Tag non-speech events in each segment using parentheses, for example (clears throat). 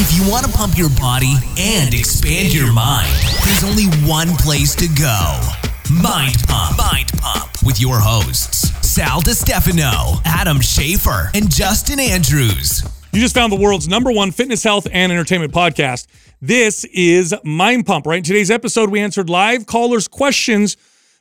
If you want to pump your body and expand your mind, there's only one place to go Mind Pump. Mind Pump with your hosts, Sal DiStefano, Adam Schafer, and Justin Andrews. You just found the world's number one fitness, health, and entertainment podcast. This is Mind Pump, right? In today's episode, we answered live callers' questions,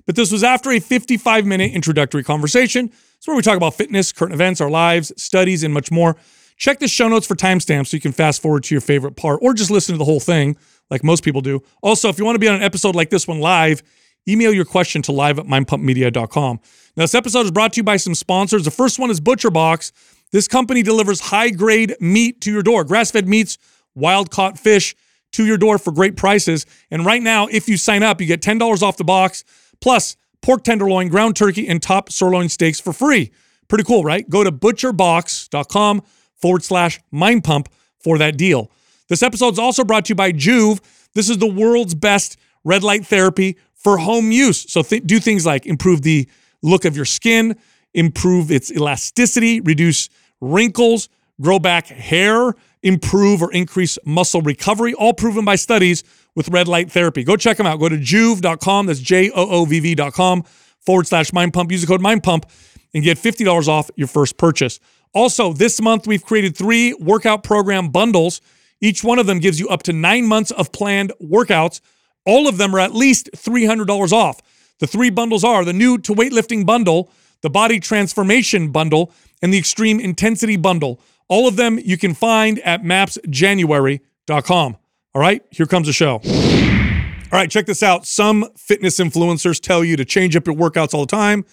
but this was after a 55 minute introductory conversation. It's where we talk about fitness, current events, our lives, studies, and much more. Check the show notes for timestamps so you can fast forward to your favorite part or just listen to the whole thing like most people do. Also, if you want to be on an episode like this one live, email your question to live at mindpumpmedia.com. Now, this episode is brought to you by some sponsors. The first one is ButcherBox. This company delivers high grade meat to your door, grass fed meats, wild caught fish to your door for great prices. And right now, if you sign up, you get $10 off the box, plus pork tenderloin, ground turkey, and top sirloin steaks for free. Pretty cool, right? Go to butcherbox.com forward slash mind pump for that deal. This episode is also brought to you by Joovv. This is the world's best red light therapy for home use. So th- do things like improve the look of your skin, improve its elasticity, reduce wrinkles, grow back hair, improve or increase muscle recovery, all proven by studies with red light therapy. Go check them out. Go to joovv.com. That's J O O V V.com forward slash mind pump. Use the code mind pump and get $50 off your first purchase. Also, this month we've created three workout program bundles. Each one of them gives you up to nine months of planned workouts. All of them are at least $300 off. The three bundles are the new to weightlifting bundle, the body transformation bundle, and the extreme intensity bundle. All of them you can find at mapsjanuary.com. All right, here comes the show. All right, check this out. Some fitness influencers tell you to change up your workouts all the time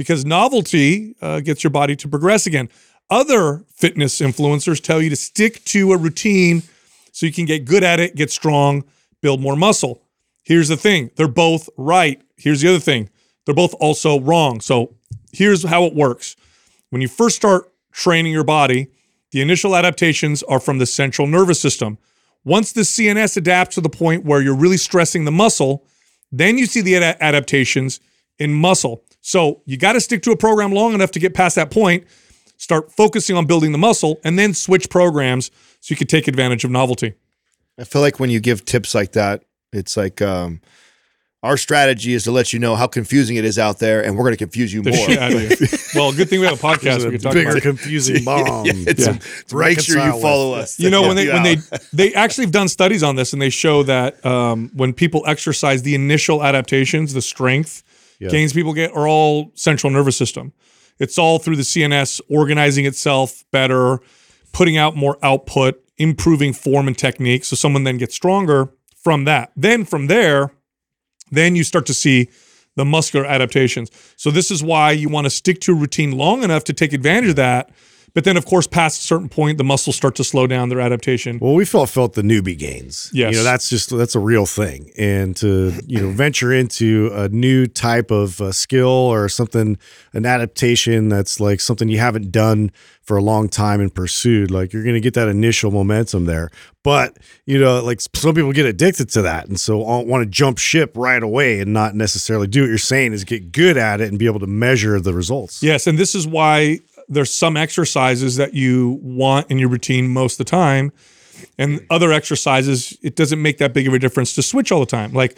because novelty uh, gets your body to progress again. Other fitness influencers tell you to stick to a routine so you can get good at it, get strong, build more muscle. Here's the thing they're both right. Here's the other thing they're both also wrong. So here's how it works when you first start training your body, the initial adaptations are from the central nervous system. Once the CNS adapts to the point where you're really stressing the muscle, then you see the ad- adaptations in muscle. So you got to stick to a program long enough to get past that point, start focusing on building the muscle, and then switch programs so you can take advantage of novelty. I feel like when you give tips like that, it's like um, our strategy is to let you know how confusing it is out there, and we're going to confuse you The more. shit out of you. well, good thing we have a podcast we can talk bigger about. it. confusing (laughs) bomb. Yeah, it's, Yeah. it's make sure you follow us. You know when they when they they actually have done studies on this and they show that um, when people exercise, the initial adaptations, the strength gains people get are all central nervous system. It's all through the CNS organizing itself better, putting out more output, improving form and technique. So someone then gets stronger from that. Then from there, then you start to see the muscular adaptations. So this is why you want to stick to a routine long enough to take advantage of that. But then, of course, past a certain point, the muscles start to slow down their adaptation. Well, we felt felt the newbie gains. Yes. you know that's just that's a real thing, and to you know venture into a new type of uh, skill or something, an adaptation that's like something you haven't done for a long time and pursued, like you're going to get that initial momentum there. But you know, like some people get addicted to that, and so want to jump ship right away and not necessarily do what you're saying is get good at it and be able to measure the results. Yes, and this is why there's some exercises that you want in your routine most of the time, and other exercises it doesn't make that big of a difference to switch all the time. Like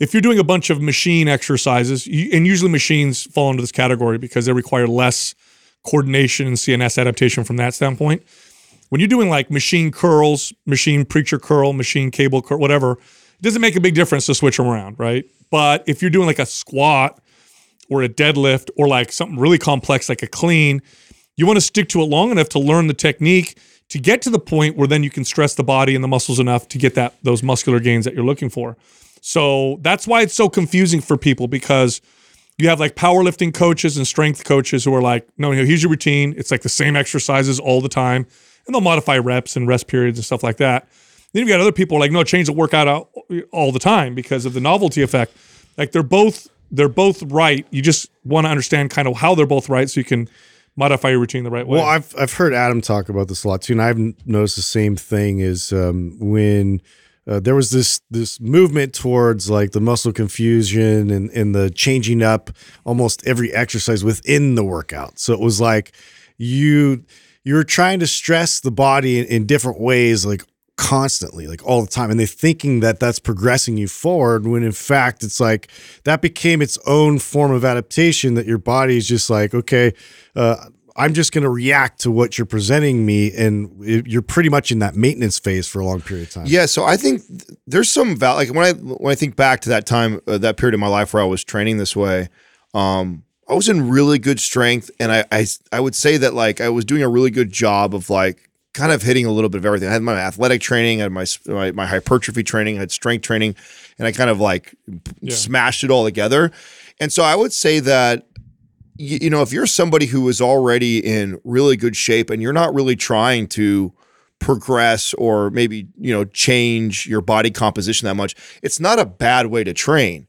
if you're doing a bunch of machine exercises, and usually machines fall into this category because they require less coordination and CNS adaptation from that standpoint. When you're doing like machine curls, machine preacher curl, machine cable curl, whatever, it doesn't make a big difference to switch them around, right? But if you're doing like a squat or a deadlift or like something really complex like a clean, you want to stick to it long enough to learn the technique to get to the point where then you can stress the body and the muscles enough to get that those muscular gains that you're looking for. So that's why it's so confusing for people because you have like powerlifting coaches and strength coaches who are like, no, no, here's your routine. It's like the same exercises all the time. And they'll modify reps and rest periods and stuff like that. Then you've got other people like, no, change the workout all the time because of the novelty effect. Like they're both they're both right. You just want to understand kind of how they're both right so you can modify your routine the right way. Well, I've I've heard Adam talk about this a lot too, and I've noticed the same thing. Is um, when uh, there was this this movement towards like the muscle confusion and and the changing up almost every exercise within the workout. So it was like you you're trying to stress the body in, in different ways, like constantly, like all the time. And they're thinking that that's progressing you forward when in fact it's like that became its own form of adaptation that your body is just like, okay, uh, I'm just going to react to what you're presenting me. And it, you're pretty much in that maintenance phase for a long period of time. Yeah, so I think there's some value. like when I when I think back to that time, uh, that period of my life where I was training this way, um, I was in really good strength, and I, I I would say that like I was doing a really good job of like kind of hitting a little bit of everything. I had my athletic training, I had my my, my hypertrophy training, I had strength training, and I kind of like p- smashed it all together. And so I would say that you, you know if you're somebody who is already in really good shape and you're not really trying to progress or maybe you know change your body composition that much it's not a bad way to train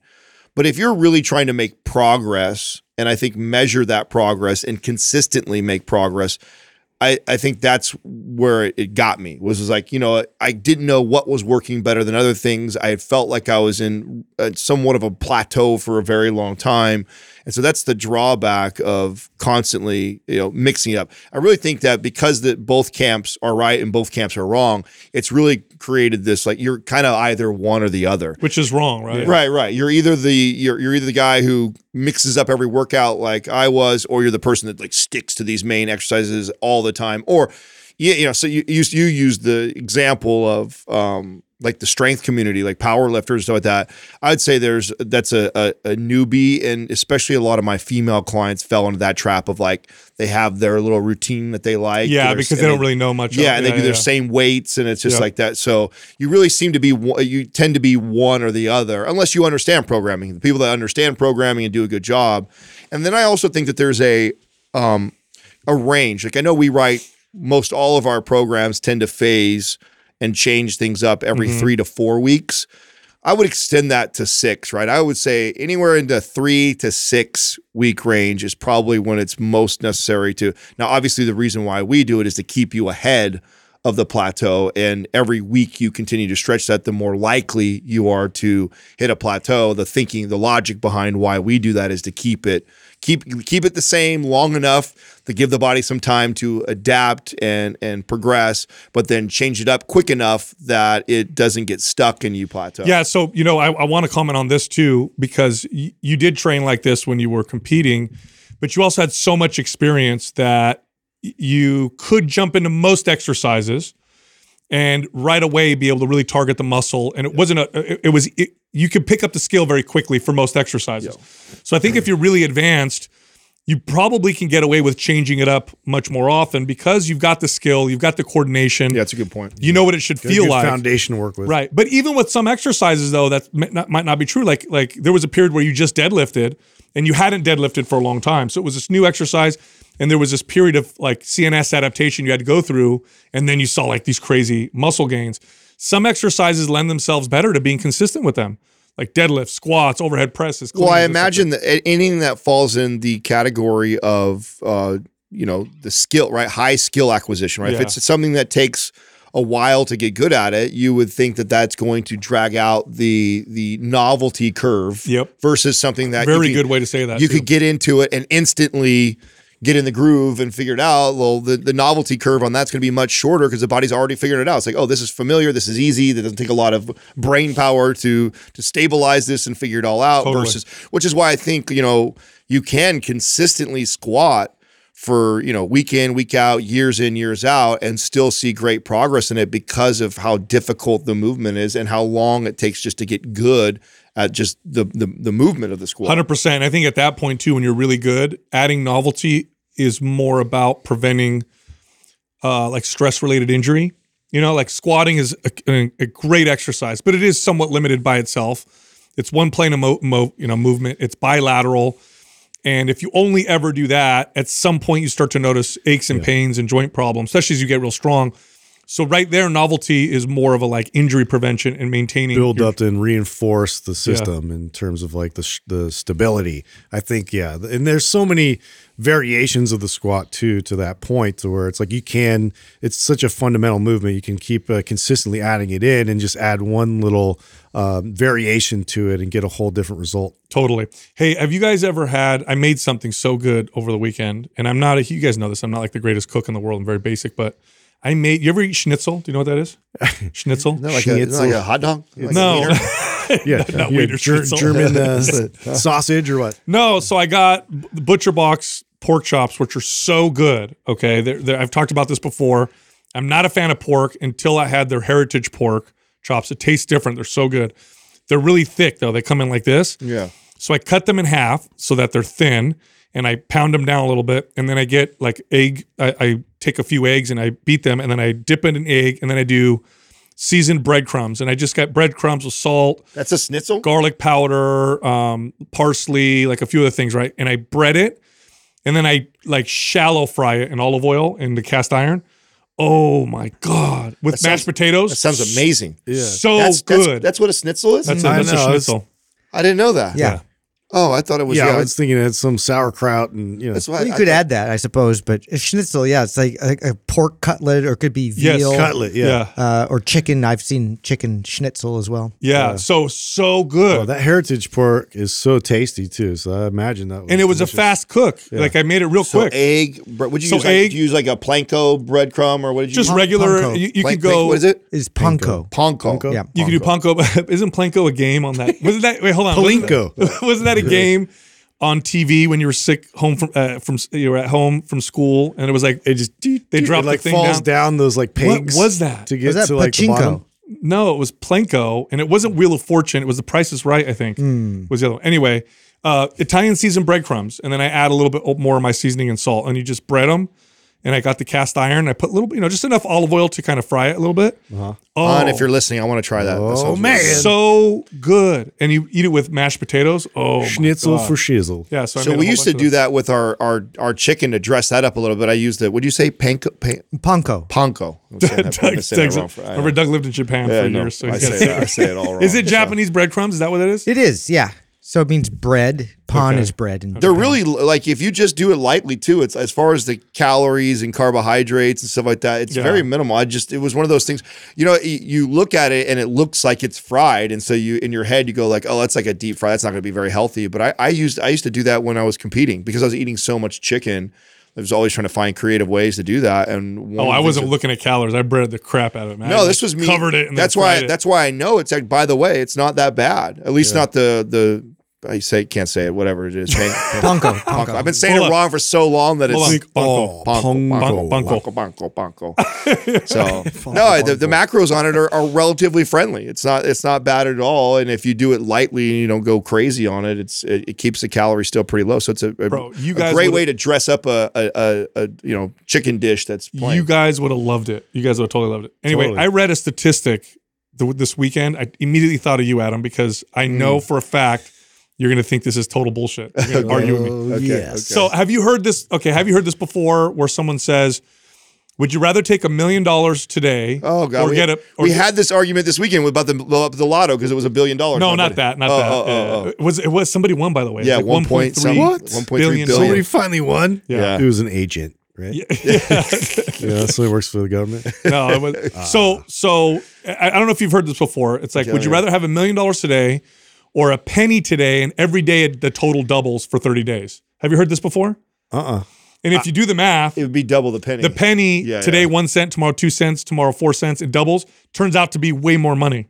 but if you're really trying to make progress and i think measure that progress and consistently make progress I, I think that's where it got me was, was like you know I didn't know what was working better than other things. I felt like I was in a, somewhat of a plateau for a very long time, and so that's the drawback of constantly you know mixing it up. I really think that because that both camps are right and both camps are wrong, it's really created this like you're kind of either one or the other. which is wrong, right? Right, right. You're either the you're you're either the guy who mixes up every workout like I was, or you're the person that like sticks to these main exercises all the time. Or yeah, you know, so you you, you use the example of um like the strength community, like power lifters, stuff like that. I'd say there's that's a, a a newbie, and especially a lot of my female clients fell into that trap of like they have their little routine that they like. Yeah, because they don't really know much. yeah, and they do their same weights, and it's just Yeah. like that. So you really seem to be you tend to be one or the other, unless you understand programming. The people that understand programming and do a good job, and then I also think that there's a um, a range. Like I know we write most all of our programs tend to phase and change things up every Mm-hmm. three to four weeks. I would extend that to six, right? I would say anywhere in the three to six week range is probably when it's most necessary to. Now, obviously, the reason why we do it is to keep you ahead of the plateau. And every week you continue to stretch that, the more likely you are to hit a plateau. The thinking, the logic behind why we do that is to keep it keep keep it the same long enough to give the body some time to adapt and and progress, but then change it up quick enough that it doesn't get stuck and you plateau. Yeah, so you know, I, I want to comment on this too because y- you did train like this when you were competing, but you also had so much experience that you could jump into most exercises and right away be able to really target the muscle. And it wasn't a, it, it was it, you could pick up the skill very quickly for most exercises. So I think if you're really advanced, you probably can get away with changing it up much more often because you've got the skill, you've got the coordination, Yeah, that's a good point. you know what it should feel like. foundation to work with. Right. But even with some exercises though, that might not, might not be true. Like like there was a period where you just deadlifted and you hadn't deadlifted for a long time. So it was this new exercise and there was this period of like CNS adaptation you had to go through and then you saw like these crazy muscle gains. Some exercises lend themselves better to being consistent with them. Like deadlifts, squats, overhead presses. Well, I imagine that anything that falls in the category of uh, you know the skill, right? High skill acquisition, right? If it's something that takes a while to get good at it, you would think that that's going to drag out the the novelty curve. Yep. Versus something that you Very could- good way to say that. you too. could get into it and instantly get in the groove and figure it out. Well, the, the novelty curve on that's going to be much shorter because the body's already figured it out. It's like, oh, this is familiar. This is easy. That doesn't take a lot of brain power to to stabilize this and figure it all out. Totally. Versus, which is why I think you know you can consistently squat for you know week in week out years in years out and still see great progress in it because of how difficult the movement is and how long it takes just to get good at just the the, the movement of the squat Hundred percent. I think at that point too, when you're really good, adding novelty is more about preventing uh, like stress related injury. You know, like squatting is a, a- a great exercise, but it is somewhat limited by itself. It's one plane of mo- mo- you know movement. It's bilateral, and if you only ever do that, at some point you start to notice aches and pains and joint problems, especially as you get real strong. So right there, novelty is more of a like injury prevention and maintaining build your- up and reinforce the system in terms of like the sh- the stability. I think yeah, and there's so many variations of the squat too to that point to where it's like you can it's such a fundamental movement you can keep uh, consistently adding it in and just add one little um, variation to it and get a whole different result. Totally. Hey, have you guys ever had? I made something so good over the weekend, and I'm not a. You guys know this. I'm not like the greatest cook in the world. I'm very basic, but I made. You ever eat schnitzel? Do you know what that is? (laughs) schnitzel. No, like, a, like a hot dog. Like no. (laughs) Yeah, Not yeah, wiener Ger- schnitzel. German uh, (laughs) sausage or what? No, so I got the butcher box pork chops, which are so good. Okay, they're, they're- I've talked about this before. I'm not a fan of pork until I had their heritage pork chops. It tastes different. They're so good. They're really thick though. They come in like this. Yeah. So I cut them in half so that they're thin, and I pound them down a little bit, and then I get like egg. I, I take a few eggs and I beat them, and then I dip it in egg, and then I do seasoned breadcrumbs, and I just got breadcrumbs with salt, That's a schnitzel. garlic powder, um, parsley, like a few other things, right? And I bread it, and then I like shallow fry it in olive oil in the cast iron. Oh my god! With That mashed sounds- potatoes, That sounds amazing. Yeah. so that's, good. That's, that's what a schnitzel is. That's a, I that's a schnitzel. I didn't know that. Yeah. Oh, I thought it was. yeah, Yeah, I was thinking it had some sauerkraut and you know. that's why Well, you I could thought- add that, I suppose, but a schnitzel, yeah, it's like a, a pork cutlet or it could be Yes, veal cutlet, yeah. Yeah, uh, or chicken. I've seen chicken schnitzel as well. yeah. So so good. Oh, that heritage pork is so tasty too. So I imagine that. Was and it was a fast cook. Like I made it real So quick. egg. bre- Would you So use? Like, egg- did you use like a planko breadcrumb or what did you? Just use? regular. Panko. You, you Plank- could go. What is it? Is panko. Ponko. Panko? Yeah. You could do panko. (laughs) Isn't planko a game on that? Wasn't that? Wait, hold on. Wasn't Palinko. that- (laughs) Wasn't that a game on TV when you were sick home from uh, from you were at home from school and it was like It just They dropped it the like thing falls down. down. those like pegs. was that? to get Was that to like the pachinko? bottom? No, it was Plinko, and it wasn't Wheel of Fortune. It was The Price is Right, I think. Was the other one. Anyway, uh, Italian seasoned breadcrumbs, and then I add a little bit more of my seasoning and salt, and you just bread them. And I got the cast iron. I put a little, you know, just enough olive oil to kind of fry it a little bit. Uh-huh. Oh, On, if you're listening, I want to try that. That Oh, sounds man. really good. so good. And you eat it with mashed potatoes. Oh, my Schnitzel God. for shizzle. Yeah, so, I So we used to do that with our our our chicken to dress that up a little bit. I used the. Would you say panko? Pan, Panko. panko. (laughs) I'm saying that- I'm Doug, saying that Doug's- wrong for- I remember. Doug lived in Japan Yeah, for I know. years, so I say it- I say it all wrong. (laughs) Is it so. Japanese breadcrumbs? Is that what it is? It is, yeah. So it means bread. Pan Okay. is bread. And They're really like if you just do it lightly too. It's as far as the calories and carbohydrates and stuff like that. It's Yeah. very minimal. I just it was one of those things. You know, you look at it and it looks like it's fried, and so you in your head you go like, oh, that's like a deep fry. That's not going to be very healthy. But I, I used I used to do that when I was competing because I was eating so much chicken. I was always trying to find creative ways to do that. And one Oh, of the I wasn't that- looking at calories. I breaded the crap out of it, man. No, this was me. covered it. And that's why. fried it. That's why I know it's like. By the way, it's not that bad. At least not the the. Oh, I say can't say it. Whatever it is. Panko. (laughs) Panko. I've been saying it on. wrong for so long that it's on. Oh, Bonko, pongo. bonko, bonko, bonko, bonko. So no, the, the macros on it are, are relatively friendly. It's not it's not bad at all. And if you do it lightly and you don't go crazy on it, it's it, it keeps the calories still pretty low. So it's a, a, Bro, you a great way to dress up a a, a, a you know chicken dish that's plain. You guys would have loved it. You guys would have totally loved it. Anyway, Totally. I read a statistic th- this weekend. I immediately thought of you, Adam, because I know mm. for a fact you're going to think this is total bullshit. You're going to argue with me. (laughs) Oh, Okay, yes. okay. So, have you heard this? Okay, have you heard this before where someone says, Would you rather take a million dollars today Oh god, or we, get a. We get- had this argument this weekend about the about the lotto because it was a billion dollars. No, My not that. Not Oh, that. oh, oh, Uh, oh. It was it was somebody won by the way. Yeah, like one point 1.3 some- What? 1.3 billion billion. Somebody finally won. Yeah. It was an agent, right? Yeah, Yeah. so he works for the government. (laughs) no, it was, so so I, I don't know if you've heard this before. It's like, would you yeah. rather have a million dollars today or a penny today, and every day the total doubles for thirty days? Have you heard this before? Uh uh And if you do the math, It would be double the penny. the penny Yeah, today yeah. one cent, tomorrow two cents, tomorrow four cents, it doubles. Turns out to be way more money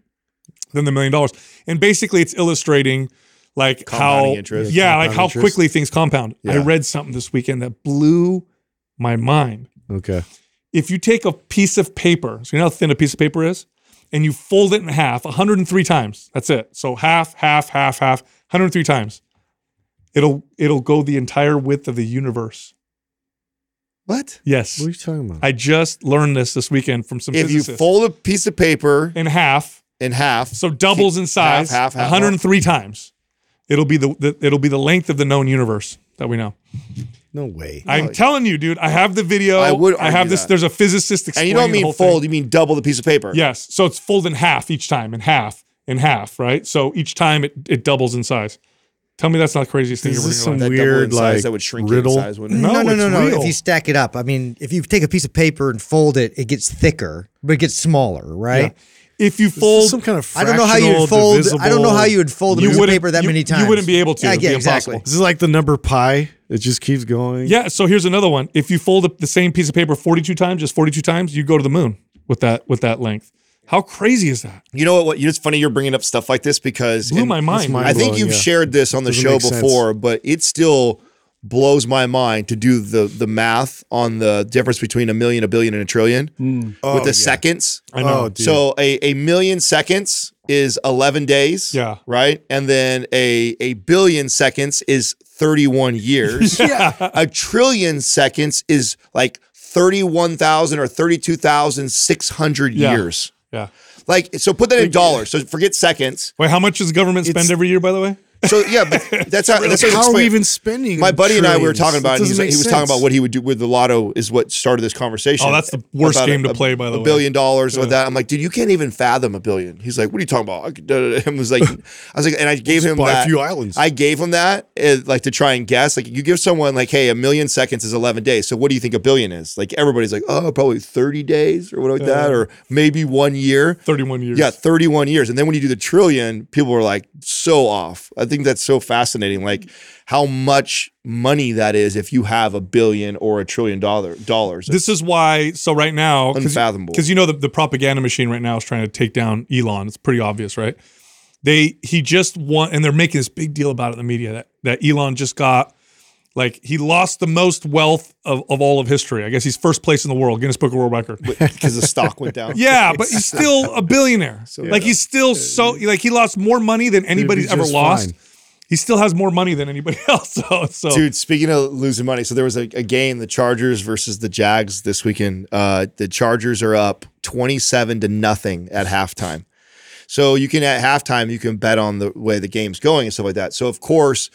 than the million dollars. And basically, it's illustrating like how Compounding interest. yeah, like how interest. quickly things compound. I Yeah. read something this weekend that blew my mind. Okay. if you take a piece of paper, so you know how thin a piece of paper is, and you fold it in half 103 times. That's it. So half, half, half, half, 103 times. It'll it'll go the entire width of the universe. what? Yes. What are you talking about? I just learned this this weekend from some If you fold a piece of paper in half, in half, so doubles in size half, half, half 103 times. It'll be the, the it'll be the length of the known universe that we know. No way. I'm telling you, dude. I have the video. I would I have argue this. that. There's a physicist And explaining you don't the mean whole fold, Thing. you mean double the piece of paper. Yes. So it's fold in half each time, in half, in half, right? So each time it, it doubles in size. Tell me that's not the craziest thing Is you've ever this seen in some your life. That double weird, in size, like, that would shrink riddle? in size, wouldn't it? No, no, no, it's no, no. real. If you stack it up, I mean, if you take a piece of paper and fold it, it gets thicker, but it gets smaller, right? If you fold, some kind of I don't know how you'd fold. I don't know how you would fold a You piece of paper that you- many times. you wouldn't be able to. Yeah, It'd yeah, be exactly. impossible. This is like the number pi. It just keeps going. yeah. So here's another one. If you fold up the same piece of paper 42 times, just 42 times, you go to the moon with that with that length. How crazy is that? You know what? what it's funny you're bringing up stuff like this because Blew my mind. mind I think you've yeah. shared this on the Doesn't show make sense. before, but it still blows my mind to do the the math on the difference between a million, a billion, and a trillion hmm. with Oh, the yeah. seconds. I know. Oh. So a, a million seconds is 11 days. Yeah. Right. And then a, a billion seconds is 31 years. (laughs) yeah. a trillion seconds is like 31,000 or 32,600 Yeah. years. Yeah. Like, so put that in dollars. So forget seconds. Wait, how much does government spend It's- every year, by the way? So yeah, but (laughs) that's how, that's how, How are we even spending? My buddy and I we were talking about. That it. He's, he make was talking about what he would do with the lotto. Is what started this conversation. Oh, that's the worst About game to play, by the a way. billion dollars with that. I'm like, dude, you can't even fathom a billion. He's like, what are you talking about? I (laughs) was like, I was like, and I gave him buy a few islands. I gave him that, uh, like to try and guess. Like, you give someone like, hey, a million seconds is 11 days. So what do you think a billion is? Like, everybody's like, oh, probably 30 days or whatever like that, or maybe one year. 31 years. Yeah, 31 years. And then when you do the trillion, people are like so off. I think that's so fascinating. Like mm-hmm. how much money that is if you have a billion or a trillion dollar dollars. This is why. So right now, Unfathomable. Because you know the, the propaganda machine right now is trying to take down Elon. It's pretty obvious, right? They he just won, and they're making this big deal about it in the media that that Elon just got like he lost the most wealth of, of all of history. I guess he's first place in the world, Guinness Book of World Record. because the stock went down. Yeah, but he's still a billionaire. like he's still so like he lost more money than anybody's ever lost. fine. He still has more money than anybody (laughs) else. So, so Dude, speaking of losing money, so there was a, a game, the Chargers versus the Jags this weekend. Uh, the Chargers are up 27 to nothing at halftime. So you can at halftime, you can bet on the way the game's going and stuff like that. So of course,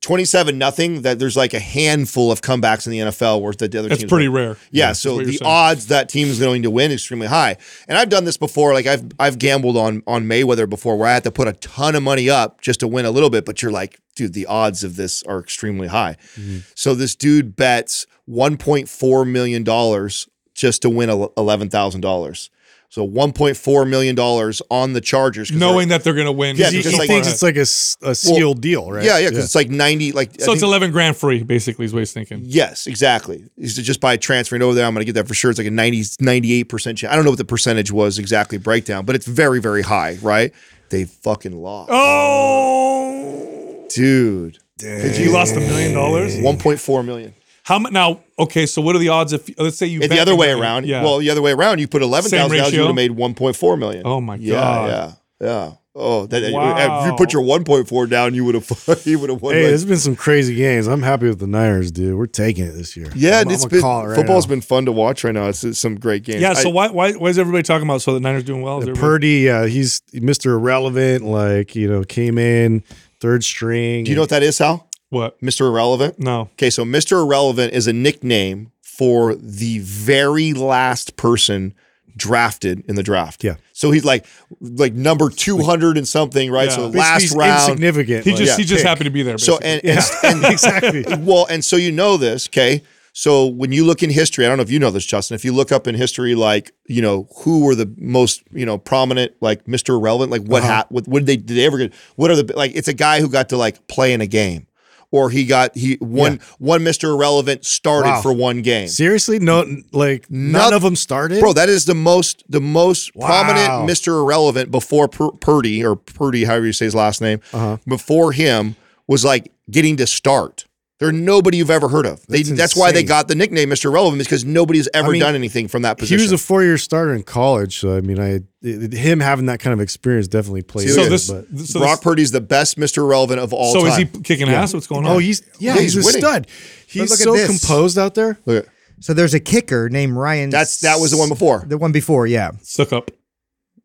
27 nothing, that there's like a handful of comebacks in the NFL where the other that's teams pretty win. rare. Yeah, that's so the saying. odds that team is going to win is extremely high. And I've done this before. Like I've I've gambled on on Mayweather before, where I had to put a ton of money up just to win a little bit. But you're like, dude, the odds of this are extremely high. Mm-hmm. So this dude bets 1.4 million dollars just to win eleven thousand dollars. So 1.4 million dollars on the Chargers, knowing that they're going to win. Yeah, He, because, he like- thinks it's like a sealed deal, right? yeah, yeah, because it's like 90, like I so it's think- 11 grand free, basically, is what he's thinking. Yes, exactly. Is to just by transferring over there, I'm going to get that for sure. It's like a 90, 98% chance. I don't know what the percentage was exactly breakdown, but it's very, very high, right? They fucking lost. Oh, Dude. he lost a million dollars. 1.4 million. How much now? Okay, so what are the odds if let's say you bet the other way million, around, Yeah. well, the other way around, you put 11,000 dollars, you would have made 1.4 million. Oh my yeah, God. Yeah, yeah. Oh, that, if you put your 1.4 down, you would have (laughs) you would have won. Hey, like- there's been some crazy games. I'm happy with the Niners, dude. We're taking it this year. yeah, I'm, and I'm it's gonna been call it right football's now. been fun to watch right now. It's, it's some great games. yeah. So I- why why why is everybody talking about so the Niners doing well? Is Purdy, uh, he's Mr. Irrelevant. Like you know, came in third string. do you know what that is, Hal? What? Mr. Irrelevant. No. Okay, so Mr. Irrelevant is a nickname for the very last person drafted in the draft. Yeah. So he's like like number 200 and something, right? Yeah. So Basically, last he's round. insignificant. He like, just yeah, he just pick. happened to be there. So basically. and, and, and exactly. (laughs) well, and so you know this, okay? So when you look in history, I don't know if you know this, Justin. If you look up in history, like you know who were the most you know prominent, like Mr. Irrelevant, like what uh-huh. hat, what, what did they did they ever get? What are the like? It's a guy who got to like play in a game, or he got he one one Mr. Irrelevant started Wow. for one game. Seriously, no, like none of them started. Bro, that is the most the most Wow. prominent Mr. Irrelevant before Pur- Purdy or Purdy, however you say his last name. Uh-huh. Before him was like getting to start. They're nobody you've ever heard of. They, That's that's why they got the nickname Mr. Irrelevant because nobody's ever mean, done anything from that position. he was a four-year starter in college, so I mean, I it, him having that kind of experience definitely plays. So in, this, but- so Brock this, Purdy's the best Mr. Irrelevant of all so time. is he kicking ass? What's going on? oh, he's yeah, Yeah, he's, he's a winning. stud. He's look so this. composed out there. Look at- So there's a kicker named Ryan. That's that was the one before. The one before, yeah, Succop.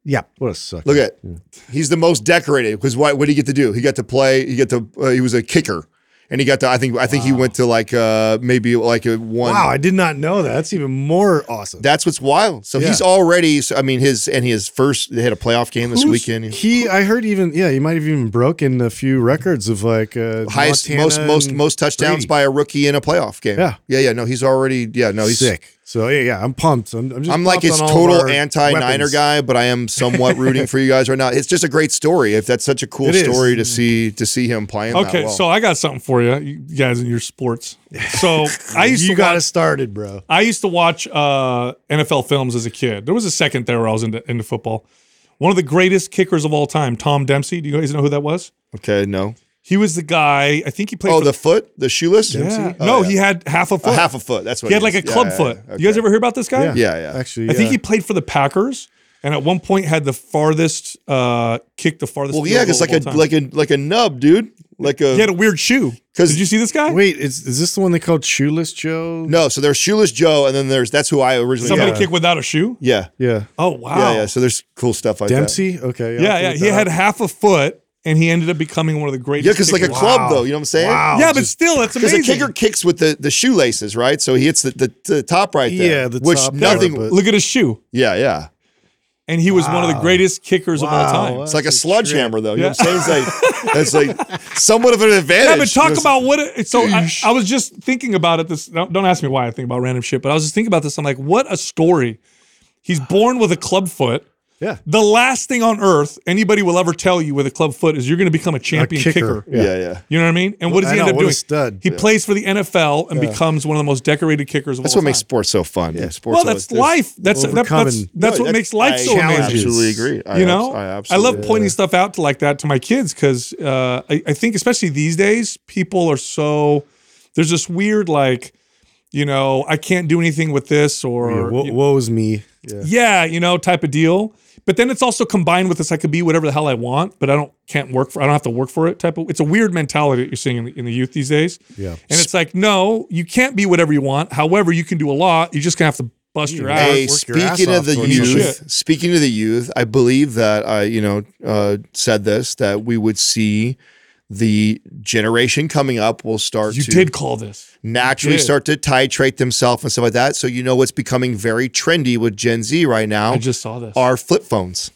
yeah. What a suck. Look at he's the most decorated because what what did he get to do? He got to play. He got to uh, he was a kicker. And he got to. I think I think he went to like uh maybe like a one. Wow, I did not know that. That's even more awesome. That's what's wild. So Yeah. he's already. so, I mean, his and his first. They had a playoff game this weekend. He, I heard even, yeah, he might have even broken a few records of like uh, highest Montana most most most touchdowns Brady. by a rookie in a playoff game. Yeah. yeah, yeah. No, he's already. Yeah, no, he's sick. So yeah, yeah, I'm pumped. I'm, I'm just I'm like his on all of total our anti-Niner guy, but I am somewhat rooting for you guys right now. It's just a great story. If that's such a cool It is. story to see to see him playing. that Okay, well. so I got something for you, you guys in your sports. So (laughs) I used You to got watch, us started, bro. I used to watch uh, NFL films as a kid. There was a second there where I was into, into football. One of the greatest kickers of all time, Tom Dempsey. Do you guys know who that was? okay, no. He was the guy. I think he played. Oh, for the foot, the shoeless. yeah. Oh, no, yeah. he had half a a foot. half a foot. That's what he had it like a is. Yeah, club yeah, foot. yeah. You guys ever hear about this guy? Yeah, Yeah, yeah. Actually, I think he played for the Packers, and at one point had the farthest uh, kick, the farthest. Well, field yeah, goal because like a time. like a like a nub, dude. Like a he had a weird shoe. 'Cause- Did you see this guy? Wait, is is this the one they called Shoeless Joe? no. So there's shoeless Joe, and then there's that's who I originally. Somebody got. kick without a shoe. Yeah, Yeah, Oh wow. yeah, yeah. So there's cool stuff like that. Dempsey. Okay, I'll Yeah, yeah. He had half a foot, and he ended up becoming one of the greatest. Yeah, because like a kickers. club Wow. though. You know what I'm saying? Wow. Yeah, but just- still, that's Because amazing. the kicker kicks with the, the shoelaces, right? So he hits the, the, the top right there. Yeah, the which top nothing. part, but- Look at his shoe, yeah, yeah. and he was one of the greatest kickers of all time. It's like a That's a sledgehammer, though. You know Yeah. what I'm saying? It's like (laughs) it's like somewhat of an advantage. Yeah, but talk Just- about what. It, so I, I was just thinking about it. This don't, don't ask me why I think about random shit, but I was just thinking about this. I'm like, what a story. He's born with a club foot. Yeah. The last thing on earth anybody will ever tell you with a club foot is you're going to become a champion kicker. kicker. Yeah, yeah. You know what I mean? And what does I he end know, up what a doing? stud. He plays for the NFL and becomes one of the most decorated kickers of That's all what makes sports so fun. Yeah, sports. Well, that's life. That's that, that's that's No, what makes life I so amazing. I absolutely agree. I you know, I absolutely, I, absolutely love pointing stuff out to like that to my kids because uh, I, I think especially these days people are so there's this weird like you know I can't do anything with this or Yeah, wo- woe's me. Yeah. yeah you know type of deal. But then it's also combined with this I could be whatever the hell I want, but I don't can't work for I don't have to work for it type of. It's a weird mentality that you're seeing in the, in the youth these days. Yeah. and it's like no, you can't be whatever you want. However, you can do a lot. You're just gonna have to bust your ass. Hey, work your ass speaking off of the youth, shit. speaking of the youth, I believe that I, you know, uh, said this that we would see the generation coming up will start You to did call this. naturally start to titrate themselves and stuff like that. So you know what's becoming very trendy with Gen Z right now I just saw this. are flip phones.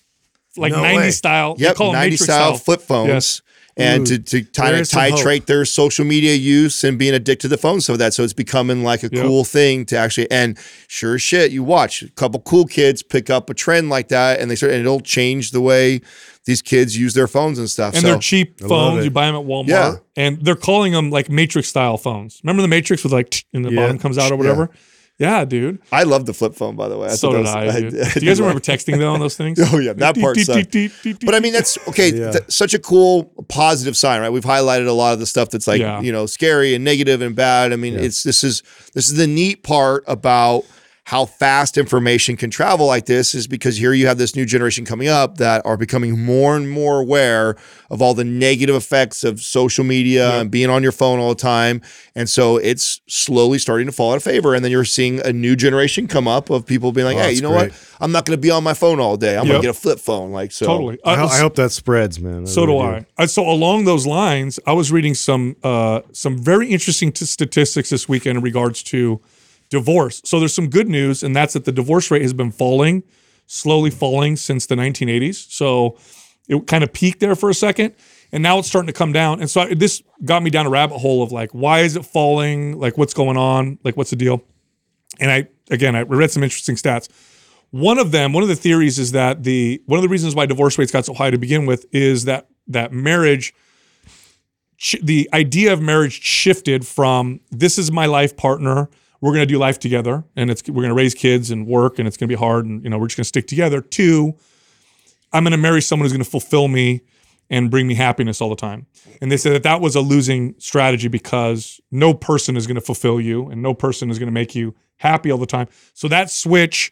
like No 90 way. style. they Yep, call 'em 90 Matrix style, flip phones. Yes. And Ooh, to, to kind of is some hope. titrate their social media use and being addicted to the phone so that so it's becoming like a Yep. cool thing to actually and sure as shit you watch a couple cool kids pick up a trend like that and they start and it'll change the way these kids use their phones and stuff And so they're cheap phones. You buy them at Walmart. Yeah. And they're calling them like Matrix style phones. Remember the Matrix with like in the Yeah. bottom comes out or whatever? Yeah, dude. I love the flip phone by the way so did that I, was- dude. (laughs) I Do you guys remember texting though on those (laughs) things? Oh, yeah, that part. But I mean, that's okay. Yeah. th- such a cool positive sign, right? We've highlighted a lot of the stuff that's like Yeah. you know scary and negative and bad. I mean, it's this is this is the neat part about how fast information can travel like this is because here you have this new generation coming up that are becoming more and more aware of all the negative effects of social media and being on your phone all the time. And so it's slowly starting to fall out of favor. And then you're seeing a new generation come up of people being like, Oh, hey, you know great. what? I'm not going to be on my phone all day. I'm Yep. going to get a flip phone. Like, so. totally. I, ho- I hope that spreads, man. So do really I. So along those lines, I was reading some uh, some very interesting t- statistics this weekend in regards to divorce. So there's some good news, and that's that the divorce rate has been falling, slowly falling since the 1980s. So it kind of peaked there for a second, and now it's starting to come down. And so I, this got me down a rabbit hole of like, why is it falling? Like, what's going on? Like, what's the deal? And I again, I read some interesting stats. One of them, one of the theories is that the one of the reasons why divorce rates got so high to begin with is that that marriage, the idea of marriage shifted from this is my life partner, we're going to do life together, and it's we're going to raise kids and work, and it's going to be hard, and you know we're just going to stick together. To I'm going to marry someone who's going to fulfill me and bring me happiness all the time. And they said that that was a losing strategy because no person is going to fulfill you and no person is going to make you happy all the time. So that switch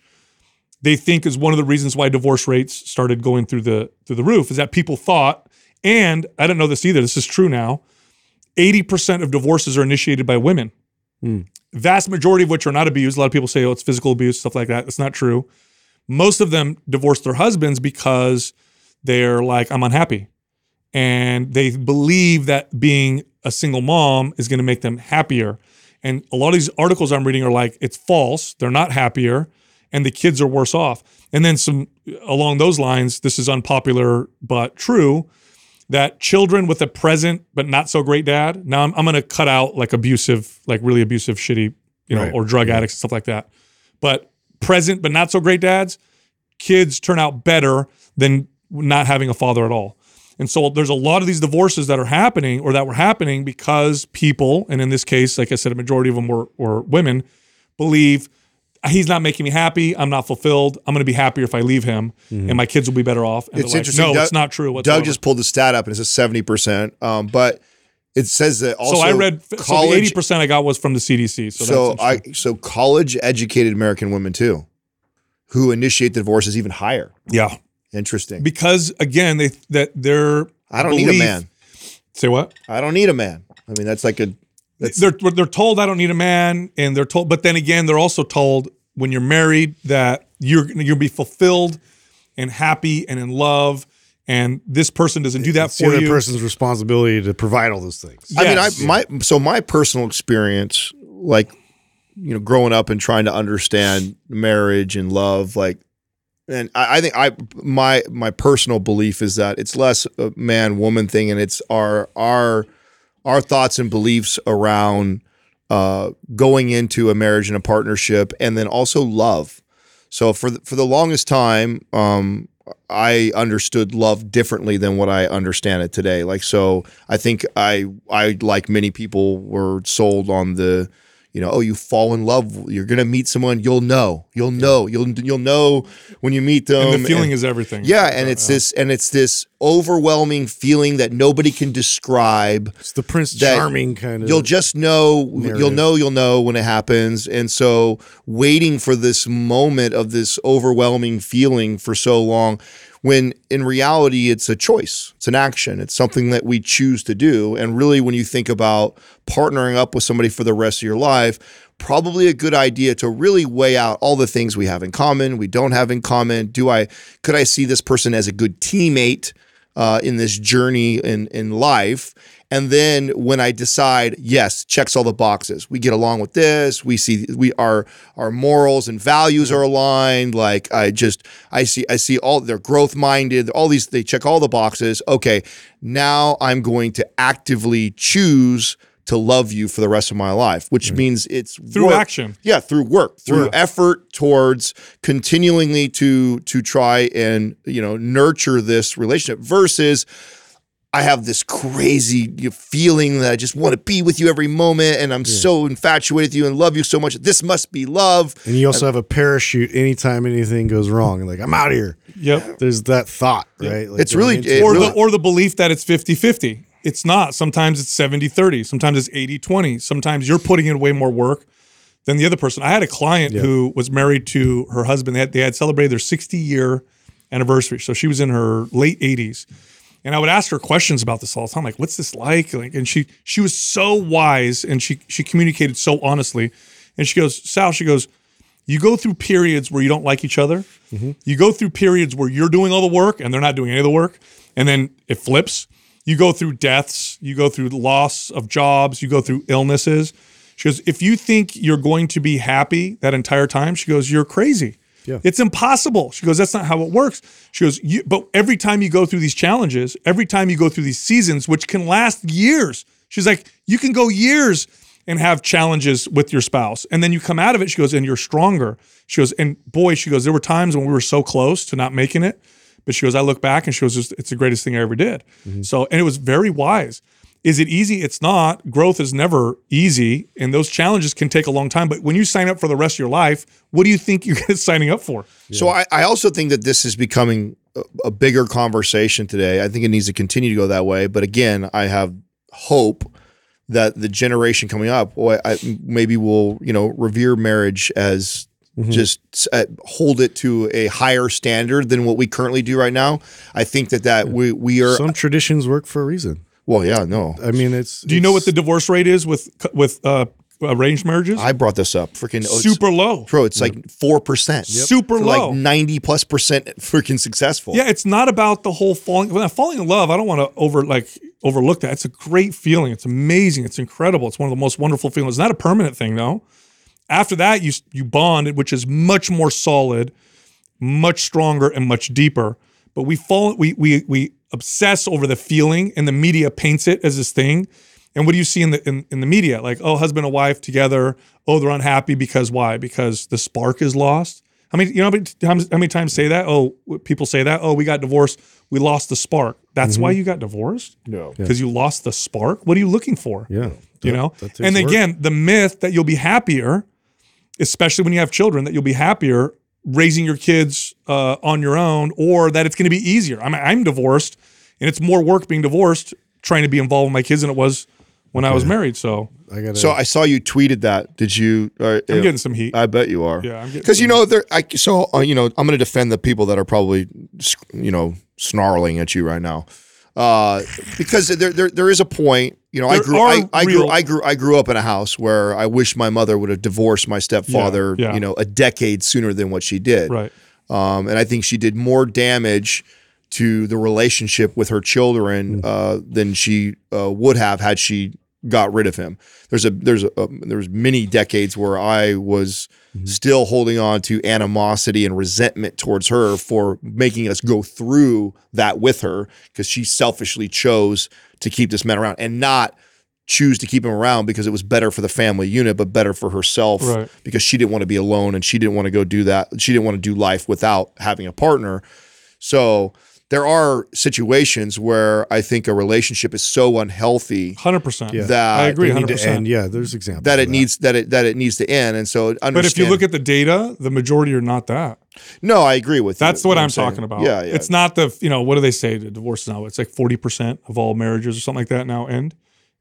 they think is one of the reasons why divorce rates started going through the through the roof is that people thought and I don't know this either this is true now 80% of divorces are initiated by women. Hmm. Vast majority of which are not abused. A lot of people say oh it's physical abuse stuff like that. That's not true. Most of them divorce their husbands because they're like I'm unhappy and they believe that being a single mom is going to make them happier. And a lot of these articles I'm reading are like, it's false. They're not happier, and the kids are worse off. And then some along those lines, this is unpopular but true that children with a present but not so great dad. Now I'm, I'm going to cut out like abusive, like really abusive, shitty, you know, Right. or drug addicts and stuff like that. But present but not so great dads, kids turn out better than not having a father at all. And so there's a lot of these divorces that are happening or that were happening because people, and in this case, like I said, a majority of them were, were women, believe he's not making me happy. I'm not fulfilled. I'm going to be happier if I leave him, and my kids will be better off. And It's like, interesting. No, Doug- it's not true. Whatsoever. Doug just pulled the stat up and it says seventy percent. Um, but it says that also so I read so college. eighty percent I got was from the CDC. So, so I so college educated American women too, who initiate the divorce is even higher. yeah Interesting. because again they that they're I don't need a man. Say what? I don't need a man. I mean, that's like a. That's, they're they're told I don't need a man, and they're told, but then again, they're also told when you're married that you're you'll be fulfilled and happy and in love, and this person doesn't do that It's the for other you. person's responsibility to provide all those things. I mean, I Yes. my so my personal experience, like you know, growing up and trying to understand marriage and love, like, and I, I think I my my personal belief is that it's less a man woman thing, and it's our our our thoughts and beliefs around uh, going into a marriage and a partnership, and then also love. So for the, for the longest time, um, I understood love differently than what I understand it today. Like so, I think I I like many people were sold on the, you know, oh, you fall in love, you're gonna meet someone, you'll know, you'll know, you'll you'll know when you meet them. and the feeling is everything. yeah, and it's this and it's this overwhelming feeling that nobody can describe It's the Prince Charming kind of. You'll just know, you'll know, you'll know when it happens. And so, waiting for this moment of this overwhelming feeling for so long, when in reality, it's a choice, it's an action, it's something that we choose to do. And really, when you think about partnering up with somebody for the rest of your life, probably a good idea to really weigh out all the things we have in common, we don't have in common. Do I, could I see this person as a good teammate? uh, in this journey in in life. And then when I decide, yes, checks all the boxes. We get along with this. We see we our our morals and values are aligned. Like I just I see I see all they're growth minded. All these they check all the boxes. Okay, now I'm going to actively choose to love you for the rest of my life, which mm. means it's Through work. action. Yeah, through work, through Work. effort towards continually to to try and you know nurture this relationship versus I have this crazy feeling that I just want to be with you every moment and I'm so infatuated with you and love you so much. This must be love. and you also have a parachute anytime anything goes wrong. Like, I'm out of here. Yep. There's that thought, right? Like It's really- it or really- the or the belief that it's 50-50. It's not. Sometimes it's 70-30. Sometimes it's 80-20. Sometimes you're putting in way more work than the other person. I had a client who was married to her husband. They had, they had celebrated their 60 year anniversary. So she was in her late 80s. And I would ask her questions about this all the time, like, what's this like? Like, and she she was so wise and she she communicated so honestly. And she goes, Sal, she goes, you go through periods where you don't like each other. Mm-hmm. You go through periods where you're doing all the work and they're not doing any of the work. And then it flips. You go through deaths, you go through loss of jobs, you go through illnesses. She goes, if you think you're going to be happy that entire time, she goes, you're crazy. Yeah. It's impossible. She goes, that's not how it works. She goes, you, but every time you go through these challenges, every time you go through these seasons, which can last years, she's like, you can go years and have challenges with your spouse. And then you come out of it, she goes, and you're stronger. She goes, and boy, she goes, there were times when we were so close to not making it. But she goes, I look back and she goes, "Just- it's the greatest thing I ever did. Mm-hmm. So, and it was very wise. Is it easy? It's not. Growth is never easy, and those challenges can take a long time. But when you sign up for the rest of your life, what do you think you're (laughs) signing up for? So I, I also think that this is becoming a, a bigger conversation today. I think it needs to continue to go that way. But again, I have hope that the generation coming up, boy, I, maybe will you know revere marriage as just uh, hold it to a higher standard than what we currently do right now. I think that that we we are Some traditions work for a reason. Well, yeah, no. I mean, it's. Do you know what the divorce rate is with with uh, arranged marriages? I brought this up. Freaking oh, it's- Super low. bro. It's like four percent, Super low. like ninety plus percent freaking successful. Yeah, it's not about the whole falling. When I'm falling in love, I don't want to over like overlook that. It's a great feeling. It's amazing. It's incredible. It's one of the most wonderful feelings. It's not a permanent thing though. After that, you you bond, which is much more solid, much stronger, and much deeper. But we fall we we we obsess over the feeling, and the media paints it as this thing. And what do you see in the in, in the media? Like, oh, husband and wife together. Oh, they're unhappy because why? Because the spark is lost. How many you know how many times how many times say that? Oh, people say that. Oh, we got divorced. We lost the spark. That's why mm-hmm. you got divorced No. because you lost the spark. What are you looking for? Yeah. you know. that takes And work. again, the myth that you'll be happier, especially when you have children, that you'll be happier raising your kids uh, on your own, or that it's going to be easier. I'm I'm divorced, and it's more work being divorced, trying to be involved with my kids than it was when I was married. So I got So I saw you tweeted that. Did you? Uh, I'm getting some heat. I bet you are. Yeah, I'm getting Because you know, there. I, so uh, you know, I'm going to defend the people that are probably, you know, snarling at you right now, uh, because there, there, there is a point. You know, I grew, I, I grew, I grew, I grew up in a house where I wish my mother would have divorced my stepfather. yeah. You know, a decade sooner than what she did. right. Um, and I think she did more damage to the relationship with her children uh, than she uh, would have had she got rid of him. There's a there's a, um, there's many decades where I was still holding on to animosity and resentment towards her for making us go through that with her because she selfishly chose to keep this man around and not choose to keep him around because it was better for the family unit but better for herself Right. because she didn't want to be alone and she didn't want to go do that. She didn't want to do life without having a partner. So there are situations where I think a relationship is so unhealthy Hundred percent. that I agree. They need Hundred to percent. Yeah, there's examples that of it needs that it that it needs to end. And so understand, But if you look at the data, the majority are not that. no, I agree with you. That's what I'm saying. talking about. Yeah, yeah. It's not the you know what do they say The divorce now? It's like forty percent of all marriages or something like that now end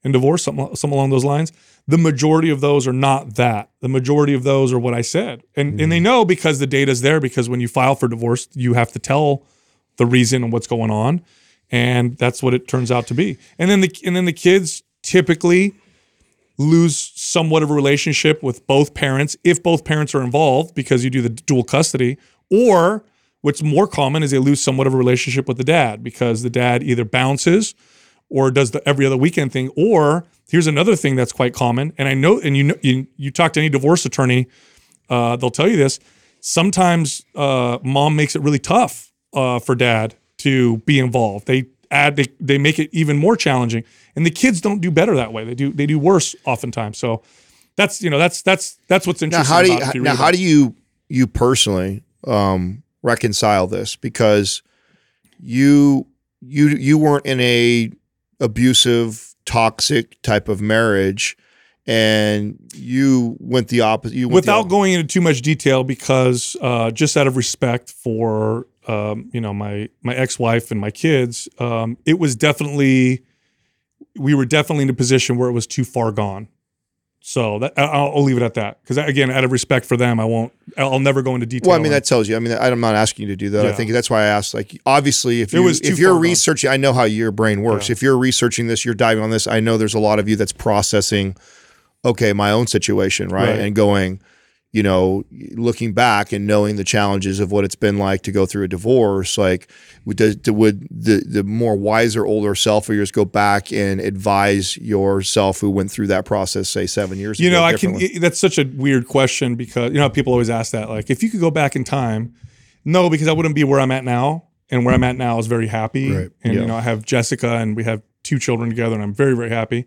in divorce, something something along those lines. The majority of those are not that. The majority of those are what I said, and and they Mm-hmm. know because the data's there. Because when you file for divorce, you have to tell the reason and what's going on, and that's what it turns out to be. And then the and then the kids typically lose somewhat of a relationship with both parents if both parents are involved because you do the dual custody or what's more common is they lose somewhat of a relationship with the dad because the dad either bounces or does the every other weekend thing or here's another thing that's quite common and i know and you know you, you talk to any divorce attorney uh, they'll tell you this sometimes uh, mom makes it really tough uh, for dad to be involved. They add they, they make it even more challenging and the kids don't do better that way. They do they do worse oftentimes. So that's you know that's that's that's what's now interesting how do you, you now how about do you you personally um, reconcile this? Because you you you weren't in a abusive toxic type of marriage and you went the opposite you went without op- going into too much detail because uh, just out of respect for um, you know my my ex-wife and my kids um, it was definitely we were definitely in a position where it was too far gone so that I'll, I'll leave it at that because again out of respect for them I won't I'll never go into detail Well, I mean that tells you. I mean, I'm not asking you to do that. I think that's why I asked. Like, obviously, if you if you're far gone. researching, I know how your brain works. Yeah. If you're researching this, you're diving on this. I know there's a lot of you that's processing. Okay, my own situation, right, Right. and going, you know, looking back and knowing the challenges of what it's been like to go through a divorce. Like, would does, would the the more wiser older self of yours go back and advise yourself who went through that process, say seven years you ago? You know i can it- that's such a weird question because you know people always ask that like if you could go back in time no because i wouldn't be where i'm at now and where i'm at now is very happy Right. and Yeah. you know i have jessica and we have two children together and i'm very very happy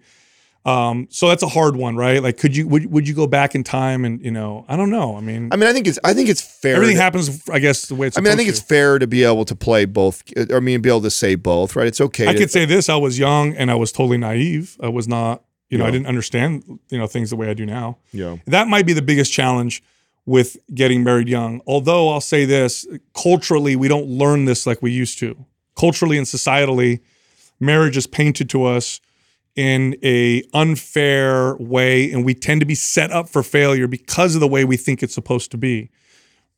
um so that's a hard one right like could you would, would you go back in time and you know i don't know i mean I mean, I think it's I think it's fair. everything to- happens i guess the way it's I mean, I think it's fair to be able to play both. I mean, be able to say both, right? It's okay. i to- could say this i was young and i was totally naive i was not you know i didn't understand you know things the way i do now yeah. that might be the biggest challenge with getting married young. Although I'll say this, culturally, we don't learn this like we used to. Culturally and societally, marriage is painted to us in a unfair way and we tend to be set up for failure because of the way we think it's supposed to be.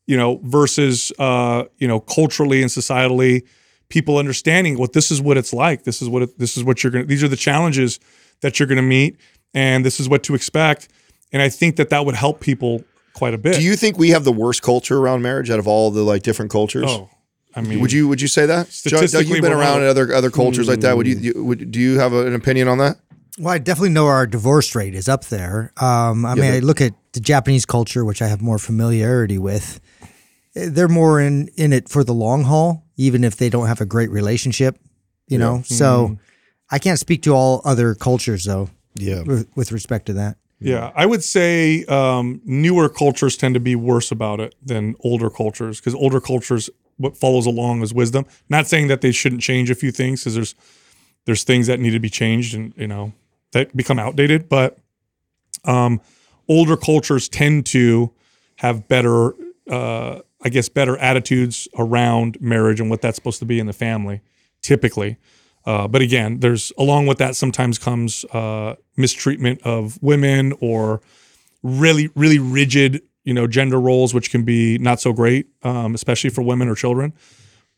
You know, versus uh, you know, culturally and societally, people understanding what this is what it's like. This is what it, this is what you're going to these are the challenges that you're going to meet and this is what to expect. And I think that that would help people quite a bit. Do you think we have the worst culture around marriage out of all the like different cultures? Oh, I mean, Would you would you say that? Doug, Doug, you've been around in other other cultures like that. Would you, you would, do you have a, an opinion on that? Well, I definitely know our divorce rate is up there. Um, I mean, I look at the Japanese culture, which I have more familiarity with. They're more in in it for the long haul, even if they don't have a great relationship. You know, so I can't speak to all other cultures though. Yeah. with, with respect to that. Yeah, I would say um, newer cultures tend to be worse about it than older cultures because older cultures, what follows along is wisdom. Not saying that they shouldn't change a few things because there's there's things that need to be changed and you know that become outdated, but um, older cultures tend to have better, uh, I guess, better attitudes around marriage and what that's supposed to be in the family, typically. Uh, but again, there's along with that sometimes comes uh, mistreatment of women or really, really rigid, you know, gender roles, which can be not so great, um, especially for women or children.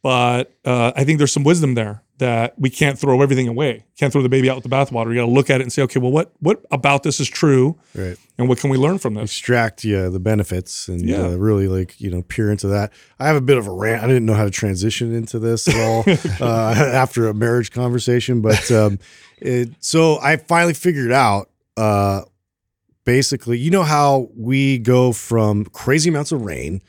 But uh, I think there's some wisdom there that we can't throw everything away. Can't throw the baby out with the bathwater. You got to look at it and say, okay, well, what what about this is true, Right. and what can we learn from this? extract yeah the benefits and Yeah. uh, really like you know peer into that i have a bit of a rant i didn't know how to transition into this at all (laughs) uh, after a marriage conversation but um, it, so i finally figured out uh, basically you know how we go from crazy amounts of rain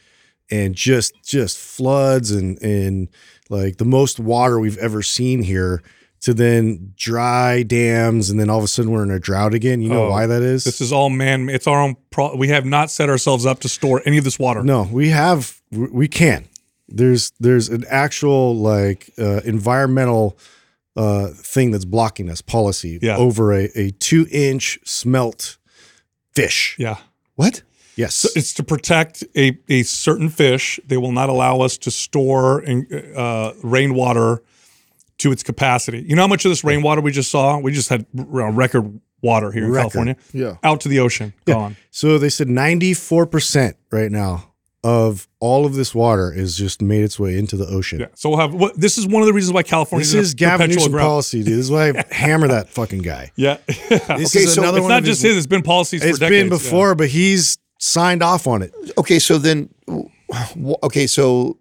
and just just floods and and like the most water we've ever seen here to then dry dams and then all of a sudden we're in a drought again you know Oh, why that is This is all man. It's our own. Pro- we have not set ourselves up to store any of this water. No, we have we can. There's there's an actual like uh, environmental uh, thing that's blocking us policy Yeah. over a, a two inch smelt fish. Yeah. What? Yes. It's to protect a, a certain fish. They will not allow us to store in, uh, rainwater to its capacity. You know how much of this rainwater we just saw? We just had record water here in Record. California. Yeah. Out to the ocean. Gone. so they said 94% right now of all of this water is just made its way into the ocean. Yeah. So we'll have. What, this is one of the reasons why California This is Gavin perpetual Newsom drought. policy, dude. This is why I (laughs) hammer that fucking guy. Yeah. This Okay, is so another it's one not just his- his. It's been policies It's for decades. It's been before, but he's signed off on it. Okay, so then, okay, so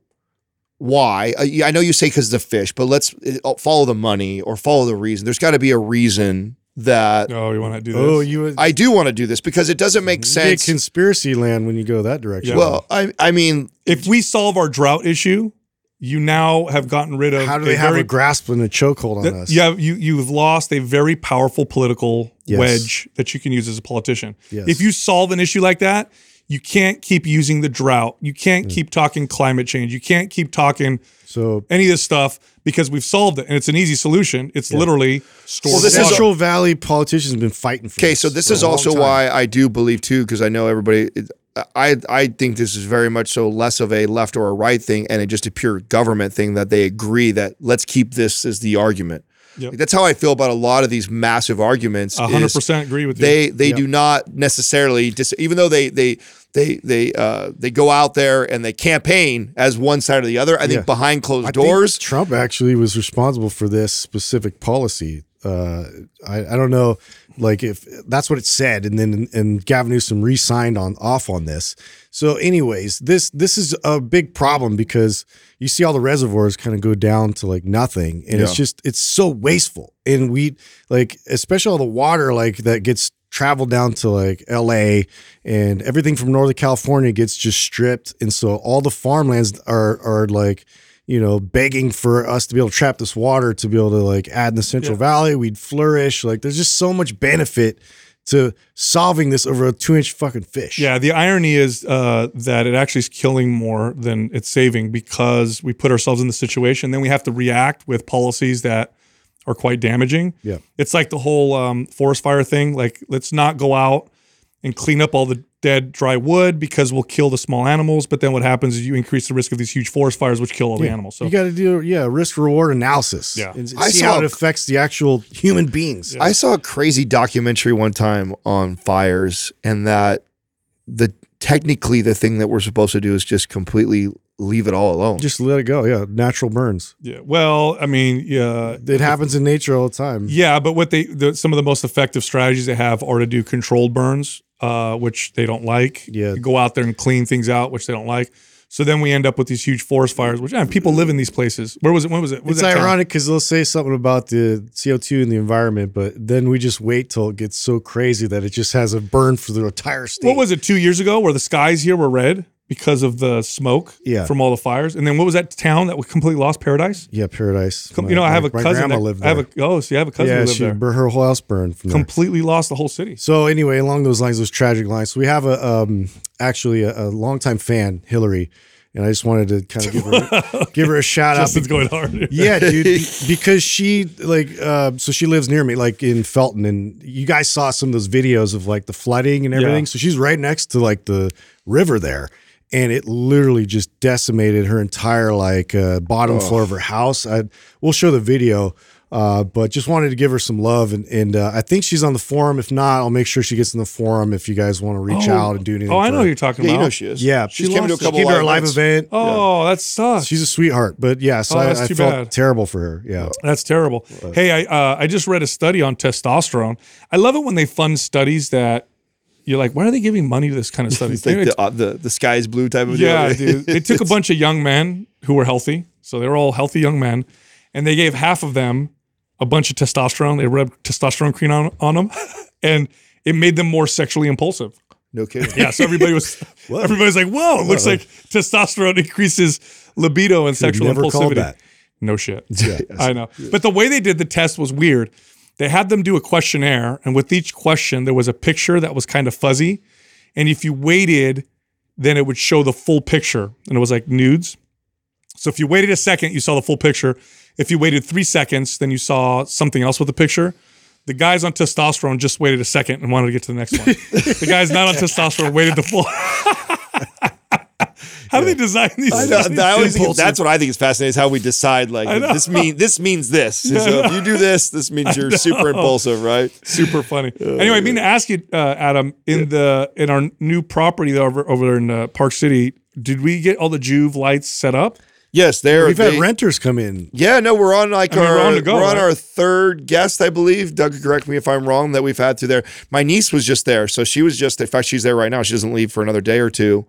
why? Uh, I know you say because the fish, but let's uh, follow the money or follow the reason. There's got to be a reason that Oh, you want to do oh, this? Oh, you I do want to do this because it doesn't make you get sense. conspiracy land when you go that direction. Yeah. well, I I mean, if we solve our drought issue, you now have gotten rid of. How do a they have very- a grasp and a chokehold on That- us? You have you you've lost a very powerful political Yes. wedge that you can use as a politician. Yes. If you solve an issue like that, you can't keep using the drought. You can't mm. keep talking climate change. You can't keep talking So any of this stuff because we've solved it and it's an easy solution. It's literally store Well, this water. is- Central Valley politicians have been fighting for okay, so this for is also time. why I do believe too, because I know everybody. it- I I think this is very much so less of a left or a right thing, and it just a pure government thing that they agree that let's keep this as the argument. Yep. Like, that's how I feel about a lot of these massive arguments. A 100% agree with you. they they do not necessarily dis- even though they they they they uh they go out there and they campaign as one side or the other i think Yeah. behind closed I doors Trump actually was responsible for this specific policy. Uh, I, I don't know, like if that's what it said, and then and Gavin Newsom re-signed on off on this. So, anyways, this this is a big problem because you see all the reservoirs kind of go down to like nothing, and it's just it's so wasteful. And we like, especially all the water like that gets traveled down to like L.A. and everything from Northern California gets just stripped, and so all the farmlands are are like you know, begging for us to be able to trap this water to be able to like add in the Central Yeah. Valley, we'd flourish. Like there's just so much benefit to solving this over a two inch fucking fish. Yeah, the irony is uh, that it actually is killing more than it's saving because we put ourselves in the situation. Then we have to react with policies that are quite damaging. Yeah. It's like the whole um, forest fire thing. Like, let's not go out and clean up all the dead dry wood because we'll kill the small animals. But then what happens is you increase the risk of these huge forest fires, which kill all the animals. So you got to do yeah risk reward analysis. Yeah. and I see saw- how it affects the actual human beings. i saw a crazy documentary one time on fires and that the technically the thing that we're supposed to do is just completely leave it all alone Just let it go. Yeah, natural burns. yeah, well, I mean, yeah, It happens in nature all the time. Yeah, but what they the, some of the most effective strategies they have are to do controlled burns, uh, which they don't like. Yeah. go out there and clean things out, which they don't like. So then we end up with these huge forest fires, which and people live in these places. Where was it? When was it? Was It's that ironic because they'll say something about the CO2 in the environment, but then we just wait till it gets so crazy that it just has a burn for the entire state. What was it? Two years ago, where the skies here were red because of the smoke Yeah. from all the fires. And then what was that town that we completely lost? Paradise. Yeah, Paradise. You know, I have a my cousin. grandma That, lived I have a oh, so you have a cousin yeah, who lived she, there. her whole house burned from there. Completely lost the whole city. So anyway, along those lines, those tragic lines. So we have a um actually a, a longtime fan, Hillary, and I just wanted to kind of give her (laughs) give her a shout out. Justin's going hard. Yeah, dude, (laughs) because she like uh, so she lives near me, like in Felton, and you guys saw some of those videos of like the flooding and everything. Yeah. So she's right next to like the river there, and it literally just decimated her entire like uh, bottom floor of her house. I we'll show the video. Uh, but just wanted to give her some love, and and uh, I think she's on the forum. If not, I'll make sure she gets in the forum. If you guys want to reach out and do anything. Oh, I know her. who you're talking Yeah, you about. know she is. Yeah, she's came to a couple She came to our live event. Oh, that sucks. She's a sweetheart, but yeah, so Oh, I, that's I too felt bad. terrible for her. Yeah. That's terrible. Hey, I uh, I just read a study on testosterone. I love it when they fund studies that you're like, why are they giving money to this kind of (laughs) study? It's like the, uh, the the sky is blue type of yeah, (laughs) dude. They took a bunch of young men who were healthy, so they were all healthy young men, and they gave half of them a bunch of testosterone. They rubbed testosterone cream on, on them, (laughs) and it made them more sexually impulsive. No kidding. Yeah, so everybody was everybody's like, "Whoa, it looks like testosterone increases libido and sexual never called impulsivity." that. No shit. Yeah. I know. But the way they did the test was weird. They had them do a questionnaire, and with each question, there was a picture that was kind of fuzzy. And if you waited, then it would show the full picture, and it was like nudes. So if you waited a second, you saw the full picture. If you waited three seconds, then you saw something else with the picture. The guys on testosterone just waited a second and wanted to get to the next one. (laughs) the guys not on testosterone waited the full. (laughs) How do they design these? I, know, studies? I always think that's what I think is fascinating is how we decide like this mean this means this. (laughs) And so if you do this, this means you're super impulsive, right? super funny. (laughs) anyway, I mean to ask you, uh, Adam, in the in our new property over over there in uh, Park City, did we get all the Joovv lights set up? Yes, there. We've they- had renters come in. Yeah, no, we're on like I mean, our we're on go, we're on right? our third guest, I believe. Doug, correct me if I'm wrong. That we've had through there. My niece was just there, so she was just. In fact, she's there right now. She doesn't leave for another day or two.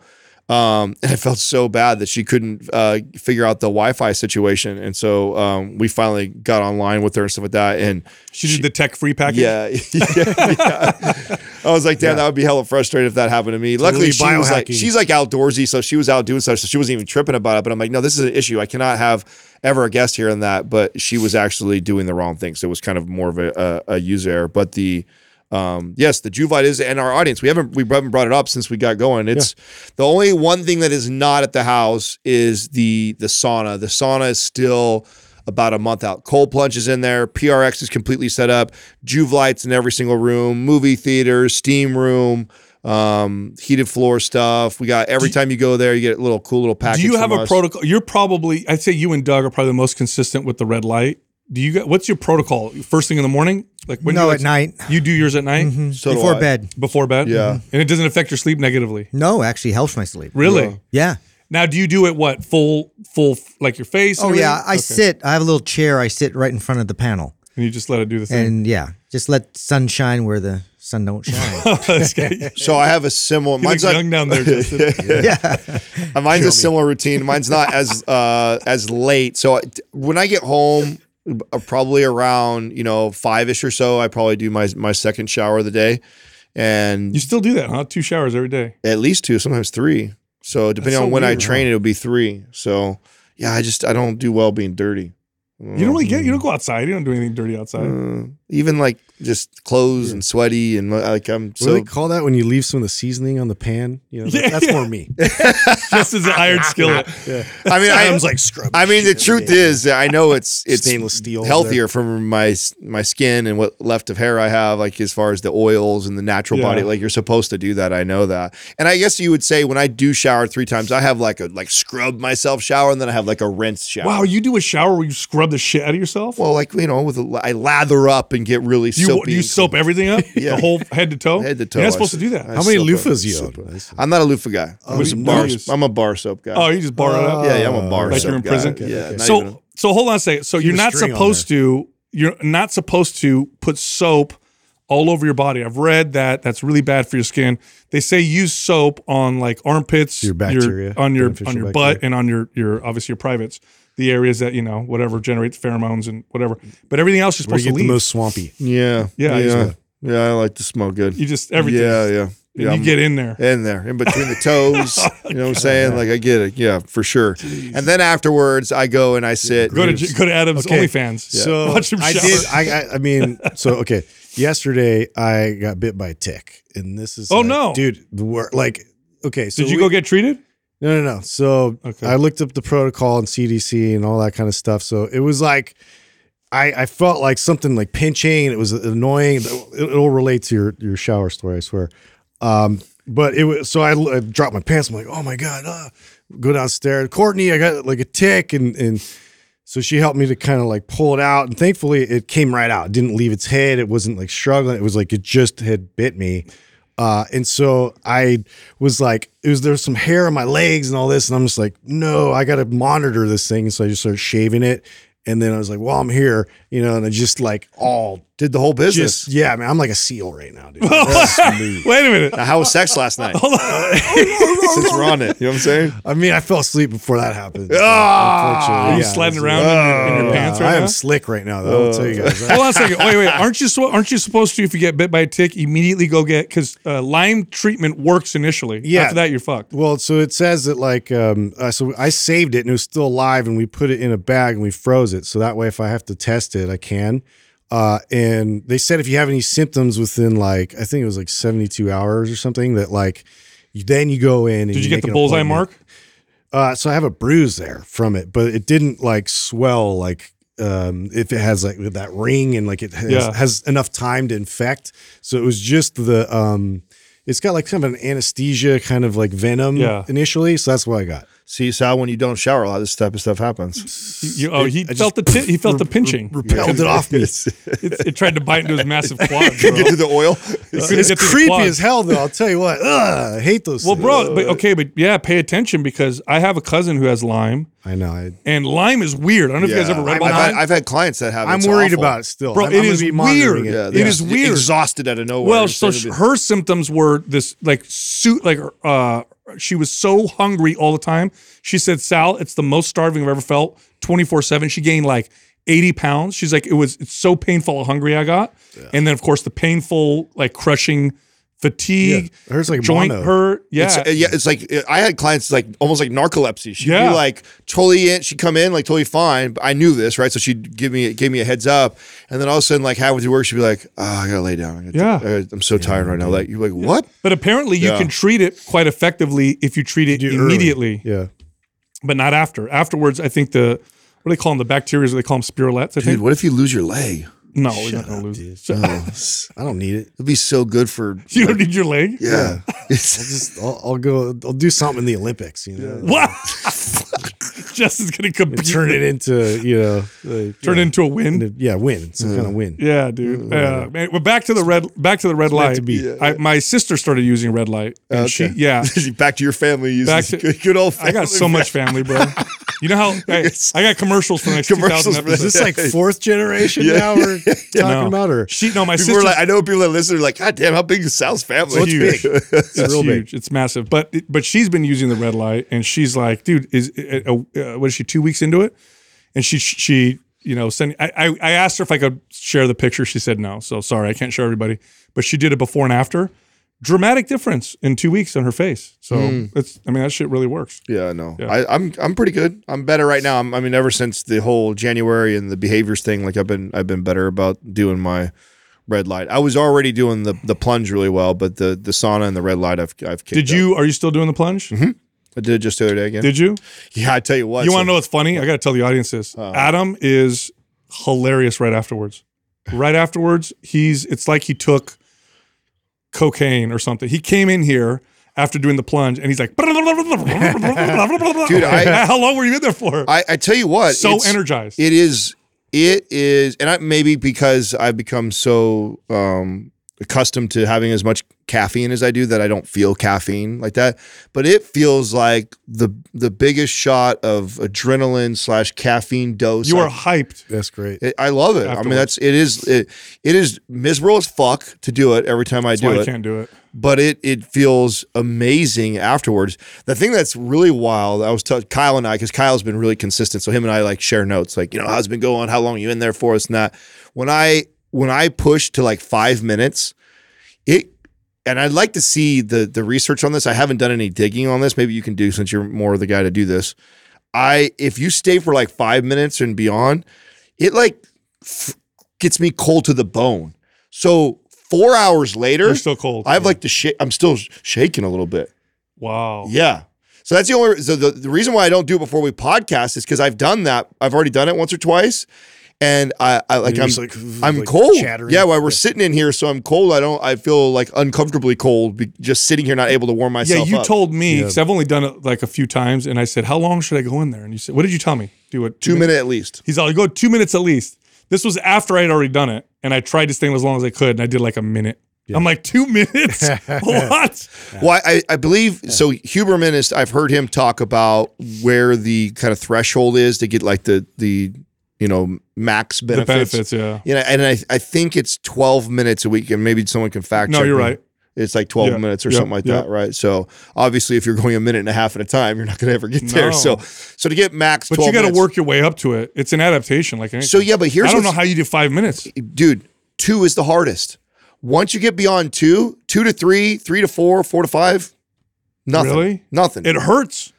Um, (laughs) and I felt so bad that she couldn't uh, figure out the Wi-Fi situation, and so um, we finally got online with her and stuff like that. And She did the tech free package. yeah, (laughs) yeah, yeah. I was like, damn, that would be hella frustrating if that happened to me. Luckily, she was like, she's like outdoorsy, so she was out doing stuff, so she wasn't even tripping about it. But I'm like, no, this is an issue. I cannot have ever a guest here on that. But she was actually doing the wrong thing, so it was kind of more of a, a, a user error. But the um, yes, the Juvite is, and our audience. We haven't we haven't brought it up since we got going. It's the only one thing that is not at the house is the the sauna. The sauna is still about a month out. Cold plunge is in there. PRX is completely set up. Joovv lights in every single room. Movie theater, steam room, um, heated floor stuff. We got every time you go there, you get a little cool little package. Do you have a us. protocol? You're probably, I'd say you and Doug are probably the most consistent with the red light. Do you got what's your protocol? First thing in the morning, like when No, you at night You do yours at night So before bed. before bed. Yeah. and it doesn't affect your sleep negatively. No, actually helps my sleep. Really? Yeah. Now, do you do it what full full like your face? and Oh yeah. I Okay. sit. I have a little chair. I sit right in front of the panel, and you just let it do the thing. and yeah, just let sun shine where the sun don't (laughs) shine. This (laughs) So I have a similar. He looks Mine's like, young down there. Justin. (laughs) yeah. Mine's a similar routine. Mine's not as uh, as late. So I- when I get home, Uh, probably around you know five ish or so, I probably do my my second shower of the day, and You still do that, huh? Two showers every day. at least two, sometimes three. So depending so on when I weird, train, it'll be three. So yeah, I just I don't do well being dirty. You don't really get. You don't go outside. You don't do anything dirty outside. Uh, even like just clothes and sweaty and like I'm What do so they call that when you leave some of the seasoning on the pan? You know, Yeah, that's yeah. more me. (laughs) (laughs) Just as an iron skillet. I mean (laughs) I Adam's like scrub. I mean, the truth is, I know it's it's Stainless steel healthier for my my skin and what left of hair I have, like as far as the oils and the natural Yeah. body. Like you're supposed to do that. I know that. And I guess you would say when I do shower three times, I have like a like scrub myself shower, and then I have like a rinse shower. Wow, you do a shower where you scrub the shit out of yourself? Well, like you know, with a, I lather up and get really you soapy. you and soap everything up, (laughs) Yeah. the whole head to toe. (laughs) Head to toe, You're I not supposed to do that. I How many soap loofahs you Soap own? I'm not a loofah guy. Oh, I'm, What a bar. I'm a bar soap guy. oh, you just bar it uh, up. yeah, yeah, I'm a uh, bar Like soap you're in guy. prison? Yeah, not so even- so hold on a second. So you're not supposed to you're not supposed to put soap all over your body. I've read that that's really bad for your skin. They say use soap on like armpits, Your bacteria, on your on your bacteria. butt, and on your your obviously your privates, the areas that you know whatever generates pheromones and whatever. But everything else you're supposed you to get the most swampy. Yeah. Yeah, Yeah. just- Yeah. I like to smell good. you just everything. Yeah. Yeah. And Yeah. you I'm- get in there. in there, in between the (laughs) toes. Oh, you know what I'm saying? Like I get it. Yeah, for sure. And then afterwards, I go and I sit. Go to go to Adam's Okay. OnlyFans. So watch him I shower. did. I, I I mean, (laughs) so okay. Yesterday I got bit by a tick, and this is Oh, like, no. dude. The wor- like okay. So Did you we- go get treated? No, no, no. So Okay. I looked up the protocol and CDC and all that kind of stuff. So it was like I, I felt like something like pinching. It was annoying. It, it'll relate to your your shower story, I swear. Um, but it was so I, I dropped my pants. I'm like, oh my god! Uh, go downstairs, Courtney. I got like a tick, and and so she helped me to kind of like pull it out, and thankfully it came right out. It didn't leave its head. It wasn't like struggling. It was like it just had bit me. Uh, and so I was like, it was there was some hair on my legs and all this, and I'm just like, no, I got to monitor this thing. So I just started shaving it, and then I was like, well, I'm here, you know, and I just like all Did the whole business. just yeah, man, I'm like a seal right now, dude. (laughs) Wait a minute. Now, how was sex last night? (laughs) (laughs) Since we're on it, you know what I'm saying? I mean, I fell asleep before that happened. Ah! Are you yeah, sliding it's- around in your, in your Oh, pants I right am slick right now, though. I'll tell you guys. Hold on a second. Wait, wait. Aren't you so, aren't you supposed to if you get bit by a tick immediately go get because uh, Lyme treatment works initially. Yeah. After that, you're fucked. Well, so it says that like um uh, so I saved it and it was still alive and we put it in a bag and we froze it so that way if I have to test it I can. Uh and they said if you have any symptoms within like I think it was like 72 hours or something that like you, then you go in and Did you get make the bullseye mark? Uh so I have a bruise there from it but it didn't like swell like um if it has like that ring and like it has, Yeah. has enough time to infect so it was just the um it's got like kind of an anesthesia kind of like venom Yeah. initially so that's what I got See, Sal, when you don't shower, a lot of this type of stuff happens. You, oh, he I just felt the ti- he felt the pinching. repelled it off me. It, it tried to bite into his massive (laughs) quad. Bro. get to the oil. It couldn't It's get to the creepy as hell, though. I'll tell you what. Ugh, I hate those. Well, things. bro, but okay, but yeah, pay attention because I have a cousin who has Lyme, I know. I, and Lyme is weird. I don't know if you guys ever read I've, about had, Lyme. I've had clients that have. it. I'm It's worried awful. about it still, Bro, I'm, it I'm is be monitoring weird. Yeah, It they're is weird. Exhausted out of nowhere. Well, so gonna sh- be- her symptoms were this like suit like uh she was so hungry all the time. She said, "Sal, it's the most starving I've ever felt. Twenty four seven. She gained like eighty pounds. She's like, it was it's so painful how hungry I got, and then of course the painful like crushing fatigue, Yeah. Hers like joint mono. hurt. Yeah, It's, uh, yeah, it's like uh, I had clients like almost like narcolepsy. She'd Yeah. be like totally in. She'd come in like totally fine. But I knew this, right? So she'd give me gave me a heads up, and then all of a sudden, like halfway through work, she'd be like, "Oh, I gotta lay down. I gotta- Yeah. I gotta- I'm so tired right now." Like you're like, "What?" but apparently you Yeah. can treat it quite effectively if you treat it Do early. immediately, Yeah. but not after. Afterwards, I think the what do they call them? The bacteria? They call them spirochetes. I Dude, think. what if you lose your leg? No, we're not gonna up, lose. Shut- I don't need it. It'd be so good for (laughs) You don't need your leg. yeah. (laughs) I'll just, I'll, I'll go. I'll do something in the Olympics. You know, What? (laughs) Justin's gonna compete. turn it into you know, like, turn yeah, into a win. yeah, win some kind of win. Yeah, dude. Yeah, man. We're back to the red. Back to the red light. to be. I, my sister started using red light, and she, yeah. back to your family. Using Back to- good, good old. Family I got so much family, bro. You know how (laughs) hey, I got commercials for the next two Commercials thousand for the- episodes. Is this like fourth generation Yeah. now we're (laughs) talking No. about, or She no, my sister. like, I know people that listen are like, God damn, how big is Sal's family? It's huge. (laughs) It's real big. It's massive. But but she's been using the red light, and she's like, dude, is uh, uh, what is she two weeks into it? And she she you know send. I, I I asked her if I could share the picture. She said no. So sorry, I can't show everybody. But she did it before and after. Dramatic difference in two weeks on her face. So hmm. it's. I mean, that shit really works. Yeah, no, Yeah. I, I'm I'm pretty good. I'm better right now. I'm, I mean, ever since the whole January and the behaviors thing, like I've been I've been better about doing my red light. I was already doing the the plunge really well, but the the sauna and the red light, I've I've kicked Did up. you? Are you still doing the plunge? Mm-hmm. I did just the other day again. Did you? yeah, I tell you what. You so- want to know what's funny? I got to tell the audience this. Uh. Adam is hilarious right afterwards. Right afterwards, he's it's like he took cocaine or something. He came in here after doing the plunge and he's like (laughs) Dude, I- how long were you in there for? I, I tell you what. so energized. It is. It is, and I, maybe because I've become so um, accustomed to having as much caffeine as I do that I don't feel caffeine like that. But it feels like the the biggest shot of adrenaline slash caffeine dose. You I- are hyped. That's great. it- I love it. I mean, that's it is it, it is miserable as fuck to do it every time I That's do why I it can't do it. but it it feels amazing afterwards. The thing that's really wild, I was telling Kyle and I, because Kyle's been really consistent, so him and I like share notes, like you know how's it been going, how long you in there for us, and that. When I when I push to like five minutes, it. And I'd like to see the the research on this. I haven't done any digging on this. Maybe you can do since you're more the guy to do this. I if you stay for like five minutes and beyond, it like f- gets me cold to the bone. So four hours later, You're still cold. I have like the shit. I'm still sh- shaking a little bit. wow. Yeah. So that's the only. So the, the reason why I don't do it before we podcast is because I've done that. I've already done it once or twice, and I, I like You're I'm like, I'm like cold. chattering. Yeah, while we're sitting in here, so I'm cold. I don't. I feel like uncomfortably cold, be, just sitting here, not able to warm myself. Yeah, you up. told me Yeah. because I've only done it like a few times, and I said, "How long should I go in there?" And you said, "What did you tell me? Do it two minute at least. He's all, go two minutes at least." This was after I had already done it, and I tried to stay as long as I could, and I did like a minute. I'm like two minutes. (laughs) (laughs) what? Well, I, I believe so. Huberman is. I've heard him talk about where the kind of threshold is to get like the the you know max benefits. benefits, yeah. You know, and I, I think it's 12 minutes a week, and maybe someone can fact No, check. you're me. right. It's like 12 Yeah, minutes or yeah, something like yeah. that, right? So obviously, if you're going a minute and a half at a time, you're not going to ever get there. No. So, so to get max, But 12 you got to work your way up to it. It's an adaptation, like anything. So yeah, but here's I don't know how you do five minutes. dude, two is the hardest. Once you get beyond two, two to three, three to four, four to five, nothing. Really? Nothing. It hurts.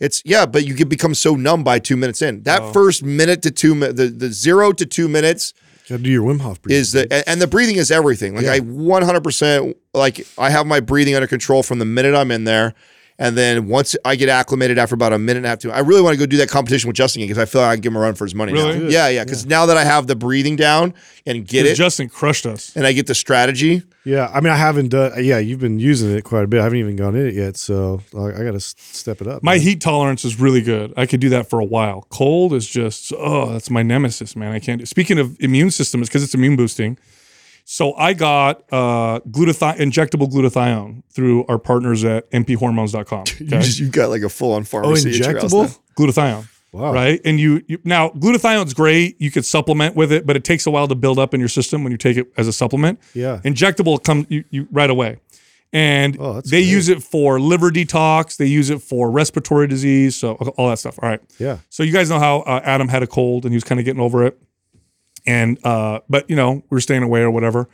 It's yeah, but you can become so numb by two minutes in. That Oh. first minute to two, the the zero to two minutes Gotta do your Wim Hof breathing. is the and- and the breathing is everything. Like I 100% like I have my breathing under control from the minute I'm in there. And then once I get acclimated after about a minute and a half, to, I really want to go do that competition with Justin because I feel like I can give him a run for his money. Really? Now. Yeah, yeah. Because now that I have the breathing down and get it, Justin crushed us. and I get the strategy, yeah, I mean, I haven't done. Yeah, you've been using it quite a bit. I haven't even gone in it yet, so I, I got to step it up. My man. heat tolerance is really good. I could do that for a while. Cold is just oh, that's my nemesis, man. I can't. do Speaking of immune system, it's because it's immune boosting. So I got uh, glutathione, injectable glutathione through our partners at mphormones.com. (laughs) you Okay? just you got like a full on Oh, pharmacy. at your house injectable. glutathione. Wow. Right. And you, you now glutathione's great. You could supplement with it, but it takes a while to build up in your system when you take it as a supplement. Yeah. Injectable come you, you right away. And Oh, they great. use it for liver detox. They use it for respiratory disease. So all that stuff. All right. Yeah. So you guys know how uh, Adam had a cold and he was kind of getting over it. And uh, but you know we were staying away or whatever.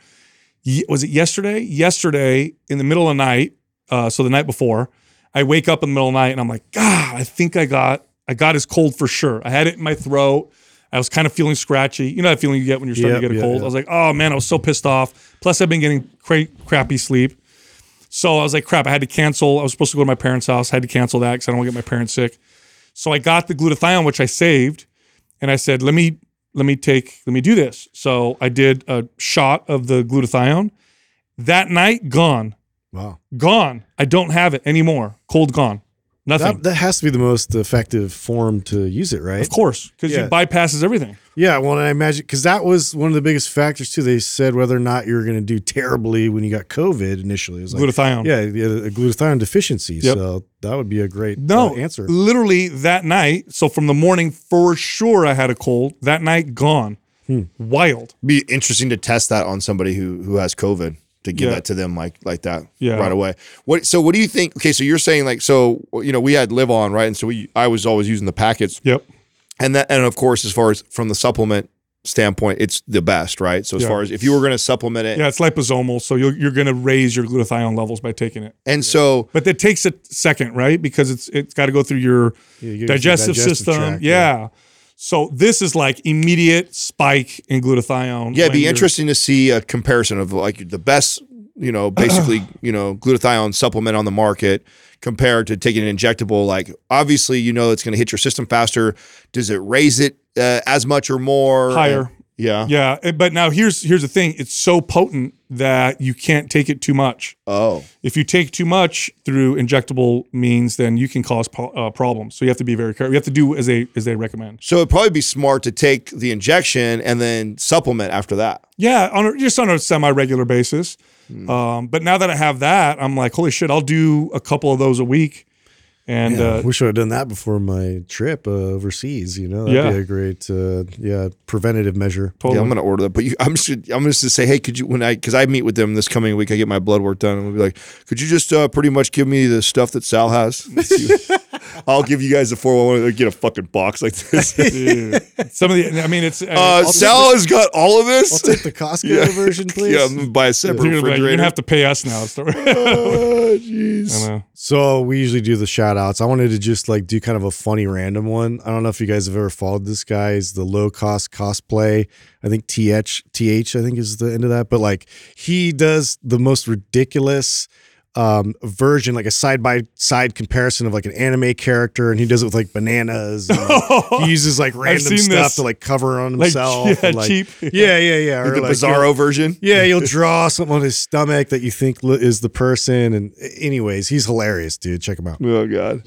Ye- was it yesterday? Yesterday in the middle of the night. Uh, so the night before, I wake up in the middle of the night and I'm like, God, I think I got I got his cold for sure. I had it in my throat. I was kind of feeling scratchy. You know that feeling you get when you're starting Yep, to get a yeah, cold. yeah. I was like, oh man, I was so pissed off. Plus, I've been getting cra- crappy sleep. So I was like, crap, I had to cancel. I was supposed to go to my parents' house. I had to cancel that because I don't want to get my parents sick. So I got the glutathione, which I saved, and I said, let me let me take let me do this. So I did a shot of the glutathione. That night, gone, Wow. gone. I don't have it anymore. Cold gone. Nothing. That, that has to be the most effective form to use it, right? of course, because Yeah. it bypasses everything. Yeah, well, and I imagine because that was one of the biggest factors too. They said whether or not you were going to do terribly when you got COVID initially. It was like, Glutathione. Yeah, you had a glutathione deficiency. Yep. So that would be a great No uh, answer. Literally that night. So from the morning, for sure, I had a cold. That night, gone. Hmm. Wild. Be interesting to test that on somebody who who has COVID to give Yeah. that to them like like that Yeah. right away. What so what do you think? Okay, so you're saying like so you know we had LivOn right, and so we I was always using the packets, Yep. and that and of course as far as from the supplement standpoint, it's the best, right? So as Yeah. far as if you were going to supplement it, Yeah, it's liposomal, so you're, you're going to raise your glutathione levels by taking it. and so But it takes a second, right? Because it's it's got to go through your Yeah, digestive, digestive system. tract, yeah. So this is like immediate spike in glutathione. yeah, it'd be interesting to see a comparison of like the best, you know, (clears throat) basically you know glutathione supplement on the market compared to taking an injectable. Like obviously you know it's going to hit your system faster. Does it raise it uh, as much or more? Higher. Yeah. Yeah, eh, but now here's here's the thing. It's so potent that you can't take it too much. Oh. If you take too much through injectable means, then you can cause po- uh, problems. So you have to be very careful. You have to do as they as they recommend. So it'd probably be smart to take the injection and then supplement after that. Yeah, on a, just on a semi regular basis. Um, but now that I have that, I'm like, holy shit, I'll do a couple of those a week. And Yeah, uh, wish I had done that before my trip uh, overseas. You know, that'd Yeah. be a great, uh, yeah, preventative measure. totally. Yeah, I'm gonna order that. But you, I'm just I'm just to say, hey, could you when I because I meet with them this coming week, I get my blood work done, and we'll be like, could you just uh, pretty much give me the stuff that Sal has? (laughs) I'll give you guys the 411. Get a fucking box like this. (laughs) Dude. Some of the, I mean, it's. Uh, Sal has got all of this. I'll this. take the Costco Yeah. version, please. Yeah, I'm gonna buy a separate you're, gonna, you're gonna have to pay us now. So- (laughs) Oh, jeez. know. So we usually do the shout outs. I wanted to just like do kind of a funny random one. I don't know if you guys have ever followed this guy. He's the low cost cosplay. I think TH TH I think is the end of that. But like he does the most ridiculous um version, like a side by side comparison of like an anime character, and he does it with like bananas. and, like, (laughs) he uses like random stuff this. to like cover on Like, himself. yeah, and, like- cheap. (laughs) Yeah, yeah, yeah. Like Or the like, Bizarro version. yeah, you'll (laughs) draw something on his stomach that you think li- is the person. And anyways, he's hilarious, dude. Check him out. Oh god.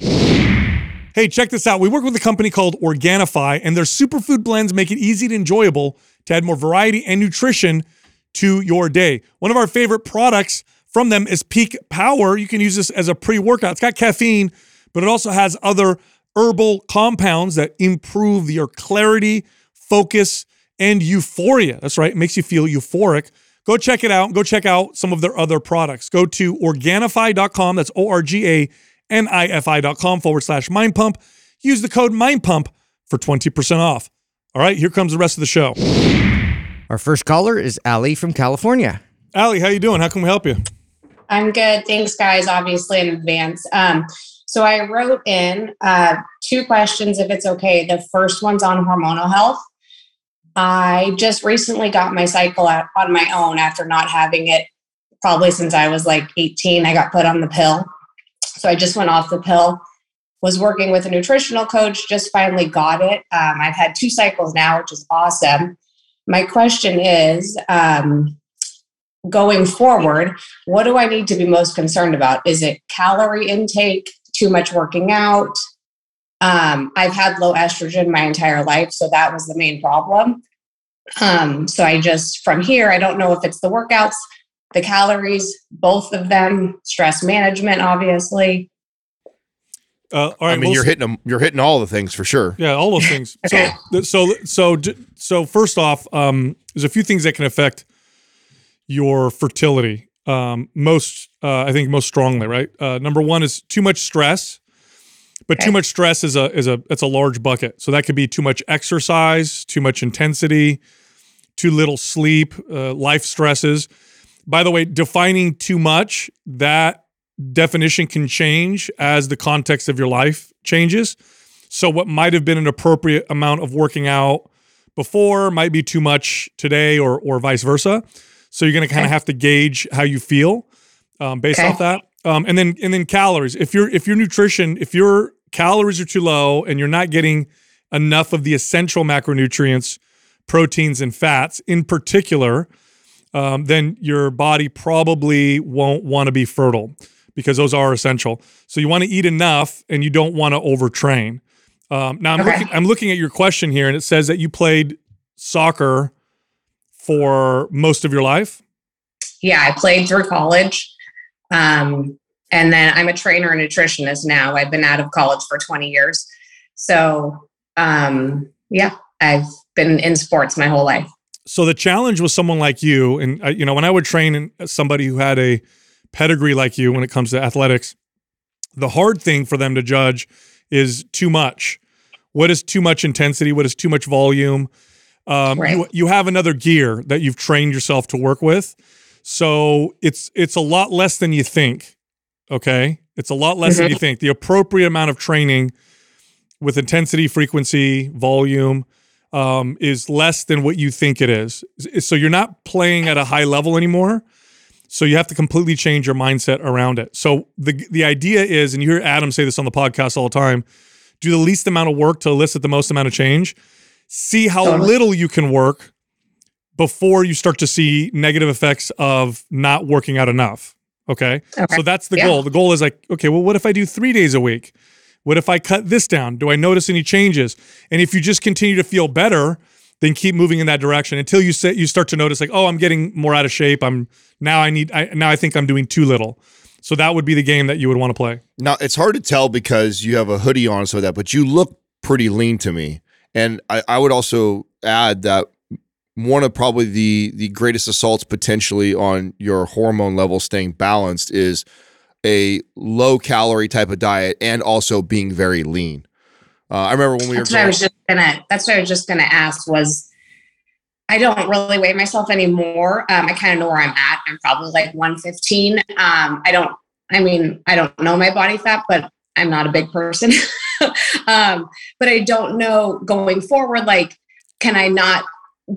Hey, check this out. We work with a company called Organifi, and their superfood blends make it easy and enjoyable to add more variety and nutrition to your day. One of our favorite products from them is Peak Power. You can use this as a pre workout. It's got caffeine, but it also has other herbal compounds that improve your clarity, focus, and euphoria. That's right, it makes you feel euphoric. Go check it out. Go check out some of their other products. Go to Organifi.com. That's O R G A N I F I.com forward slash mind pump. Use the code mind pump for 20% off. All right, here comes the rest of the show. Our first caller is Ali from California. Allie, how you doing? How can we help you? I'm good. Thanks, guys, obviously in advance. Um, so I wrote in uh, two questions, if it's okay. The first one's on hormonal health. I just recently got my cycle out on my own after not having it probably since I was like 18. I got put on the pill. So I just went off the pill, was working with a nutritional coach, just finally got it. Um, I've had two cycles now, which is awesome. My question is, um, going forward, what do I need to be most concerned about? Is it calorie intake, too much working out? Um, I've had low estrogen my entire life, so that was the main problem. Um, so I just, from here, I don't know if it's the workouts, the calories, both of them, stress management, obviously. Uh, all right, I mean, well, you're hitting them. You're hitting all the things for sure. Yeah, all those (laughs) things. Okay. So, so, so, so, first off, um, there's a few things that can affect your fertility. Um, most, uh, I think, most strongly. Right. Uh, number one is too much stress, but too much stress is a is a it's a large bucket. So that could be too much exercise, too much intensity, too little sleep, uh, life stresses. By the way, defining too much that definition can change as the context of your life changes. So what might have been an appropriate amount of working out before might be too much today, or or vice versa. So you're going to kind of have to gauge how you feel um, based Okay. off that. Um, and then and then calories. If your if your nutrition, if your calories are too low and you're not getting enough of the essential macronutrients, proteins and fats in particular, um, then your body probably won't want to be fertile because those are essential. So you want to eat enough and you don't want to overtrain. Um, now I'm Okay. looking I'm looking at your question here and it says that you played soccer for most of your life. Yeah, I played through college. Um, and then I'm a trainer and nutritionist now. I've been out of college for 20 years. So, um, yeah, I've been in sports my whole life. So the challenge with someone like you, and uh, you know, when I would train in- uh, somebody who had a pedigree like you when it comes to athletics, the hard thing for them to judge is too much. What is too much intensity? What is too much volume? Um, Right. you, you have another gear that you've trained yourself to work with, so it's it's a lot less than you think. Okay, it's a lot less than you think. The appropriate amount of training with intensity, frequency, volume um, is less than what you think it is. So you're not playing at a high level anymore. So you have to completely change your mindset around it. So the the idea is, and you hear Adam say this on the podcast all the time: do the least amount of work to elicit the most amount of change. See how Totally. little you can work before you start to see negative effects of not working out enough. Okay. Okay. So that's the Yeah. goal. The goal is like, okay, well, what if I do three days a week? What if I cut this down? Do I notice any changes? And if you just continue to feel better, then keep moving in that direction until you say you start to notice like, oh, I'm getting more out of shape. I'm now I need I now I think I'm doing too little. So that would be the game that you would want to play. Now it's hard to tell because you have a hoodie on, so that, but you look pretty lean to me. And I, I would also add that one of probably the the greatest assaults potentially on your hormone level staying balanced is a low calorie type of diet and also being very lean. Uh, I remember when we That's were what I was just gonna. That's what I was just gonna ask. Was I don't really weigh myself anymore. Um, I kind of know where I'm at. I'm probably like 115. Um, I don't. I mean, I don't know my body fat, but I'm not a big person. (laughs) um, but I don't know going forward. Like, can I not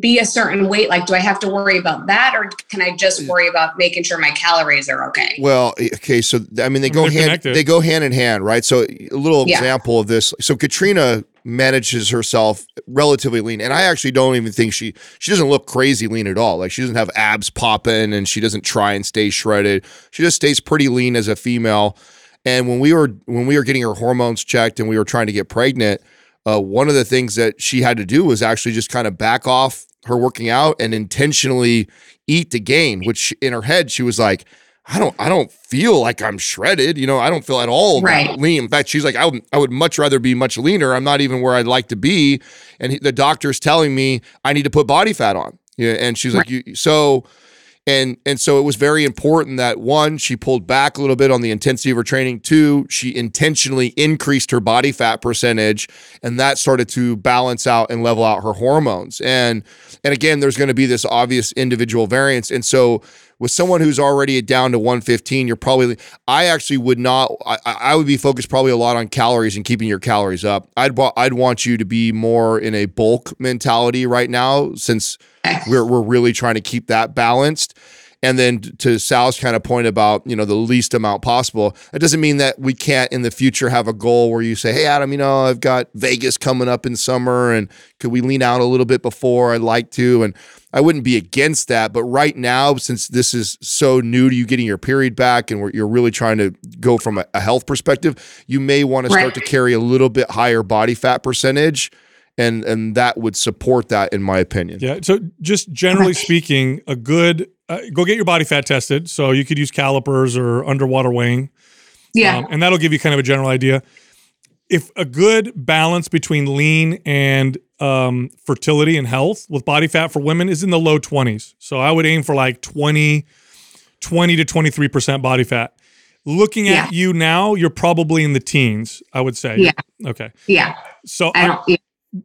be a certain weight? Like, do I have to worry about that, or can I just worry about making sure my calories are okay? Well, okay, so I mean they go They're hand connected. they go hand in hand, right? So a little Yeah. example of this. So Katrina manages herself relatively lean, and I actually don't even think she she doesn't look crazy lean at all. Like she doesn't have abs popping, and she doesn't try and stay shredded. She just stays pretty lean as a female. And when we were when we were getting her hormones checked and we were trying to get pregnant, uh, one of the things that she had to do was actually just kind of back off her working out and intentionally eat to gain. Which in her head she was like, I don't I don't feel like I'm shredded. You know, I don't feel at all that lean. In fact, she's like, I would I would much rather be much leaner. I'm not even where I'd like to be. And he, the doctor's telling me I need to put body fat on. Yeah, and she's like, you so and and so it was very important that one she pulled back a little bit on the intensity of her training. Two she intentionally increased her body fat percentage and that started to balance out and level out her hormones. And and again there's going to be this obvious individual variance. And so with someone who's already down to 115 you're probably i actually would not i, I would be focused probably a lot on calories and keeping your calories up i'd i'd want you to be more in a bulk mentality right now since we're, we're really trying to keep that balanced and then to Sal's kind of point about, you know, the least amount possible, it doesn't mean that we can't in the future have a goal where you say, hey, Adam, you know, I've got Vegas coming up in summer and could we lean out a little bit before? I'd like to. And I wouldn't be against that. But right now, since this is so new to you getting your period back and we're, you're really trying to go from a, a health perspective, you may want to start to carry a little bit higher body fat percentage. And, and that would support that, in my opinion. Yeah. So just generally speaking, a good uh, go get your body fat tested. So you could use calipers or underwater weighing. Yeah. Um, and that'll give you kind of a general idea. If a good balance between lean and um, fertility and health with body fat for women is in the low 20s. So I would aim for like 20, 20 to 23% body fat. Looking Yeah. at you now, you're probably in the teens, I would say. Yeah. Okay. yeah. So I I- don't. Yeah.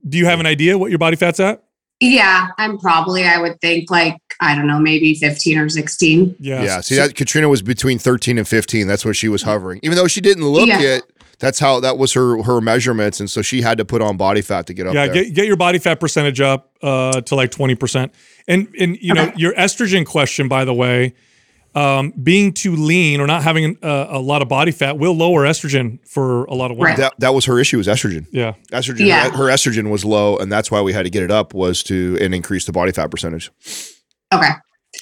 do you have an idea what your body fat's at? Yeah, I'm probably, I would think like, I don't know, maybe 15 or 16. Yeah. Yeah. See, that Katrina was between 13 and 15. That's where she was hovering. Even though she didn't look Yeah. it, that's how that was her her measurements, and so she had to put on body fat to get up yeah, there. get get your body fat percentage up uh, to like twenty percent, and and you know your estrogen question, by the way, um, being too lean or not having uh, a lot of body fat will lower estrogen for a lot of women. Right. that that was her issue was estrogen. Yeah, Estrogen, Yeah. her estrogen was low, and that's why we had to get it up was to and increase the body fat percentage. Okay.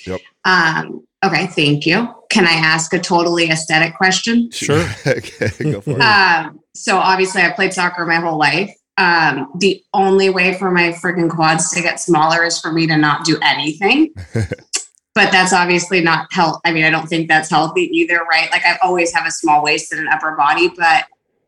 Yep. Um, okay. Thank you. Can I ask a totally aesthetic question? Sure. (laughs) okay, go for it. Um, so obviously I played soccer my whole life. Um, the only way for my freaking quads to get smaller is for me to not do anything. (laughs) but that's obviously not health. I mean, I don't think that's healthy either, right? Like I always have a small waist and an upper body, but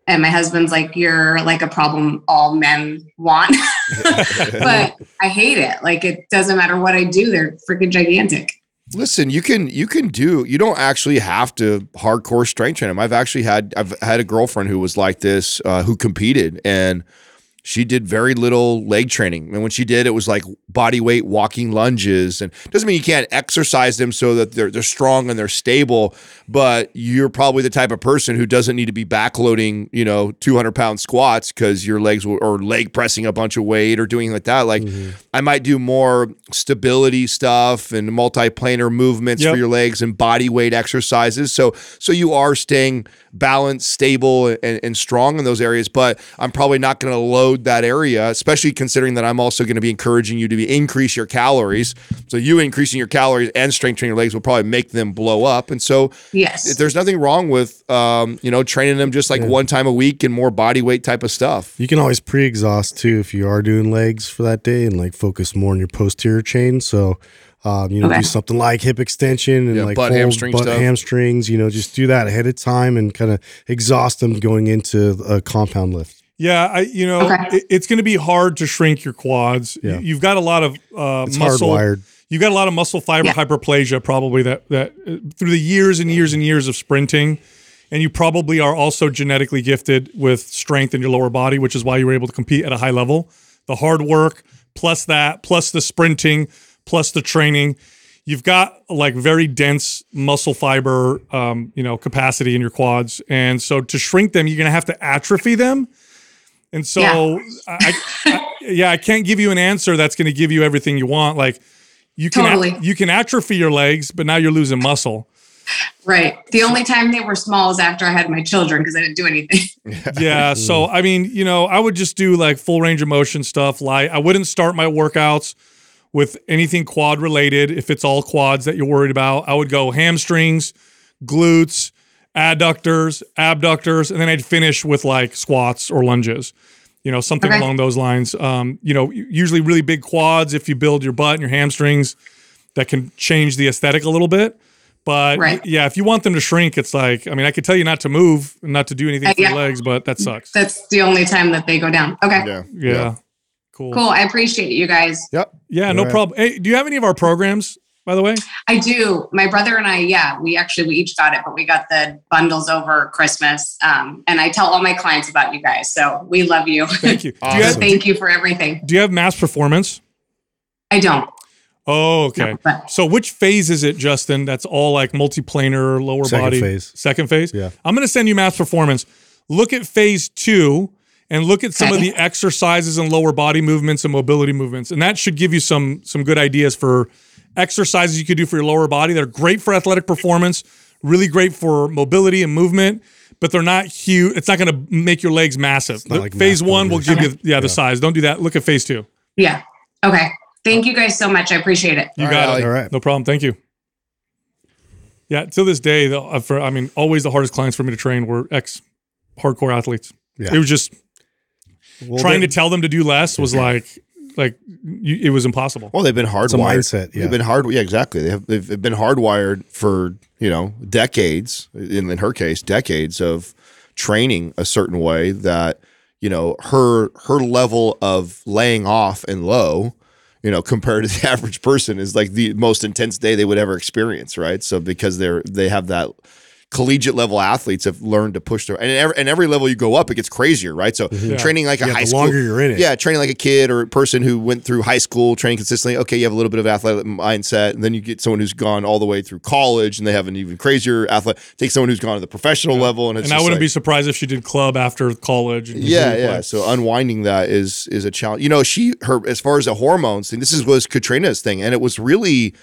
and my husband's like, you're like a problem all men want. (laughs) but I hate it. Like it doesn't matter what I do, they're freaking gigantic. Listen, you can you can do you don't actually have to hardcore strength train them. I've actually had I've had a girlfriend who was like this uh, who competed and she did very little leg training. And when she did, it was like body weight walking lunges. And doesn't mean you can't exercise them so that they're they're strong and they're stable, but you're probably the type of person who doesn't need to be backloading, you know, 200 pound squats because your legs will, or leg pressing a bunch of weight or doing like that. Like mm-hmm. I might do more stability stuff and multiplanar movements Yep. for your legs and body weight exercises. So so you are staying balanced, stable, and, and strong in those areas. But I'm probably not going to load load that area, especially considering that I'm also going to be encouraging you to be increase your calories. So you increasing your calories and strength training your legs will probably make them blow up. And so Yes. there's nothing wrong with um, you know training them just like one time a week and more body weight type of stuff. You can always pre-exhaust too if you are doing legs for that day and like focus more on your posterior chain. So, um, you know, Okay. do something like hip extension and Yeah, like butt hamstring butt stuff. hamstrings. You know, just do that ahead of time and kind of exhaust them going into a compound lift. Yeah, I you know Okay. it- it's going to be hard to shrink your quads. Yeah. You, have got a lot of uh, It's muscle. hardwired. You've got a lot of muscle fiber Yeah. hyperplasia probably that that uh, through the years and years and years of sprinting, and you probably are also genetically gifted with strength in your lower body, which is why you were able to compete at a high level. The hard work plus that plus the sprinting plus the training. You've got like very dense muscle fiber, um, you know, capacity in your quads, and so to shrink them, you're going to have to atrophy them. And so, Yeah. I, I, I- yeah, I can't give you an answer that's going to give you everything you want. Like you can, Totally. you can atrophy your legs, but now you're losing muscle. right. The only time they were small is after I had my children because I didn't do anything. (laughs) Yeah. (laughs) So I mean, you know, I would just do like full range of motion stuff. Like I wouldn't start my workouts with anything quad related. If it's all quads that you're worried about, I would go hamstrings, glutes, adductors, abductors, and then I'd finish with like squats or lunges. You know, something Okay. along those lines. Um, you know, usually really big quads if you build your butt and your hamstrings that can change the aesthetic a little bit. But Right. yeah, if you want them to shrink, it's like I mean, I could tell you not to move, not to do anything Uh, for your legs, but that sucks. That's the only time that they go down. Okay. Yeah. Yeah. Cool. Cool. I appreciate you guys. Yep. Yeah, no Alright. problem. Hey, do you have any of our programs, by the way? I do. My brother and I, yeah, we actually we each got it, but we got the bundles over Christmas. Um, and I tell all my clients about you guys. So we love you. Thank you. (laughs) Do you have, Thank you for everything. do you have MAPS Performance? I don't. Oh, okay. No, but So which phase is it, Justin? That's all like multiplanar lower Second body. phase. Second phase? Yeah. I'm gonna send you MAPS Performance. Look at phase two and look at some of the exercises and lower body movements and mobility movements. And that should give you some some good ideas for exercises you could do for your lower body. They're great for athletic performance, really great for mobility and movement, but they're not huge. It's not gonna make your legs massive. like phase mass one will give builders. you yeah, the size. Don't do that. Look at phase two. yeah. Okay. Thank you guys so much. I appreciate it. You All got right, it. All right. No problem. Thank you. Yeah, to this day, though, uh, for I mean, always the hardest clients for me to train were ex hardcore athletes. Yeah. It was just Well, trying to tell them to do less was like, like you, it was impossible. Well, they've been hardwired. It's a mindset, yeah. They've been hard. Yeah, exactly. They have. They've, they've been hardwired for you know decades. In, in her case, decades of training a certain way that you know her her level of laying off and low. You know, (laughs) compared to the average person, is like the most intense day they would ever experience, right? So because they're they have that collegiate level athletes have learned to push their and every, and every level you go up, it gets crazier, right? So mm-hmm. training like a Yeah, high the school, longer you're in it. yeah, training like a kid or a person who went through high school training consistently. Okay, you have a little bit of athletic mindset, and then you get someone who's gone all the way through college and they have an even crazier athlete. Take someone who's gone to the professional level, and it's and I wouldn't like- be surprised if she did club after college. and- yeah, yeah. like- So unwinding that is is a challenge. You know, she her as far as the hormones thing. This is was Katrina's thing, and it was really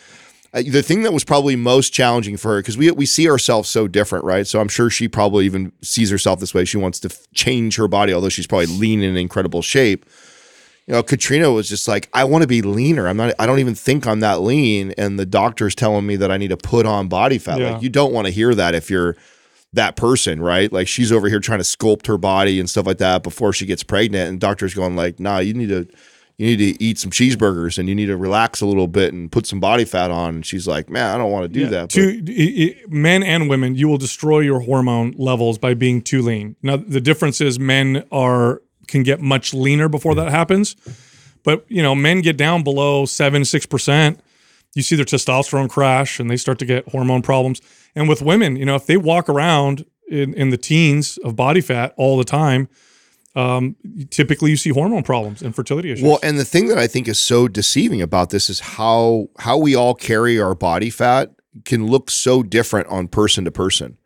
uh, the thing that was probably most challenging for her because we we see ourselves so different, right? So I'm sure she probably even sees herself this way. She wants to f- change her body, although she's probably lean and in incredible shape. You know, Katrina was just like, I want to be leaner. I'm not. I don't even think I'm that lean, and the doctor's telling me that I need to put on body fat. Yeah. Like you don't want to hear that if you're that person, right? Like she's over here trying to sculpt her body and stuff like that before she gets pregnant, and doctor's going like, Nah, you need to, you need to eat some cheeseburgers and you need to relax a little bit and put some body fat on. And she's like, Man, I don't want to do Yeah, that. Too, men and women, you will destroy your hormone levels by being too lean. Now, the difference is men are can get much leaner before that happens, but you know, men get down below seven six percent. You see their testosterone crash, and they start to get hormone problems. And with women, you know, if they walk around in, in the teens of body fat all the time, um, typically you see hormone problems and fertility issues. Well, and the thing that I think is so deceiving about this is how how we all carry our body fat can look so different on person to person.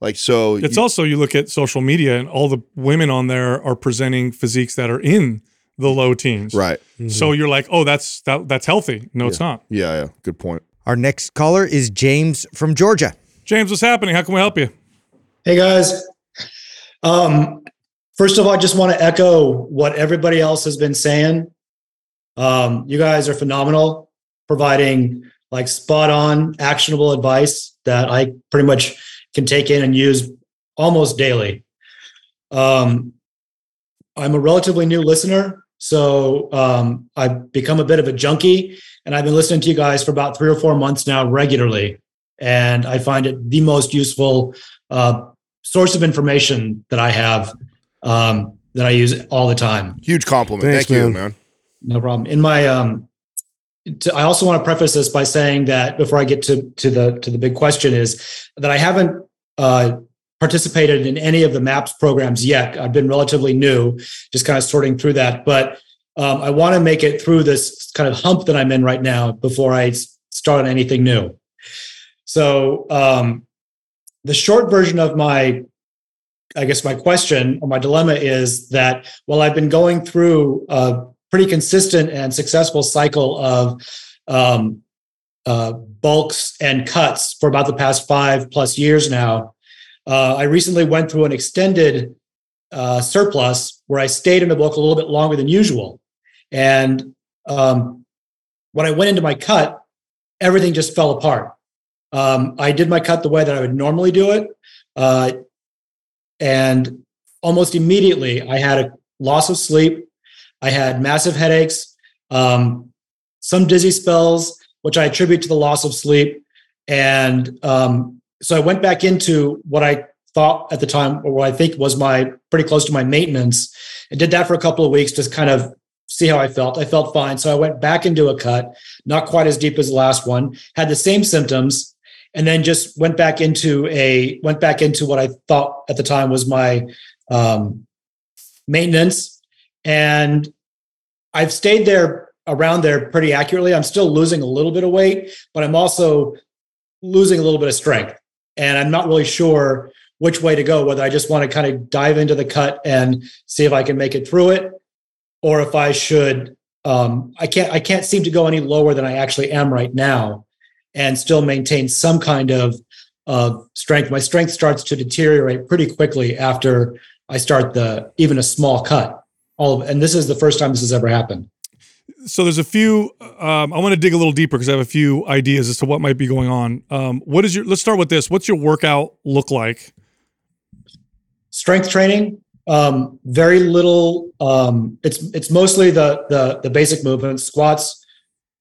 Like so, It's you- also you look at social media and all the women on there are presenting physiques that are in the low teens. right. So you're like, oh, that's that, that's healthy. No, it's not. Yeah, yeah. Good point. Our next caller is James from Georgia. James, what's happening? How can we help you? Hey guys. Um, First of all, I just want to echo what everybody else has been saying. Um, you guys are phenomenal, providing like spot on, actionable advice that I pretty much can take in and use almost daily. Um, I'm a relatively new listener, so um, I've become a bit of a junkie, and I've been listening to you guys for about three or four months now regularly, and I find it the most useful uh, source of information that I have um, that I use all the time. Huge compliment. Thanks, Thank you, man. man. No problem. In my um, to, I also want to preface this by saying that before I get to to the to the big question is that I haven't uh, participated in any of the MAPS programs yet. I've been relatively new, just kind of sorting through that. But um, I want to make it through this kind of hump that I'm in right now before I start on anything new. So um, the short version of my I guess my question or my dilemma is that while I've been going through a pretty consistent and successful cycle of um, uh, bulks and cuts for about the past five plus years now, uh, I recently went through an extended uh, surplus where I stayed in the bulk a little bit longer than usual. And um, when I went into my cut, everything just fell apart. Um, I did my cut the way that I would normally do it. Uh, and almost immediately, I had a loss of sleep. I had massive headaches, um, some dizzy spells, which I attribute to the loss of sleep. And um, so I went back into what I thought at the time, or what I think was my pretty close to my maintenance, and did that for a couple of weeks, just kind of see how I felt. I felt fine. So I went back into a cut, not quite as deep as the last one, had the same symptoms, and then just went back into a went back into what I thought at the time was my um, maintenance, and I've stayed there around there pretty accurately. I'm still losing a little bit of weight, but I'm also losing a little bit of strength, and I'm not really sure which way to go. Whether I just want to kind of dive into the cut and see if I can make it through it, or if I should. Um, I can't. I can't seem to go any lower than I actually am right now and still maintain some kind of uh, strength. My strength starts to deteriorate pretty quickly after I start the even a small cut. All of, and this is the first time this has ever happened. So there's a few. Um, I want to dig a little deeper because I have a few ideas as to what might be going on. Um, what is your? Let's start with this. What's your workout look like? Strength training, um, very little. Um, it's it's mostly the the the basic movements: squats,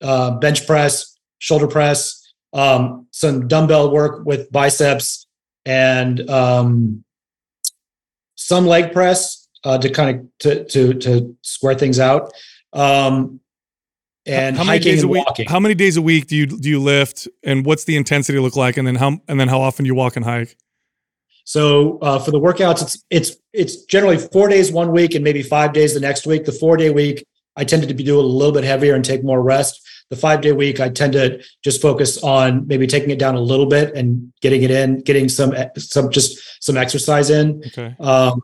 uh, bench press, shoulder press, um, some dumbbell work with biceps, and um, some leg press uh, to kind of to to to square things out. Um, and how many hiking days a and week? walking. How many days a week do you do you lift, and what's the intensity look like? And then how and then how often do you walk and hike? So uh, for the workouts, it's it's it's generally four days one week and maybe five days the next week. The four day week, I tended to be do a little bit heavier and take more rest. The five day week, I tend to just focus on maybe taking it down a little bit and getting it in, getting some some just some exercise in. Okay. Um,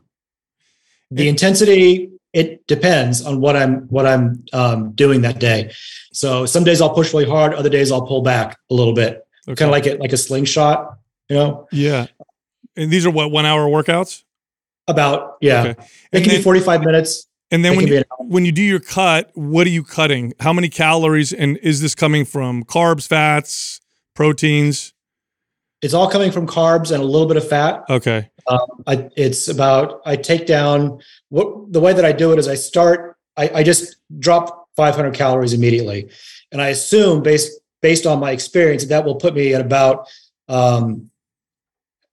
the intensity it depends on what I'm what I'm um, doing that day. So some days I'll push really hard, other days I'll pull back a little bit, Okay. kind of like it like a slingshot, you know. Yeah. And these are what one hour workouts. About yeah, Okay. it can then, be 45 minutes. And then it when you, when you do your cut, what are you cutting? How many calories? And is this coming from carbs, fats, proteins? It's all coming from carbs and a little bit of fat. Okay. I, it's about I take down what the way that I do it is I start I, I just drop 500 calories immediately, and I assume based based on my experience that, that will put me at about um,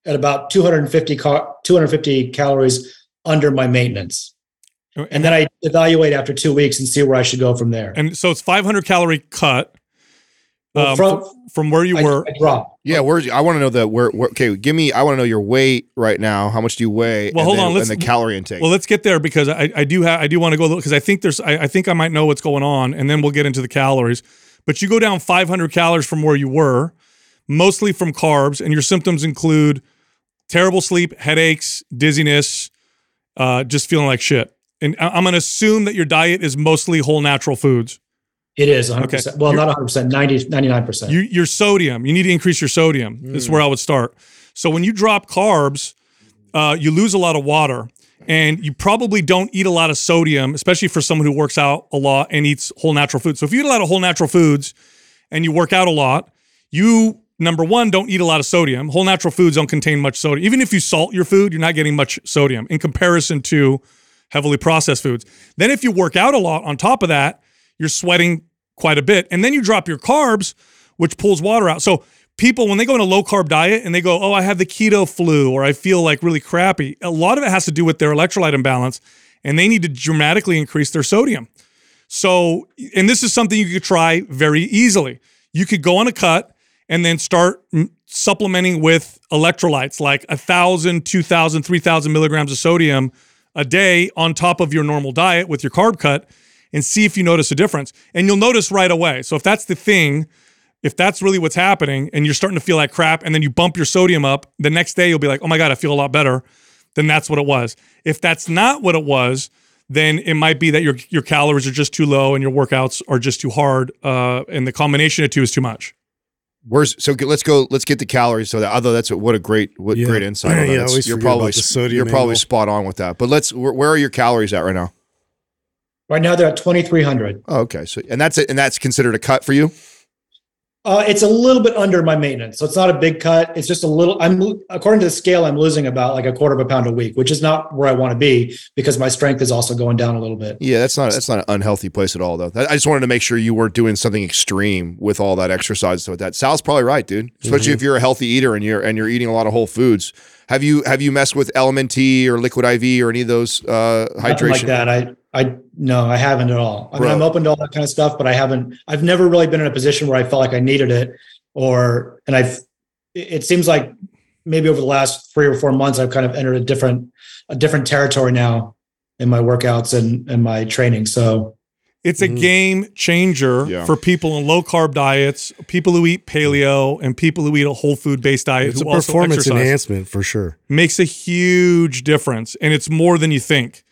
at about 250 cal- 250 calories under my maintenance, and then I evaluate after two weeks and see where I should go from there. and so it's 500 calorie cut um, from- from, from where you I, were. I drop. Yeah, where's I want to know that where, where okay, give me I want to know your weight right now. How much do you weigh? Well, and hold then- on, let's- and the calorie intake. Well, let's get there because I, I do have I do want to go because I think there's I, I think I might know what's going on, and then we'll get into the calories. But you go down 500 calories from where you were, mostly from carbs, and your symptoms include terrible sleep, headaches, dizziness, uh, just feeling like shit. And I'm going to assume that your diet is mostly whole natural foods. It is 100. Okay. percent Well, not 100. percent 90 99 percent. You, your sodium, you need to increase your sodium. This is where I would start. So when you drop carbs, uh, you lose a lot of water. and you probably don't eat a lot of sodium, especially for someone who works out a lot and eats whole natural foods. So if you eat a lot of whole natural foods and you work out a lot, you number one don't eat a lot of sodium. Whole natural foods don't contain much sodium. Even if you salt your food, you're not getting much sodium in comparison to heavily processed foods. Then if you work out a lot on top of that, you're sweating quite a bit. And then you drop your carbs, which pulls water out. So people when they go on a low carb diet and they go, "Oh, I have the keto flu or I feel like really crappy." A lot of it has to do with their electrolyte imbalance and they need to dramatically increase their sodium. So, and this is something you could try very easily. You could go on a cut and then start supplementing with electrolytes like a thousand, two thousand, three thousand milligrams of sodium a day on top of your normal diet with your carb cut and see if you notice a difference. And you'll notice right away. So if that's the thing, if that's really what's happening and you're starting to feel like crap and then you bump your sodium up, the next day you'll be like, oh my God, I feel a lot better. Then that's what it was. If that's not what it was, then it might be that your your calories are just too low and your workouts are just too hard, uh, and the combination of two is too much. Where's so let's go let's get the calories so that although that's a, what a great what Yeah. great insight on (laughs) that. Yeah, I That's- always you're forget about probably the sodium you're probably angle. spot on with that but let's where, where are your calories at right now Right now they're at 2,300. oh, okay so and that's it and that's considered a cut for you Uh, it's a little bit under my maintenance, so it's not a big cut. It's just a little. I'm according to the scale, I'm losing about like a quarter of a pound a week, which is not where I want to be because my strength is also going down a little bit. yeah that's not that's not an unhealthy place at all though I just wanted to make sure you weren't doing something extreme with all that exercise so that Sal's probably right dude especially Mm-hmm. if you're a healthy eater and you're and you're eating a lot of whole foods have you have you messed with LMNT or liquid IV or any of those uh Nothing hydration like that. I I no, I haven't at all. I mean, Bro. I'm open to all that kind of stuff, but I haven't. I've never really been in a position where I felt like I needed it, or and I've. It it seems like maybe over the last three or four months, I've kind of entered a different a different territory now in my workouts and and my training. So It's a Mhm. game changer Yeah. for people in low carb diets, people who eat paleo, and people who eat a whole food based diet It's a who also performance exercise. enhancement for sure. Makes a huge difference, and it's more than you think.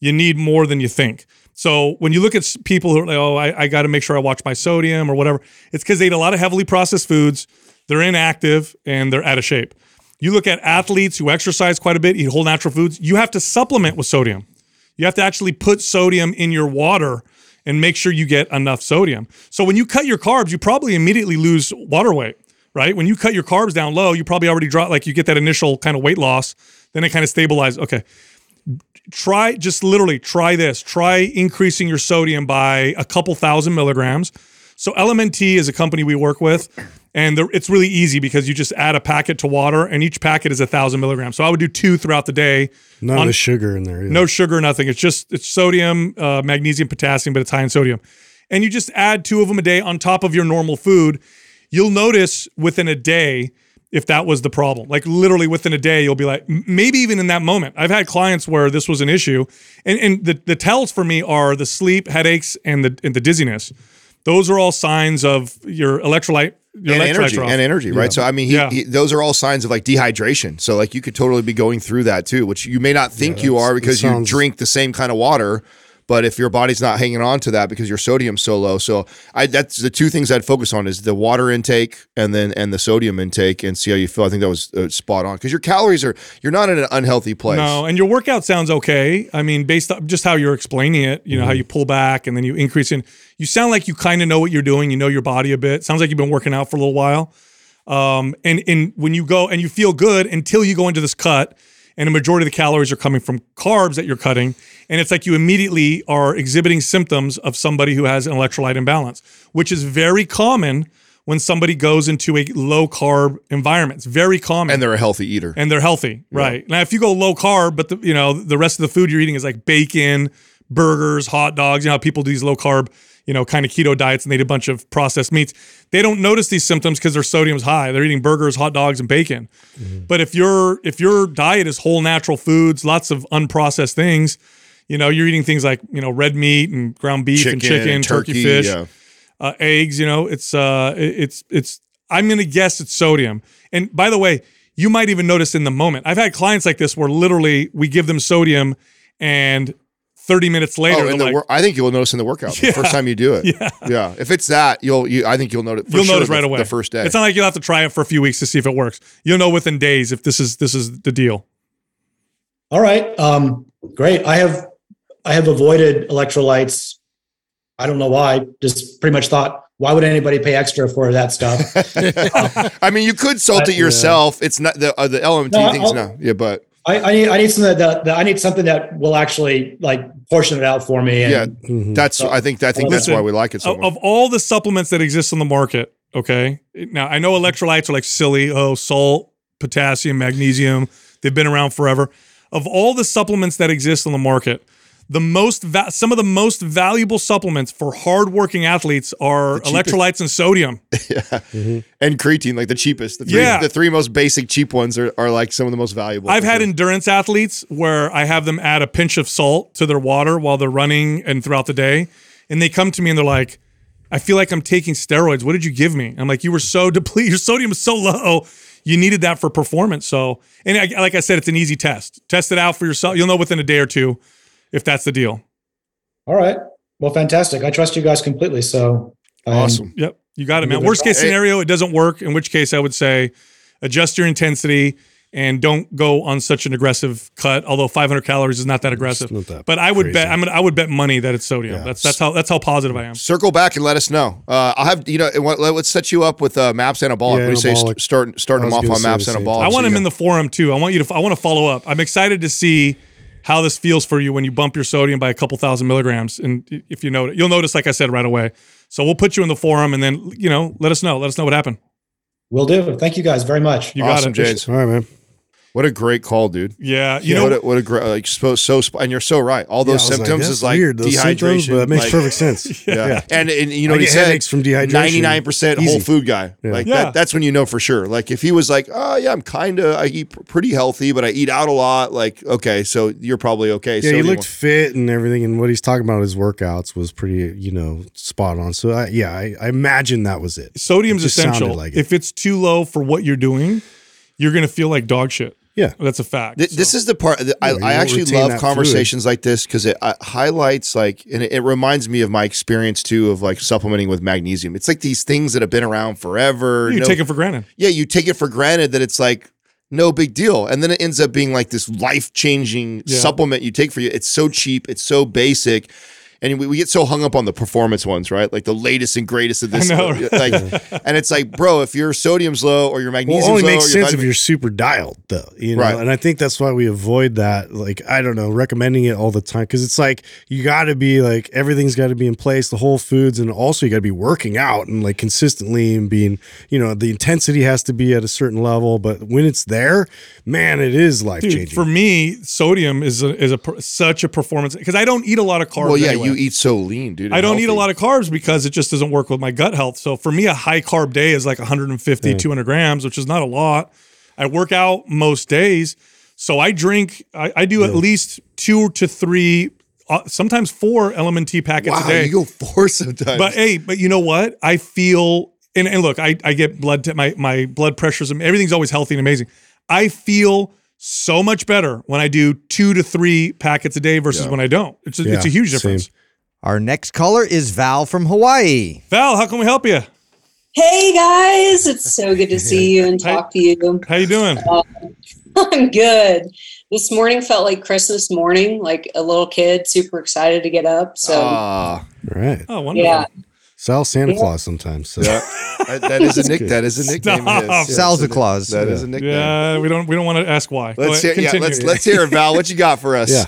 You need more than you think. So when you look at people who are like, "Oh, I, I got to make sure I watch my sodium or whatever," it's because they eat a lot of heavily processed foods. They're inactive and they're out of shape. You look at athletes who exercise quite a bit, eat whole natural foods. You have to supplement with sodium. You have to actually put sodium in your water and make sure you get enough sodium. So when you cut your carbs, you probably immediately lose water weight, right? When you cut your carbs down low, you probably already drop like you get that initial kind of weight loss, then it kind of stabilizes. Okay. Try just literally try this. Try increasing your sodium by a couple thousand milligrams. So LMNT is a company we work with, and it's really easy because you just add a packet to water, and each packet is a thousand milligrams. So I would do two throughout the day. None On- sugar in there. either. No sugar, nothing. It's just it's sodium, uh, magnesium, potassium, but it's high in sodium. And you just add two of them a day on top of your normal food. You'll notice within a day if that was the problem. Like literally within a day, you'll be like, maybe even in that moment. I've had clients where this was an issue, and and the the tells for me are the sleep, headaches, and the and the dizziness. Those are all signs of your electrolyte. Your and energy and energy, right? So I mean, he, Yeah. he, those are all signs of like dehydration. So like you could totally be going through that too, which you may not think you are that because you drink the same kind of water. But if your body's not hanging on to that because your sodium's so low, so I that's the two things I'd focus on is the water intake and then and the sodium intake and see how you feel. I think that was uh, spot on because your calories are you're not in an unhealthy place. No, and your workout sounds okay. I mean, based on just how you're explaining it, you know, how you pull back and then you increase in. You sound like you kind of know what you're doing. You know your body a bit. Sounds like you've been working out for a little while. Um, and and when you go and you feel good until you go into this cut, and a majority of the calories are coming from carbs that you're cutting, and it's like you immediately are exhibiting symptoms of somebody who has an electrolyte imbalance, which is very common when somebody goes into a low carb environment. It's very common and they're a healthy eater. and they're healthy, right? Now, if you go low carb, but the, you know the rest of the food you're eating is like bacon, burgers, hot dogs. You know how people do these low carb, you know, kind of keto diets, and they eat a bunch of processed meats. They don't notice these symptoms because their sodium's high. They're eating burgers, hot dogs, and bacon. But if your if your diet is whole natural foods, lots of unprocessed things, you know, you're eating things like you know red meat and ground beef and chicken, turkey, fish yeah. uh, eggs. You know, it's uh, it- it's it's. I'm gonna guess it's sodium. And by the way, you might even notice in the moment. I've had clients like this where literally we give them sodium, and 30 minutes later, Oh, in the like, wor- I think you'll notice in the workout the (laughs) first time you do it. Yeah. yeah. If it's that, you'll you. I think you'll notice. You'll sure notice the- right away the first day. It's not like you'll have to try it for a few weeks to see if it works. You'll know within days if this is this is the deal. All right. Um, Great. I have I have avoided electrolytes. I don't know why. Just pretty much thought, why would anybody pay extra for that stuff? (laughs) I mean, you could salt it Yeah. yourself. It's not the uh, the LMNT No, things I'll- now. Yeah, but I, I need I need something that, that I need something that will actually like portion it out for me. And yeah, Mhm. that's I think I think that's Listen, why we like it so of, much. of all the supplements that exist on the market, okay. Now I know electrolytes are like silly. Oh, salt, potassium, magnesium. They've been around forever. Of all the supplements that exist on the market, the most va- some of the most valuable supplements for hardworking athletes are electrolytes and sodium. (laughs) Mm-hmm. and creatine, like the cheapest. The three, Yeah. the three most basic cheap ones are, are like some of the most valuable. I've had sure. endurance athletes where I have them add a pinch of salt to their water while they're running and throughout the day. And they come to me and they're like, I feel like I'm taking steroids. What did you give me? I'm like, you were so (laughs) depleted. Your sodium is so low. You needed that for performance. So, and I, like I said, it's an easy test. Test it out for yourself. You'll know within a day or two if that's the deal. all right. Well, fantastic. I trust you guys completely. So um, awesome. Yep. You got it, man. Give it a Worst case scenario, it doesn't work, in which case I would say adjust your intensity and don't go on such an aggressive cut. Although 500 calories is not that aggressive. not that but I would bet. I'm gonna I would bet money that it's sodium. Yeah. That's that's how that's how positive I am. Circle back and let us know. Uh, I'll have you know. and Let's set you up with uh, Maps Anabolic. Yeah, what do you say? anabolic. St- start starting I them off on Maps Anabolic. I want so him you in the forum too. I want you to I want to follow up. I'm excited to see how this feels for you when you bump your sodium by a couple thousand milligrams. And if you know you'll notice, like I said right away. So we'll put you in the forum and then you know let us know. Let us know what happened. We'll do. Thank you guys very much. You awesome, got it. James. All right, man. What a great call, dude. Yeah. You You know know what? A, what a great like so so. And you're so right. All those Yeah, symptoms that's is like weird. Those dehydration. symptoms, but it makes like- perfect sense. (laughs) Yeah. And, and you know I what he said? headaches from dehydration. Ninety nine percent whole food guy. Yeah. Like Yeah. that. That's when you know for sure. Like if he was like, oh yeah, I'm kind of I eat pretty healthy, but I eat out a lot. Like okay, so you're probably okay. Yeah, So he looked want- fit and everything, and what he's talking about his workouts was pretty, you know, spot on. So I, yeah, I, I imagine that was it. sodium's It essential. like it. if it's too low for what you're doing, you're gonna feel like dog shit. Yeah. That's a fact. Th- This is the part that I, Yeah, I actually love that conversations like this because it uh, highlights like and it, it reminds me of my experience too of like supplementing with magnesium. It's like these things that have been around forever. you no- take it for granted. yeah, you take it for granted that it's like no big deal, and then it ends up being like this life changing Yeah. supplement you take for you. It's so cheap, it's so basic. And we, we get so hung up on the performance ones, right? Like the latest and greatest of this. know, uh, like, and it's like, bro, if your sodium's low or your Well, it magnesium's only low, makes or your sense if you're super dialed, though. You know, Right. and I think that's why we avoid that. Like, I don't know, recommending it all the time because it's like you got to be like everything's got to be in place, the whole foods, and also you got to be working out and like consistently and being, you know, the intensity has to be at a certain level. But when it's there, man, it is life changing. for me, sodium is a, is a such a performance because I don't eat a lot of carbs. Well, yeah, anyway. You eat so lean, dude. I don't eat a lot of carbs because it just doesn't work with my gut health. So for me, a high carb day is like 150, 200 grams, which is not a lot. I work out most days. So I drink, I, I do at least two to three, uh, sometimes four LMNT packets Wow, a day. you go four sometimes. But hey, but you know what? I feel and, and look, I, I get blood t- my my blood pressures everything's always healthy and amazing. I feel so much better when I do two to three packets a day versus Yeah. when I don't. It's a, Yeah, it's a huge same. Difference. Our next caller is Val from Hawaii. Val, how can we help you? Hey guys, it's so good to see you and (laughs) Hi. talk to you. How you doing? (laughs) I'm good. This morning felt like Christmas morning, like a little kid, super excited to get up. So Ah, right. Oh, wonderful. yeah, Sal Santa Yeah. Claus sometimes. So. yeah. That- that is a nick. That is a nickname. Stop. of his. Yeah, Sal's a Claus. That is Yeah. a nickname. Yeah, we don't we don't want to ask why. Let's hear. ahead, Yeah, let's let's hear it, Val. What you got for us? Yeah.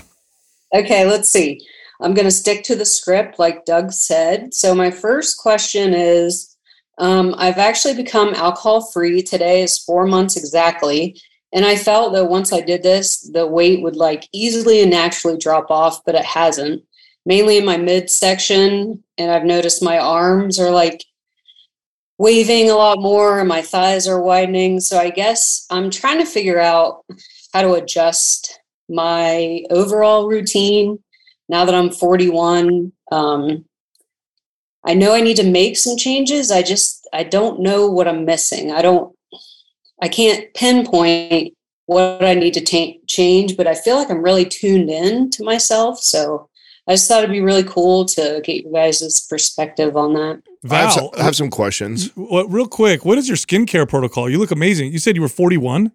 Okay, let's see. I'm going to stick to the script, like Doug said. So, my first question is um, I've actually become alcohol free. Today is four months exactly. And I felt that once I did this, the weight would like easily and naturally drop off, but it hasn't. Mainly in my midsection. And I've noticed my arms are like waving a lot more and my thighs are widening. So, I guess I'm trying to figure out how to adjust my overall routine now that I'm 41. Um, I know I need to make some changes. I just I don't know what I'm missing. I don't I can't pinpoint what I need to ta- change, but I feel like I'm really tuned in to myself. So I just thought it'd be really cool to get you guys' perspective on that. I have, some, Val, I have some questions. what, real quick, what is your skincare protocol? You look amazing. You said you were 41.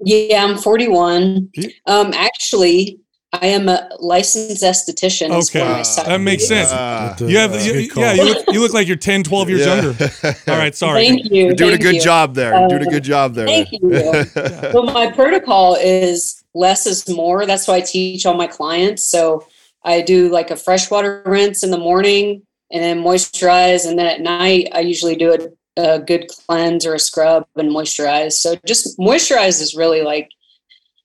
Yeah, I'm 41. Um, actually, I am a licensed esthetician. Okay, what my that makes sense. Ah, You have, you, yeah, you look, you look like you're 10, 12 years Yeah. younger. (laughs) All right, sorry. Thank you. You're doing a good you. job there. You're doing a Uh, good job there. Thank you. (laughs) well, my protocol is less is more. That's what I teach all my clients. So I do like a freshwater rinse in the morning and then moisturize. And then at night, I usually do a, a good cleanse or a scrub and moisturize. So just moisturize is really like,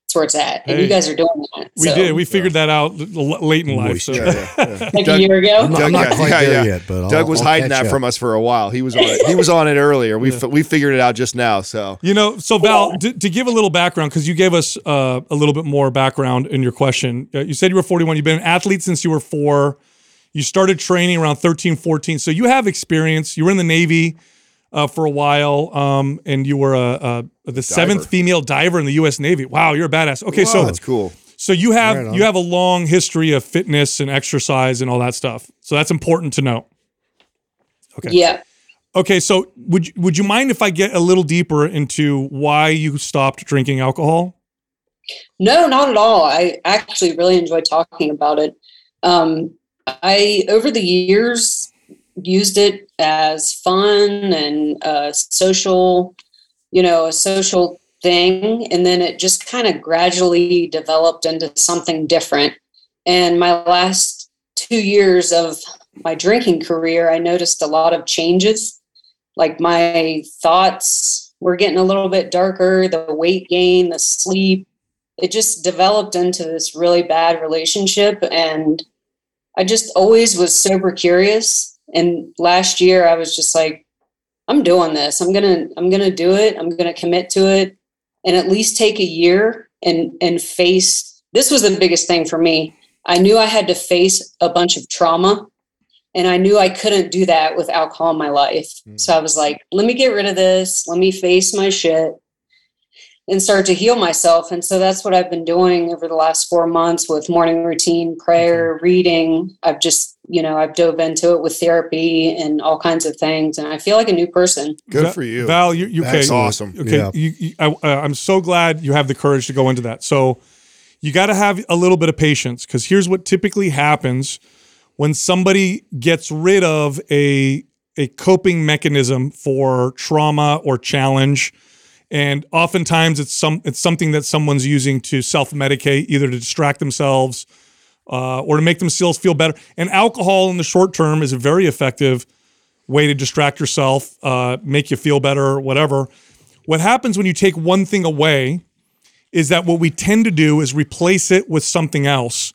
that's where it's at. And Hey. you guys are doing that. We so, did. We figured that out l- l- late in life. So. Yeah, yeah, (laughs) yeah. like Doug- a year ago. I'm not, I'm not quite yeah, there yeah. yet, but I'll, Doug was I'll hiding that up. from us for a while. He was on it. (laughs) He was on it earlier. We fi- we figured it out just now. So You know, so Val, to, to give a little background, because you gave us uh, a little bit more background in your question. Uh, you said you were 41. You've been an athlete since you were four. You started training around 13, 14. So you have experience. You were in the Navy uh, for a while, um, and you were a, a, the seventh female diver in the U.S. Navy. Wow, you're a badass. Okay, so that's cool. so you have Right you have a long history of fitness and exercise and all that stuff. So that's important to know. Okay. Yeah. Okay, so would you- would you mind if I get a little deeper into why you stopped drinking alcohol? No, not at all. I actually really enjoy talking about it. Um, I, over the years, used it as fun and social, you know, a social thing. And then it just kind of gradually developed into something different. And my last two years of my drinking career, I noticed a lot of changes. Like my thoughts were getting a little bit darker, the weight gain, the sleep, it just developed into this really bad relationship and i just always was sober curious and last year i was just like i'm doing this. I'm gonna i'm gonna do it. I'm gonna commit to it and at least take a year and and face this was the biggest thing for me. I knew i had to face a bunch of trauma and i knew i couldn't do that with alcohol in my life. Hmm. So i was like let me get rid of this. Let me face my shit and start to heal myself. And so that's what I've been doing over the last four months with morning routine, prayer, reading. I've just, you know, I've dove into it with therapy and all kinds of things. And I feel like a new person. Good for you. Val. You, you That's okay? awesome. Okay, Yeah. you, you, I, uh, I'm so glad you have the courage to go into that. So you got to have a little bit of patience because here's what typically happens when somebody gets rid of a a coping mechanism for trauma or challenge and oftentimes it's some it's something that someone's using to self-medicate either to distract themselves uh, or to make themselves feel better. And alcohol in the short term is a very effective way to distract yourself uh, make you feel better whatever. What happens when you take one thing away is that what we tend to do is replace it with something else.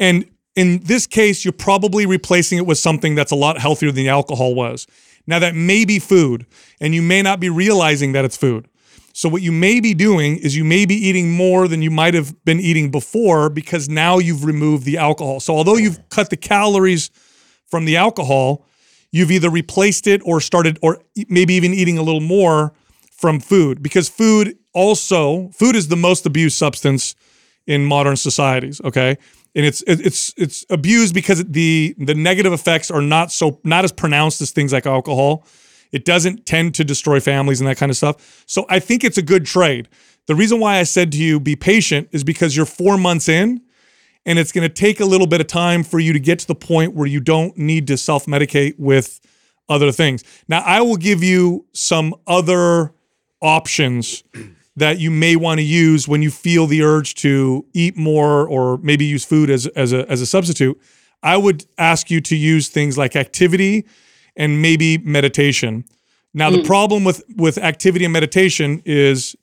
And in this case you're probably replacing it with something that's a lot healthier than the alcohol was. Now that may be food and you may not be realizing that it's food so what you may be doing is you may be eating more than you might have been eating before because now you've removed the alcohol. So although you've cut the calories from the alcohol, you've either replaced it or started or maybe even eating a little more from food because food also food is the most abused substance in modern societies, okay? And it's it's it's abused because the the negative effects are not so not as pronounced as things like alcohol. It doesn't tend to destroy families and that kind of stuff. So I think it's a good trade. The reason why I said to you be patient is because you're 4 months in and it's going to take a little bit of time for you to get to the point where you don't need to self-medicate with other things. Now I will give you some other options that you may want to use when you feel the urge to eat more or maybe use food as as a as a substitute. I would ask you to use things like activity and maybe meditation. Now the mm. problem with with activity and meditation is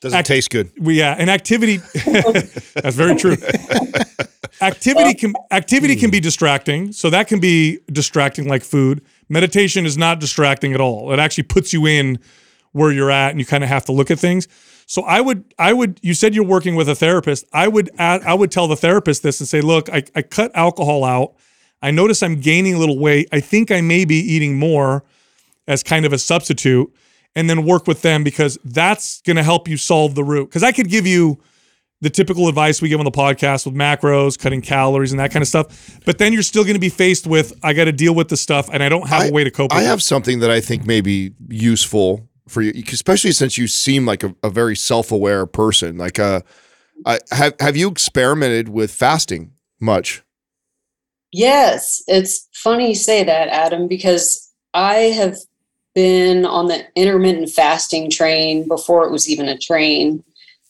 Doesn't Act- taste good. we yeah, and activity (laughs) that's very true. (laughs) activity can activity can be mm. distracting, so that can be distracting like food. Meditation is not distracting at all. It actually puts you in where you're at and you kind of have to look at things. So I would I would you said you're working with a therapist. I would add, I would tell the therapist this and say, "Look, I I cut alcohol out. I notice I'm gaining a little weight. I think I may be eating more as kind of a substitute and then work with them because that's going to help you solve the root. Because I could give you the typical advice we give on the podcast with macros, cutting calories, and that kind of stuff. But then you're still going to be faced with, I got to deal with the stuff and I don't have a way to cope I with have it. something that I think may be useful for you, especially since you seem like a, a very self-aware person. Like, uh, I have have you experimented with fasting much? Yes, it's funny you say that, Adam, because I have been on the intermittent fasting train before it was even a train.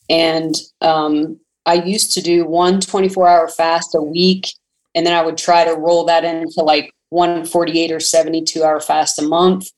And um, I used to do one 24 hour fast a week. And then I would try to roll that into like one 48 or 72 hour fast a month.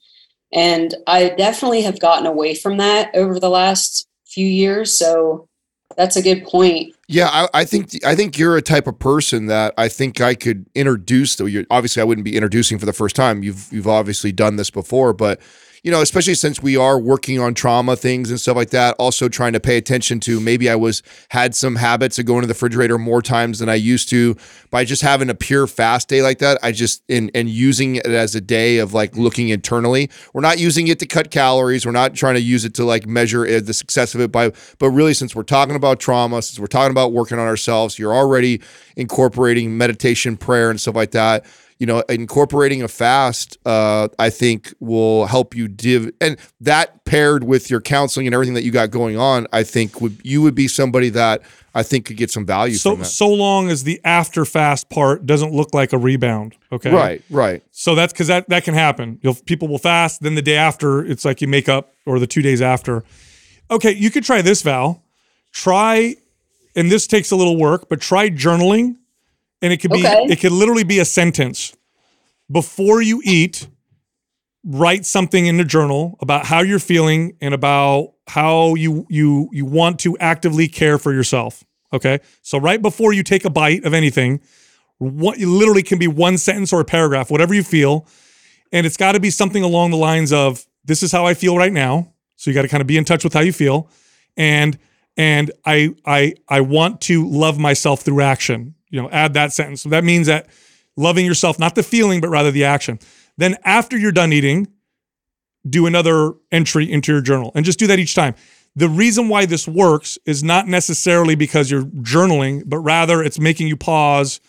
And I definitely have gotten away from that over the last few years. So that's a good point. Yeah, I, I, think I think you're a type of person that I think I could introduce. Though you obviously I wouldn't be introducing for the first time. You've you've obviously done this before, but you know, especially since we are working on trauma things and stuff like that, also trying to pay attention to maybe I was had some habits of going to the refrigerator more times than I used to by just having a pure fast day like that. I just and and using it as a day of like looking internally. We're not using it to cut calories. We're not trying to use it to like measure uh, the success of it by but really since we're talking about trauma, since we're talking about working on ourselves, you're already incorporating meditation, prayer and stuff like that you know, incorporating a fast, uh, I think will help you div and that paired with your counseling and everything that you got going on, I think would you would be somebody that I think could get some value so, So long as the after fast part doesn't look like a rebound. Okay. Right, right. So that's because that that can happen. You'll people will fast, then the day after, it's like you make up, or the two days after. Okay, you could try this, Val. Try, and this takes a little work, but try journaling and it could be okay. it could literally be a sentence. Before you eat write something in the journal about how you're feeling and about how you you you want to actively care for yourself okay? So right before you take a bite of anything what literally can be one sentence or a paragraph whatever you feel. And it's got to be something along the lines of this is how i feel right now. So you got to kind of be in touch with how you feel. And and i i i want to love myself through action you know, add that sentence. So that means that loving yourself, not the feeling, but rather the action. Then after you're done eating, do another entry into your journal and just do that each time. The reason why this works is not necessarily because you're journaling, but rather it's making you pause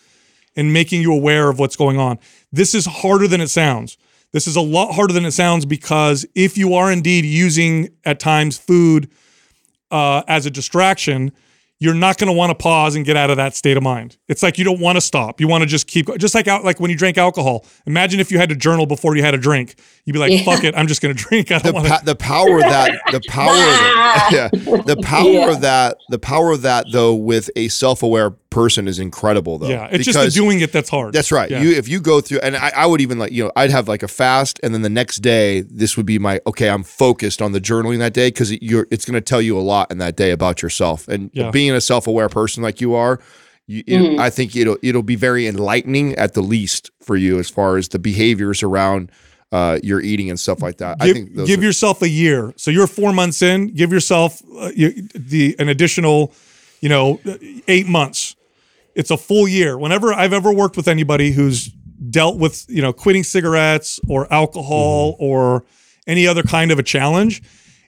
and making you aware of what's going on. This is harder than it sounds. This is a lot harder than it sounds because if you are indeed using at times food uh, as a distraction, you're not going to want to pause and get out of that state of mind. It's like you don't want to stop. You want to just keep just like out like when you drank alcohol. Imagine if you had to journal before you had a drink. You'd be like, yeah. "Fuck it, I'm just going to drink." I don't the, want pa- the power of that the power of that, (laughs) yeah, the power yeah. of that the power of that though with a self-aware person is incredible though. Yeah, it's just the doing it that's hard. That's right. Yeah. You if you go through and I, I, would even like, you know, I'd have like a fast and then the next day this would be my okay, I'm focused on the journaling that day because you're it's gonna tell you a lot in that day about yourself. And yeah. being a self-aware person like you are, you, mm-hmm. I think it'll it'll be very enlightening at the least for you as far as the behaviors around uh, your eating and stuff like that. Give, I think give are- yourself a year. So you're four months in. Give yourself uh, you, the an additional, you know, eight months it's a full year. Whenever I've ever worked with anybody who's dealt with, you know, quitting cigarettes or alcohol mm-hmm. or any other kind of a challenge,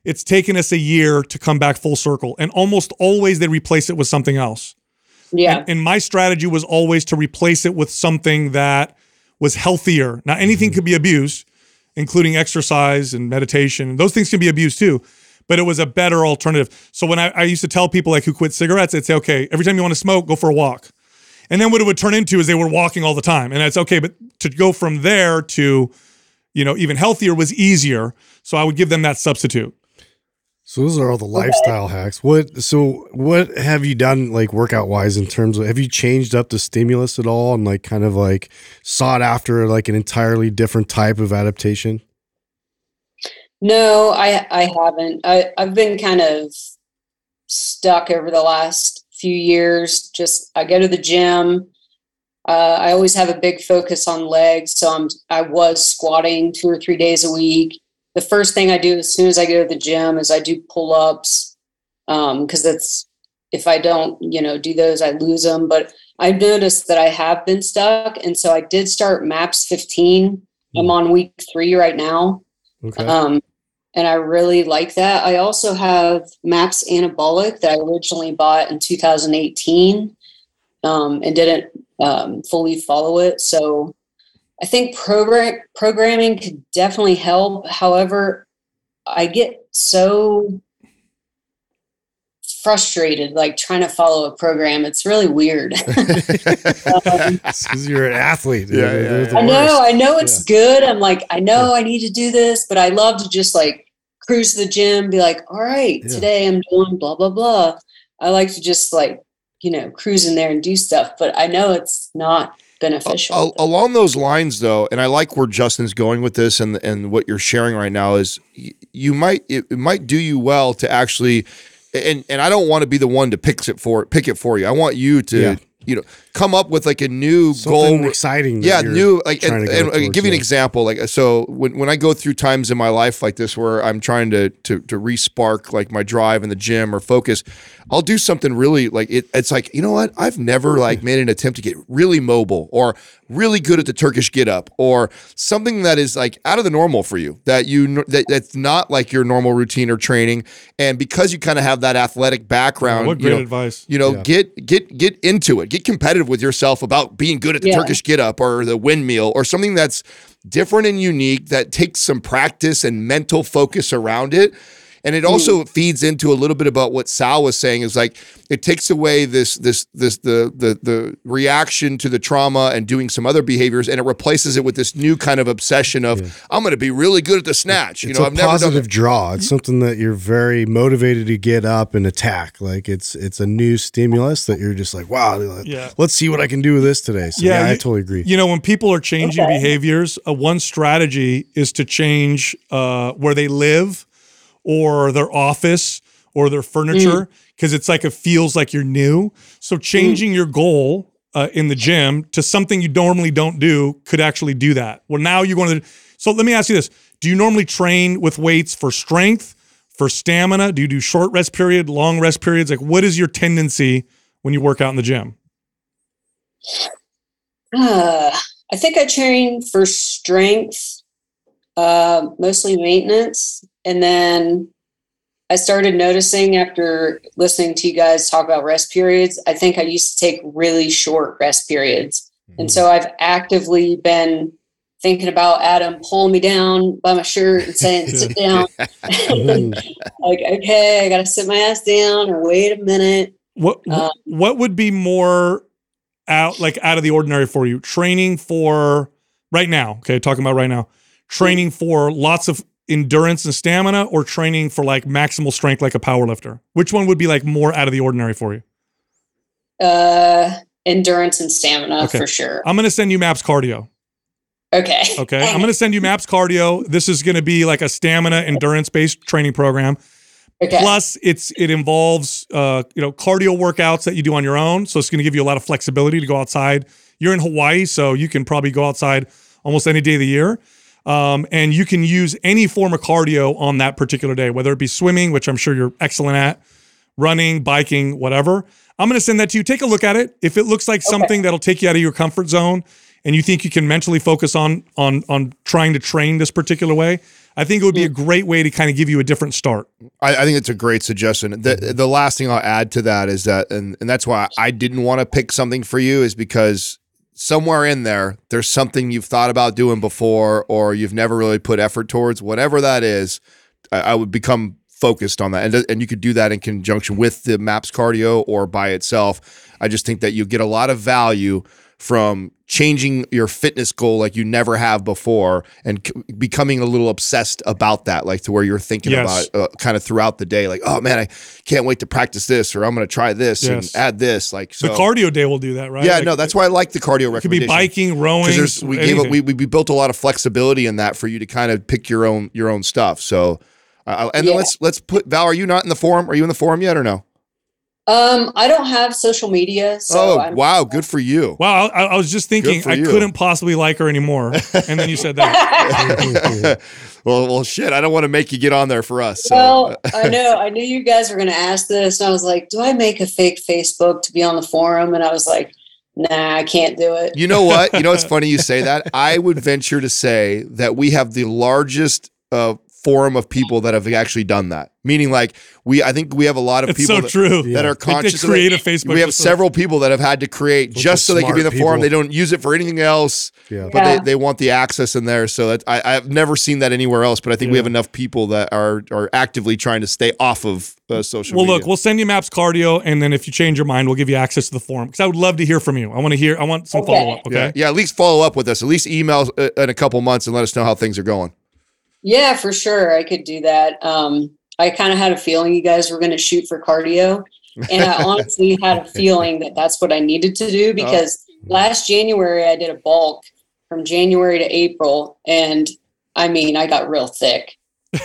it's taken us a year to come back full circle. And almost always they replace it with something else. Yeah. And, and my strategy was always to replace it with something that was healthier. Now, anything mm-hmm. could be abused, including exercise and meditation. Those things can be abused too but it was a better alternative. So when I, I, used to tell people like who quit cigarettes, I'd say, okay, every time you want to smoke, go for a walk. And then what it would turn into is they were walking all the time. And that's okay, but to go from there to, you know, even healthier was easier. So I would give them that substitute. So those are all the lifestyle hacks. What so what have you done like workout wise in terms of have you changed up the stimulus at all and like kind of like sought after like an entirely different type of adaptation? No, I I haven't. I, I've been kind of stuck over the last few years. Just I go to the gym. Uh, I always have a big focus on legs, so I'm I was squatting two or three days a week. The first thing I do as soon as I go to the gym is I do pull ups because um, that's if I don't you know do those I lose them. But I've noticed that I have been stuck, and so I did start MAPS 15. I'm hmm. on week three right now. Okay. Um, and I really like that. I also have Maps Anabolic that I originally bought in 2018 um, and didn't um, fully follow it. So I think program programming could definitely help. However, I get so frustrated, like trying to follow a program. It's really weird. (laughs) Um, (laughs) because you're an athlete. Yeah, yeah, yeah. I know. I know it's good. I'm like, I know I need to do this, but I love to just like cruise the gym, be like, all right, Yeah. today I'm doing blah, blah, blah. I like to just like, you know, cruise in there and do stuff, but I know it's not beneficial. Al- along those lines, though, and I like where Justin's going with this, and and what you're sharing right now is y- you might it, it might do you well to actually, and and I don't want to be the one to pick it for pick it for you. I want you to Yeah. you know come up with like a new Something goal. exciting. Yeah, new like trying and, and give you an example. Like so, when, when I go through times in my life like this where I'm trying to to to respark like my drive in the gym or focus, I'll do something really like it. It's like you know what? I've never like made an attempt to get really mobile or really good at the Turkish get up or something that is like out of the normal for you that you that that's not like your normal routine or training. And because you kind of have that athletic background, what you great know, advice. you know, Yeah. get get get into it. Get competitive with yourself about being good at the Yeah. Turkish get up or the windmill or something that's different and unique that takes some practice and mental focus around it. And it also feeds into a little bit about what Sal was saying is like it takes away this this this the the the reaction to the trauma and doing some other behaviors and it replaces it with this new kind of obsession of I'm going to be really good at the snatch. You it's know, a I've never done positive draw. It's something that you're very motivated to get up and attack. Like it's it's a new stimulus that you're just like, wow, Yeah. let's see what I can do with this today. So yeah, I you- totally agree. You know, when people are changing Okay. behaviors, uh, one strategy is to change uh, where they live or their office or their furniture because it's like it feels like you're new. So changing your goal uh, in the gym to something you normally don't do could actually do that. Well, now you're going to. So let me ask you this: Do you normally train with weights for strength, for stamina? Do you do short rest period, long rest periods? Like, what is your tendency when you work out in the gym? Uh, I think I train for strength, uh, mostly maintenance. And then I started noticing after listening to you guys talk about rest periods, I think I used to take really short rest periods. And so I've actively been thinking about Adam pulling me down by my shirt and saying, sit down. (laughs) (laughs) like, okay, I got to sit my ass down or wait a minute. What Um, what would be more out like out of the ordinary for you? Training for right now, okay, talking about right now. Training for lots of endurance and stamina or training for like maximal strength like a power lifter? Which one would be like more out of the ordinary for you? Uh, endurance and stamina Okay. for sure. I'm going to send you Maps Cardio, Okay. okay? I'm going to send you Maps Cardio. This is going to be like a stamina endurance based training program. Okay. Plus, it's it involves uh, you know cardio workouts that you do on your own, so it's going to give you a lot of flexibility to go outside. You're in Hawaii, so you can probably go outside almost any day of the year, um, and you can use any form of cardio on that particular day, whether it be swimming, which I'm sure you're excellent at, running, biking, whatever. I'm going to send that to you. Take a look at it. If it looks like something that'll take you out of your comfort zone, and you think you can mentally focus on on on trying to train this particular way, I think it would be a great way to kind of give you a different start. I, I think it's a great suggestion. The the last thing I'll add to that is that, and, and that's why I didn't want to pick something for you, is because somewhere in there, there's something you've thought about doing before, or you've never really put effort towards. Whatever that is, I, I would become focused on that, and and you could do that in conjunction with the Maps cardio or by itself. I just think that you get a lot of value from changing your fitness goal like you never have before and c- becoming a little obsessed about that like to where you're thinking Yes. about uh, kind of throughout the day like oh man i can't wait to practice this or i'm going to try this Yes. and add this like so the cardio day will do that, right? yeah Like, no that's why i like the cardio it could be biking, rowing. because there's we gave it, anything. we, we we built a lot of flexibility in that for you to kind of pick your own your own stuff so uh, and then let's let's put val are you not in the forum are you in the forum yet or no Um, I don't have social media, so oh I'm, wow good for you Wow, I, I was just thinking I you. couldn't possibly like her anymore, and then you said that. (laughs) well well shit i don't want to make you get on there for us so well, I know I knew you guys were going to ask this, and I was like, "Do I make a fake Facebook to be on the forum?" And I was like, "Nah, I can't do it." You know what? You know it's (laughs) funny you say that. I would venture to say that we have the largest uh, forum of people that have actually done that. Meaning, like we, I think we have a lot of It's people so that, true. that Yeah. are conscious. of create it. a Facebook We have several people that have had to create just so they can be in the smart forum. They don't use it for anything else, Yeah. but Yeah. they, they want the access in there. So that I, I've never seen that anywhere else. But I think we have enough people that are are actively trying to stay off of uh, social. Well, media. look, we'll send you Maps Cardio, and then if you change your mind, we'll give you access to the forum because I would love to hear from you. I want to hear. I want some Okay. follow up. Okay. Yeah, yeah. At least follow up with us. At least email uh, in a couple months and let us know how things are going. Yeah, for sure. I could do that. Um, I kind of had a feeling you guys were going to shoot for cardio. And I honestly had a feeling that that's what I needed to do (laughs) because last January I did a bulk from January to April. And I mean, I got real thick.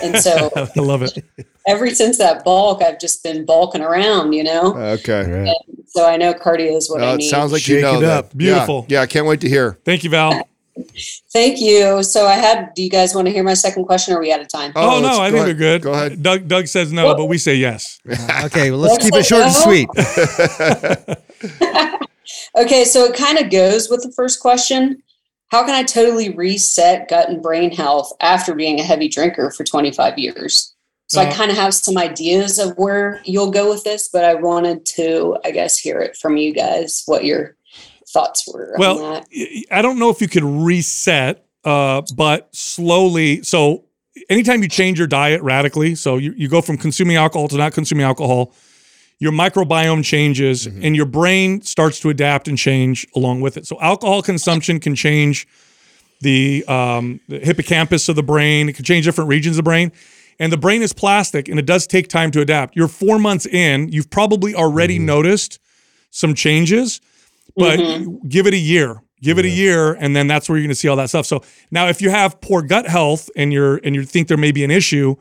And so (laughs) I love it. ever since that bulk, I've just been bulking around, you know? Okay. All right. So I know cardio is what Uh, I it need. sounds like you know it that. up. Yeah. Beautiful. Yeah, I can't wait to hear. Thank you, Val. Thank you. So I had, do you guys want to hear my second question or are we out of time? Oh, let's- no, I think ahead. we're good. Go ahead. Doug Doug says no, but we say yes. Okay, well, let's Let's keep it let short and sweet. (laughs) (laughs) Okay, so it kind of goes with the first question. How can I totally reset gut and brain health after being a heavy drinker for 25 years? So I Uh, kind of have some ideas of where you'll go with this, but I wanted to, I guess, hear it from you guys what your thoughts were on Well, that. y- I don't know if you could reset, uh, but slowly. So anytime you change your diet radically, so you, you go from consuming alcohol to not consuming alcohol, your microbiome changes and your brain starts to adapt and change along with it. So alcohol consumption can change the, um, the hippocampus of the brain. It can change different regions of the brain. And the brain is plastic and it does take time to adapt. You're four months in, you've probably already noticed some changes, but give it a year. Give it a year, and then that's where you're going to see all that stuff. So now, if you have poor gut health and you're and you think there may be an issue,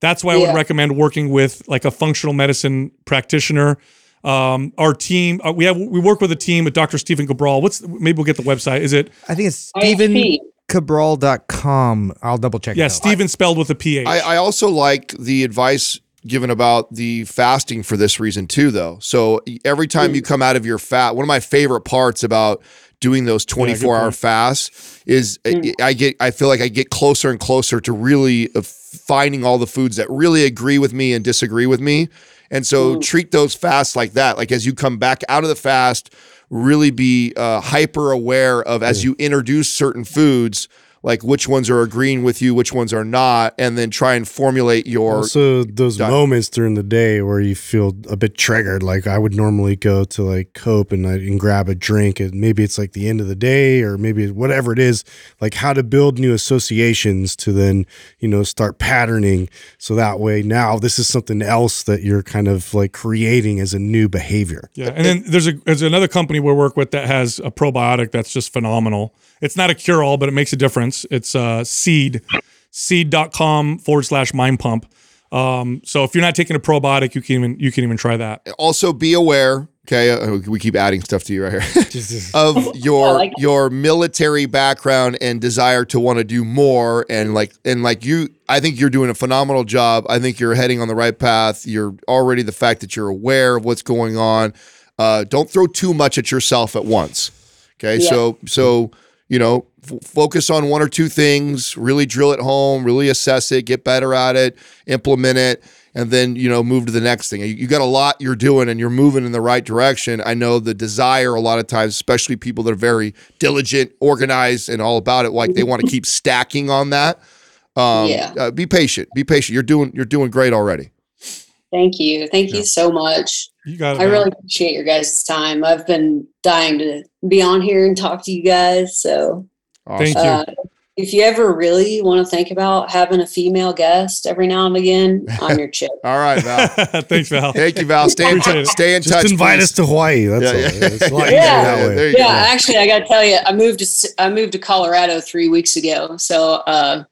that's why I Yeah. would recommend working with like a functional medicine practitioner. Um, our team, uh, we have we work with a team with Dr. Stephen Cabral. What's maybe we'll get the website. Is it I think it's IFP. stephencabral.com. I'll double check. yeah, it. Stephen spelled with a PH. I, I also liked the advice given about the fasting for this reason too, though. So every time you come out of your fat, one of my favorite parts about doing those 24 hour fasts is I- I get I feel like I get closer and closer to really uh, finding all the foods that really agree with me and disagree with me. And so treat those fasts like that. Like as you come back out of the fast, really be uh, hyper aware of as you introduce certain foods, like which ones are agreeing with you, which ones are not, and then try and formulate your also those diet. moments during the day where you feel a bit triggered like i would normally go to like cope and, I, and grab a drink and maybe it's like the end of the day or maybe whatever it is like how to build new associations to then you know start patterning so that way now this is something else that you're kind of like creating as a new behavior Yeah, and then there's a there's another company we work with that has a probiotic that's just phenomenal. It's not a cure all, but it makes a difference. It's uh, Seed, seed.com forward slash mind pump. Um, so if you're not taking a probiotic, you can even you can even try that. also be aware okay uh, we keep adding stuff to you right here (laughs) of (laughs) your like your military background and desire to want to do more and like and like you i think you're doing a phenomenal job i think you're heading on the right path you're already the fact that you're aware of what's going on uh, don't throw too much at yourself at once okay Yeah. so so you know f- focus on one or two things really drill it home really assess it get better at it implement it and then you know move to the next thing you, you got a lot you're doing and you're moving in the right direction i know the desire a lot of times especially people that are very diligent organized and all about it like they want to keep stacking on that um Yeah. uh, be patient be patient you're doing you're doing great already Thank you. Thank you so much. You got it. I man. really appreciate your guys' time. I've been dying to be on here and talk to you guys. So Thank you. Uh, if you ever really want to think about having a female guest every now and again, I'm your chick. (laughs) all right val (laughs) Thanks, Val. thank you val stay in, Appreciate it. stay in just touch invite please. us to hawaii that's Yeah, all yeah. It's a (laughs) Yeah. that way. there you Yeah, actually, I got to tell you, I moved to S- I moved to Colorado three weeks ago, so uh,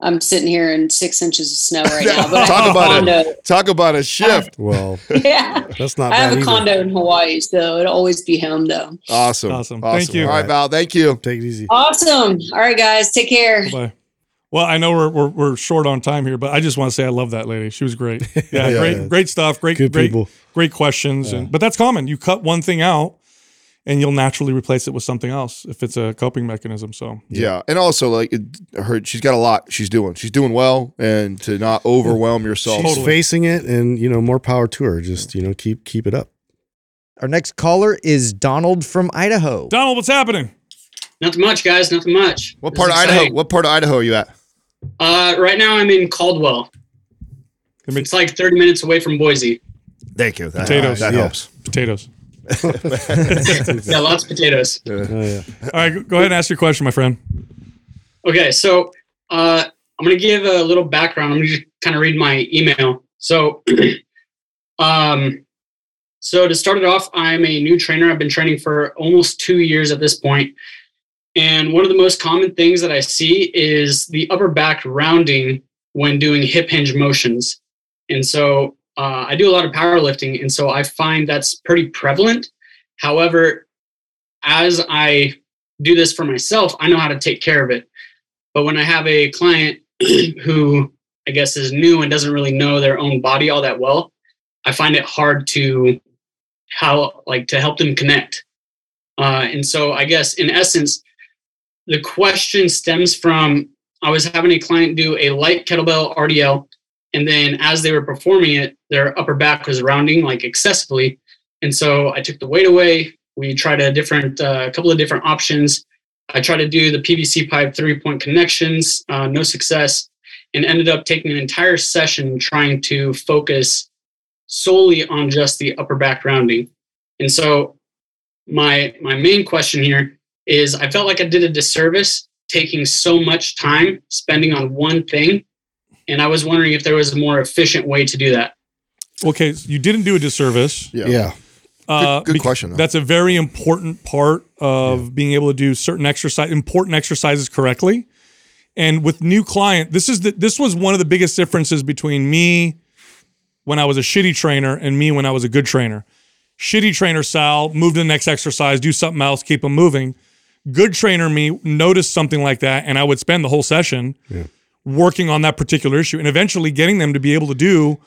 I'm sitting here in six inches of snow right now. But Talk have a about it. Talk about a shift. well (laughs) Yeah, that's not I have a either. condo in Hawaii, so it'll always be home though. Awesome. Awesome. Thank you. All right, Val. Thank you. take it easy Awesome. All right, guys, take care. Bye. Well, I know we're, we're we're short on time here, but I just want to say I love that lady. She was great. (laughs) Yeah, Yeah, great yeah. great stuff. Great Good great people. great questions. And but that's common. You cut one thing out, and you'll naturally replace it with something else if it's a coping mechanism. So Yeah. And also like it, her she's got a lot she's doing. She's doing well and to not overwhelm yourself. She's Totally. facing it, and you know, more power to her. Just you know, keep keep it up. Our next caller is Donald from Idaho. Donald, what's happening? Nothing much, guys. Nothing much. What This part is of Idaho? What part of Idaho are you at? Uh, right now, I'm in Caldwell. It makes It's like 30 minutes away from Boise. Thank you. That, Potatoes. That Yeah. helps. potatoes. (laughs) Yeah, lots of potatoes. Oh yeah. All right, go- ahead and ask your question, my friend. Okay, so uh, I'm going to give a little background. I'm going to just kind of read my email. So, (clears throat) um, so to start it off, I'm a new trainer. I've been training for almost two years at this point. And one of the most common things that I see is the upper back rounding when doing hip hinge motions. And so uh, I do a lot of powerlifting, and so I find that's pretty prevalent. However, as I do this for myself, I know how to take care of it. But when I have a client (clears throat) who I guess is new and doesn't really know their own body all that well, I find it hard to how like to help them connect. Uh, and so I guess in essence, the question stems from I was having a client do a light kettlebell RDL, and then as they were performing it, their upper back was rounding like excessively. And so I took the weight away. We tried a different, a couple of different options. I tried to do the PVC pipe three point connections, uh, no success, and ended up taking an entire session trying to focus solely on just the upper back rounding. And so my my main question here is I felt like I did a disservice taking so much time spending on one thing. And I was wondering if there was a more efficient way to do that. Okay, so you didn't do a disservice. Yeah. Yeah. Uh, good bec- question, though. That's a very important part of being able to do certain exercise, important exercises correctly. And with new client, this is the, this was one of the biggest differences between me when I was a shitty trainer and me when I was a good trainer. Shitty trainer Sal move to the next exercise, do something else, keep them moving. Good trainer me noticed something like that, and I would spend the whole session working on that particular issue and eventually getting them to be able to do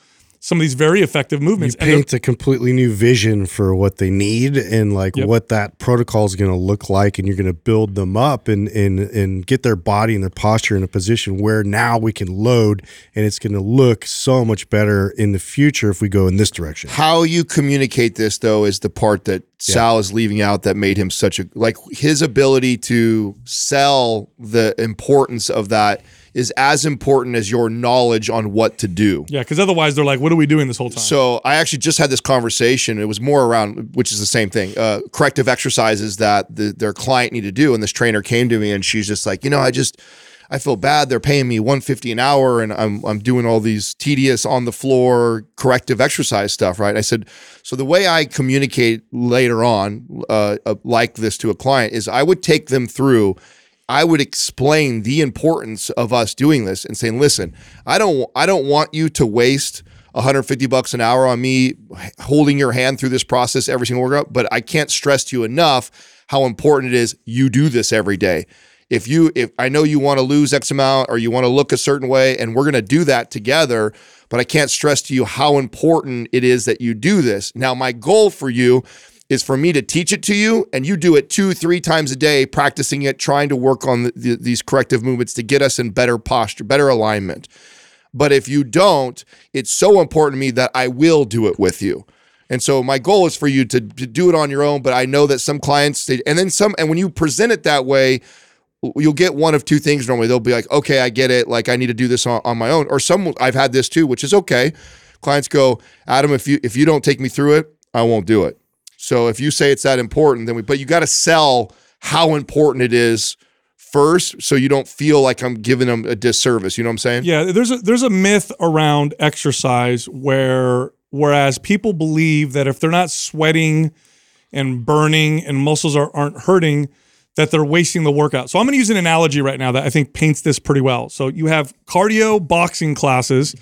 some of these very effective You movements. And they're- paint a completely new vision for what they need and like Yep. what that protocol is going to look like, and you're going to build them up and and and get their body and their posture in a position where now we can load, and it's going to look so much better in the future if we go in this direction. How you communicate this though is the part that Sal is leaving out that made him such a like his ability to sell the importance of that is as important as your knowledge on what to do. Yeah, because otherwise they're like, "What are we doing this whole time?" So I actually just had this conversation. It was more around, which is the same thing, uh, corrective exercises that the, their client need to do. And this trainer came to me and she's just like, you know, I just, I feel bad. They're paying me 150 an hour and I'm, I'm doing all these tedious on the floor corrective exercise stuff. Right. I said, so the way I communicate later on, uh, uh, like this to a client is I would take them through I would explain the importance of us doing this and saying, listen, I don't I don't want you to waste 150 bucks an hour on me holding your hand through this process every single workout, but I can't stress to you enough how important it is you do this every day. If you if I know you want to lose X amount or you want to look a certain way and we're going to do that together, but I can't stress to you how important it is that you do this. Now my goal for you is for me to teach it to you and you do it two, three times a day, practicing it, trying to work on the, the, these corrective movements to get us in better posture, better alignment. But if you don't, it's so important to me that I will do it with you. And so my goal is for you to, to do it on your own. But I know that some clients, they, and then some, and when you present it that way, you'll get one of two things normally. They'll be like, okay, I get it. Like I need to do this on, on my own. Or some, I've had this too, which is okay. Clients go, Adam, if you if you don't take me through it, I won't do it. So if you say it's that important, then we, but you got to sell how important it is first, so you don't feel like I'm giving them a disservice. You know what I'm saying? Yeah, there's a there's a myth around exercise where whereas people believe that if they're not sweating and burning and muscles are, aren't hurting, that they're wasting the workout. So I'm going to use an analogy right now that I think paints this pretty well. So you have cardio boxing classes,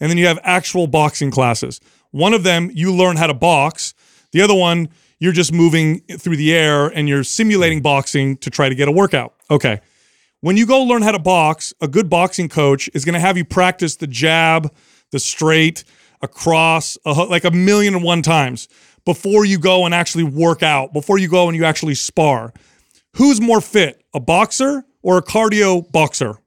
and then you have actual boxing classes. One of them you learn how to box. The other one you're just moving through the air and you're simulating boxing to try to get a workout. Okay. When you go learn how to box, a good boxing coach is going to have you practice the jab, the straight, a cross, a, ho- like a million and one times. before you go and actually work out, before you go and you actually spar. Who's more fit, a boxer or a cardio boxer?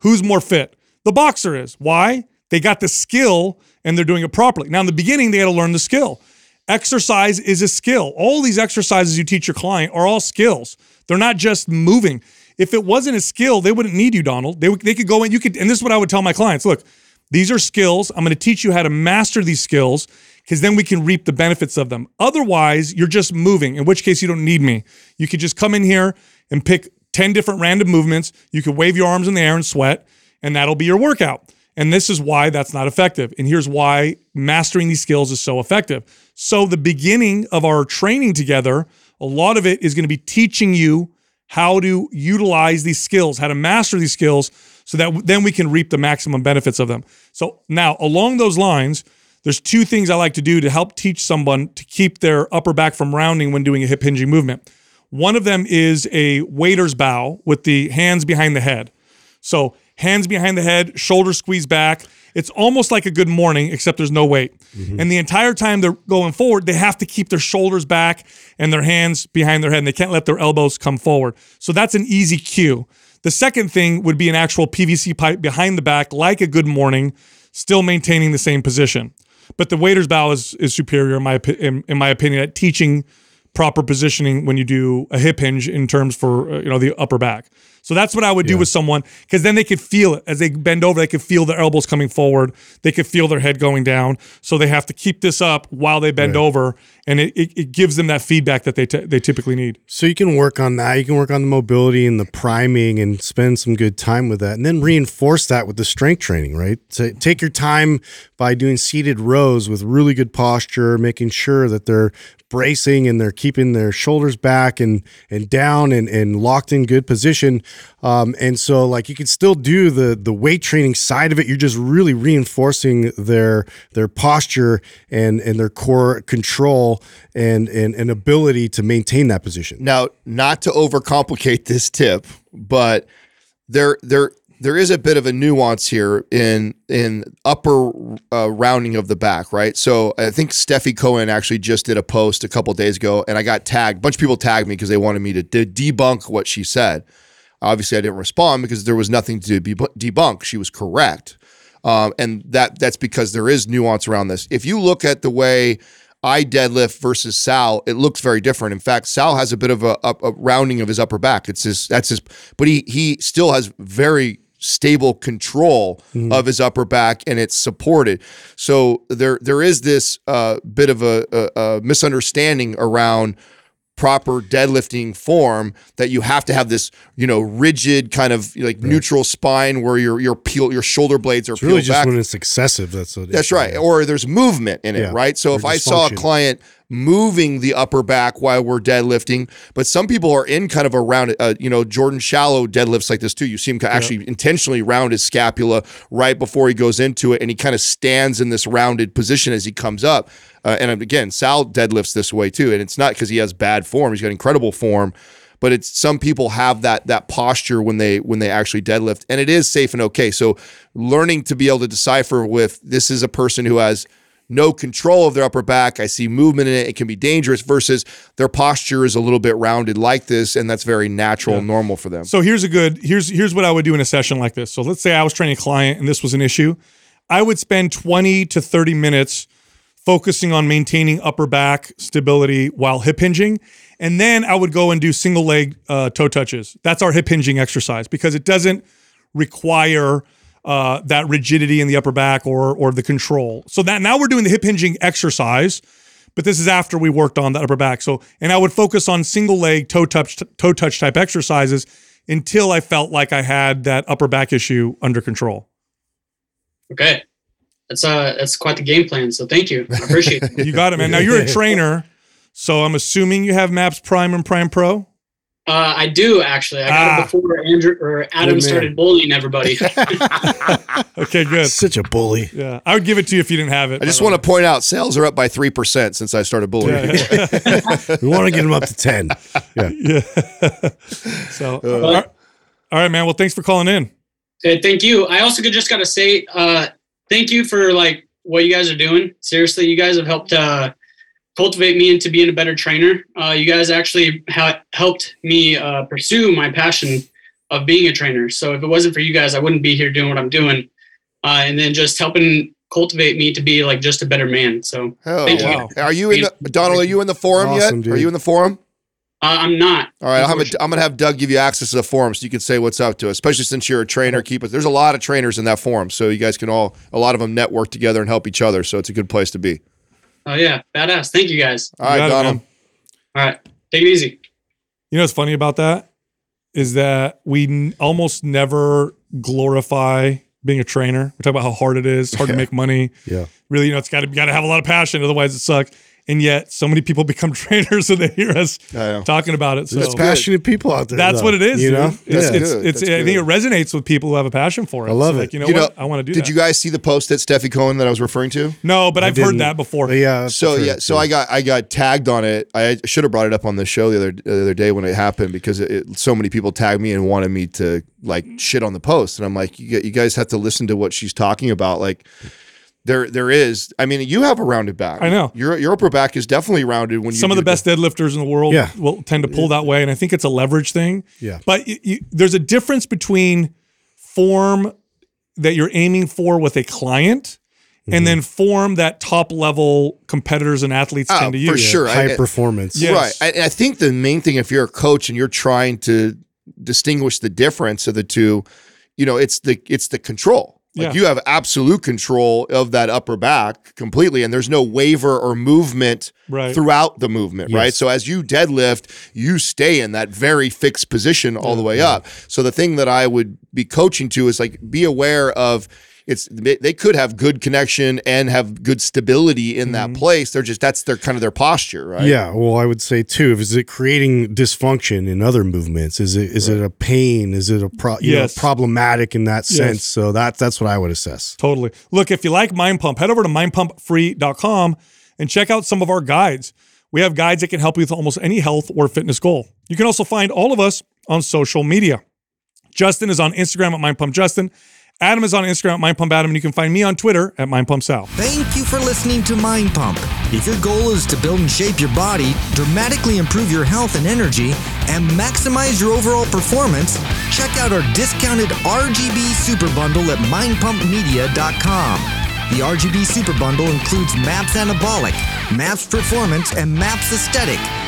Who's more fit? The boxer is. Why? They got the skill and they're doing it properly. Now, in the beginning, they had to learn the skill. Exercise is a skill. All these exercises you teach your client are all skills. They're not just moving. If it wasn't a skill, they wouldn't need you, Donald. They, they could go in, you could, and this is what I would tell my clients look, these are skills. I'm going to teach you how to master these skills because then we can reap the benefits of them. Otherwise, you're just moving, in which case you don't need me. You could just come in here and pick 10 different random movements. You could wave your arms in the air and sweat, and that'll be your workout. And this is why that's not effective. And here's why mastering these skills is so effective. So, the beginning of our training together, a lot of it is going to be teaching you how to utilize these skills, how to master these skills, so that then we can reap the maximum benefits of them. So, now along those lines, there's two things I like to do to help teach someone to keep their upper back from rounding when doing a hip hinging movement. One of them is a waiter's bow with the hands behind the head. So, hands behind the head, shoulders squeezed back. It's almost like a good morning, except there's no weight. Mm-hmm. And the entire time they're going forward, they have to keep their shoulders back and their hands behind their head, and they can't let their elbows come forward. So that's an easy cue. The second thing would be an actual PVC pipe behind the back, like a good morning, still maintaining the same position. But the waiter's bow is, is superior in my in, in my opinion at teaching proper positioning when you do a hip hinge in terms for uh, you know the upper back. So that's what I would do with someone because then they could feel it as they bend over. They could feel their elbows coming forward. They could feel their head going down. So they have to keep this up while they bend right. over, and it, it, it, gives them that feedback that they t- they typically need. So you can work on that. You can work on the mobility and the priming, and spend some good time with that, and then reinforce that with the strength training. Right. So take your time by doing seated rows with really good posture, making sure that they're bracing and they're keeping their shoulders back and and down and, and locked in good position. Um, and so like you can still do the the weight training side of it. You're just really reinforcing their their posture and and their core control and and, and ability to maintain that position. Now, not to overcomplicate this tip, but there there there is a bit of a nuance here in in upper uh, rounding of the back, right? So I think Stefi Cohen actually just did a post a couple days ago, and I got tagged. A bunch of people tagged me because they wanted me to de- debunk what she said. Obviously, I didn't respond because there was nothing to be debunk. She was correct, um, and that that's because there is nuance around this. If you look at the way I deadlift versus Sal, it looks very different. In fact, Sal has a bit of a, a, a rounding of his upper back. It's his that's his, but he he still has very stable control mm-hmm. of his upper back and it's supported. So there there is this uh, bit of a, a, a misunderstanding around proper deadlifting form that you have to have this you know rigid kind of like right. neutral spine where your your peel your shoulder blades are it's really just back. when it's excessive that's what that's right or there's movement in it yeah. right so or if i saw a client moving the upper back while we're deadlifting. But some people are in kind of a round, uh, you know, Jordan Shallow deadlifts like this too. You see him actually yep. intentionally round his scapula right before he goes into it, and he kind of stands in this rounded position as he comes up. Uh, and again, Sal deadlifts this way too, and it's not because he has bad form; he's got incredible form but it's some people have that that posture when they when they actually deadlift and it is safe and okay so learning to be able to decipher with this is a person who has no control of their upper back. I see movement in it. It can be dangerous versus their posture is a little bit rounded like this, and that's very natural yeah. and normal for them. So here's a good here's here's what I would do in a session like this. So let's say I was training a client and this was an issue. I would spend 20 to 30 minutes focusing on maintaining upper back stability while hip hinging. And then I would go and do single leg uh, toe touches. That's our hip hinging exercise because it doesn't require uh, that rigidity in the upper back or or the control. So that now we're doing the hip hinging exercise, but this is after we worked on the upper back. So and I would focus on single leg toe touch toe touch type exercises until I felt like I had that upper back issue under control. Okay. That's uh that's quite the game plan. So thank you. I appreciate it. (laughs) you got it, man. Now you're a trainer, so I'm assuming you have Maps Prime and Prime Pro. Uh, I do actually. I got ah. it before Andrew or Adam started bullying everybody. (laughs) (laughs) okay, good. Such a bully. Yeah, I would give it to you if you didn't have it. I just want to point out sales are up by three percent since I started bullying. Yeah. (laughs) we want to get them up to ten. Yeah. yeah. so, uh, all, right. all right, man. Well, thanks for calling in. Okay, thank you. I also just got to say, uh, thank you for like what you guys are doing. Seriously, you guys have helped uh, cultivate me into being a better trainer. Uh, you guys actually ha- helped me uh, pursue my passion of being a trainer. So if it wasn't for you guys, I wouldn't be here doing what I'm doing. Uh, and then just helping cultivate me to be like just a better man. So Hell thank yeah. you. Are you in the Donald? Are you in the forum Awesome, yet? dude. Are you in the forum? Uh, I'm not. All right, I'll have a, I'm gonna have Doug give you access to the forum so you can say what's up to us. Especially since you're a trainer, keep it. There's a lot of trainers in that forum, so you guys can all a lot of them network together and help each other. So it's a good place to be. Oh yeah, badass. Thank you guys. All right, got it, Donald. All right, take it easy. You know what's funny about that is that we n- almost never glorify being a trainer. We talk about how hard it is, hard to make money. Yeah. Really, you know, it's got to got to have a lot of passion, otherwise it sucks. And yet, so many people (laughs) become trainers and they hear us talking about it. So There's passionate people out there. that's though, what it is. You dude. know, it's, That's it's, good. it's, That's I think it resonates with people who have a passion for it. I love It's it. Like, you know You what? know, I want to do Did that. you guys see the post that Stefi Cohen that I was referring to? no, but I I've heard didn't- that before. But yeah. So sure, yeah, so too. I got I got tagged on it. I should have brought it up on the show the other the other day when it happened because it, it- so many people tagged me and wanted me to like shit on the post, and I'm like, you, you guys have to listen to what she's talking about. Like, there there is. I mean, you have a rounded back. I know. your your upper back is definitely rounded when you Some of the best deadlifters in the world Yeah. will tend to pull that way, and I think it's a leverage thing. Yeah. But you, you, there's a difference between form that you're aiming for with a client, Mm-hmm. and then form that top level competitors and athletes Oh, tend to for use. For sure. high I- performance. Yes. Right. I, I think the main thing, if you're a coach and you're trying to distinguish the difference of the two, you know, it's the it's the control. Like Yeah. you have absolute control of that upper back completely, and there's no waver or movement Right. throughout the movement, right? So as you deadlift, you stay in that very fixed position all the way up. So the thing that I would be coaching to is like be aware of it's they they could have good connection and have good stability in that mm-hmm. place. They're just that's their kind of their posture, right? Yeah, well, I would say too. Is it creating dysfunction in other movements? Is it is it a pain? Is it a pro, you know, problematic in that Yes. sense? So that that's what I would assess. Totally. Look, if you like Mind Pump, head over to mindpumpfree.com and check out some of our guides. We have guides that can help you with almost any health or fitness goal. You can also find all of us on social media. Justin is on Instagram at mindpumpjustin. Adam is on Instagram at mindpumpadam, and you can find me on Twitter at Mind Pump mindpumpsal. Thank you for listening to Mind Pump. If your goal is to build and shape your body, dramatically improve your health and energy, and maximize your overall performance, check out our discounted RGB Super Bundle at mindpumpmedia.com. The RGB Super Bundle includes MAPS Anabolic, MAPS Performance, and MAPS Aesthetic.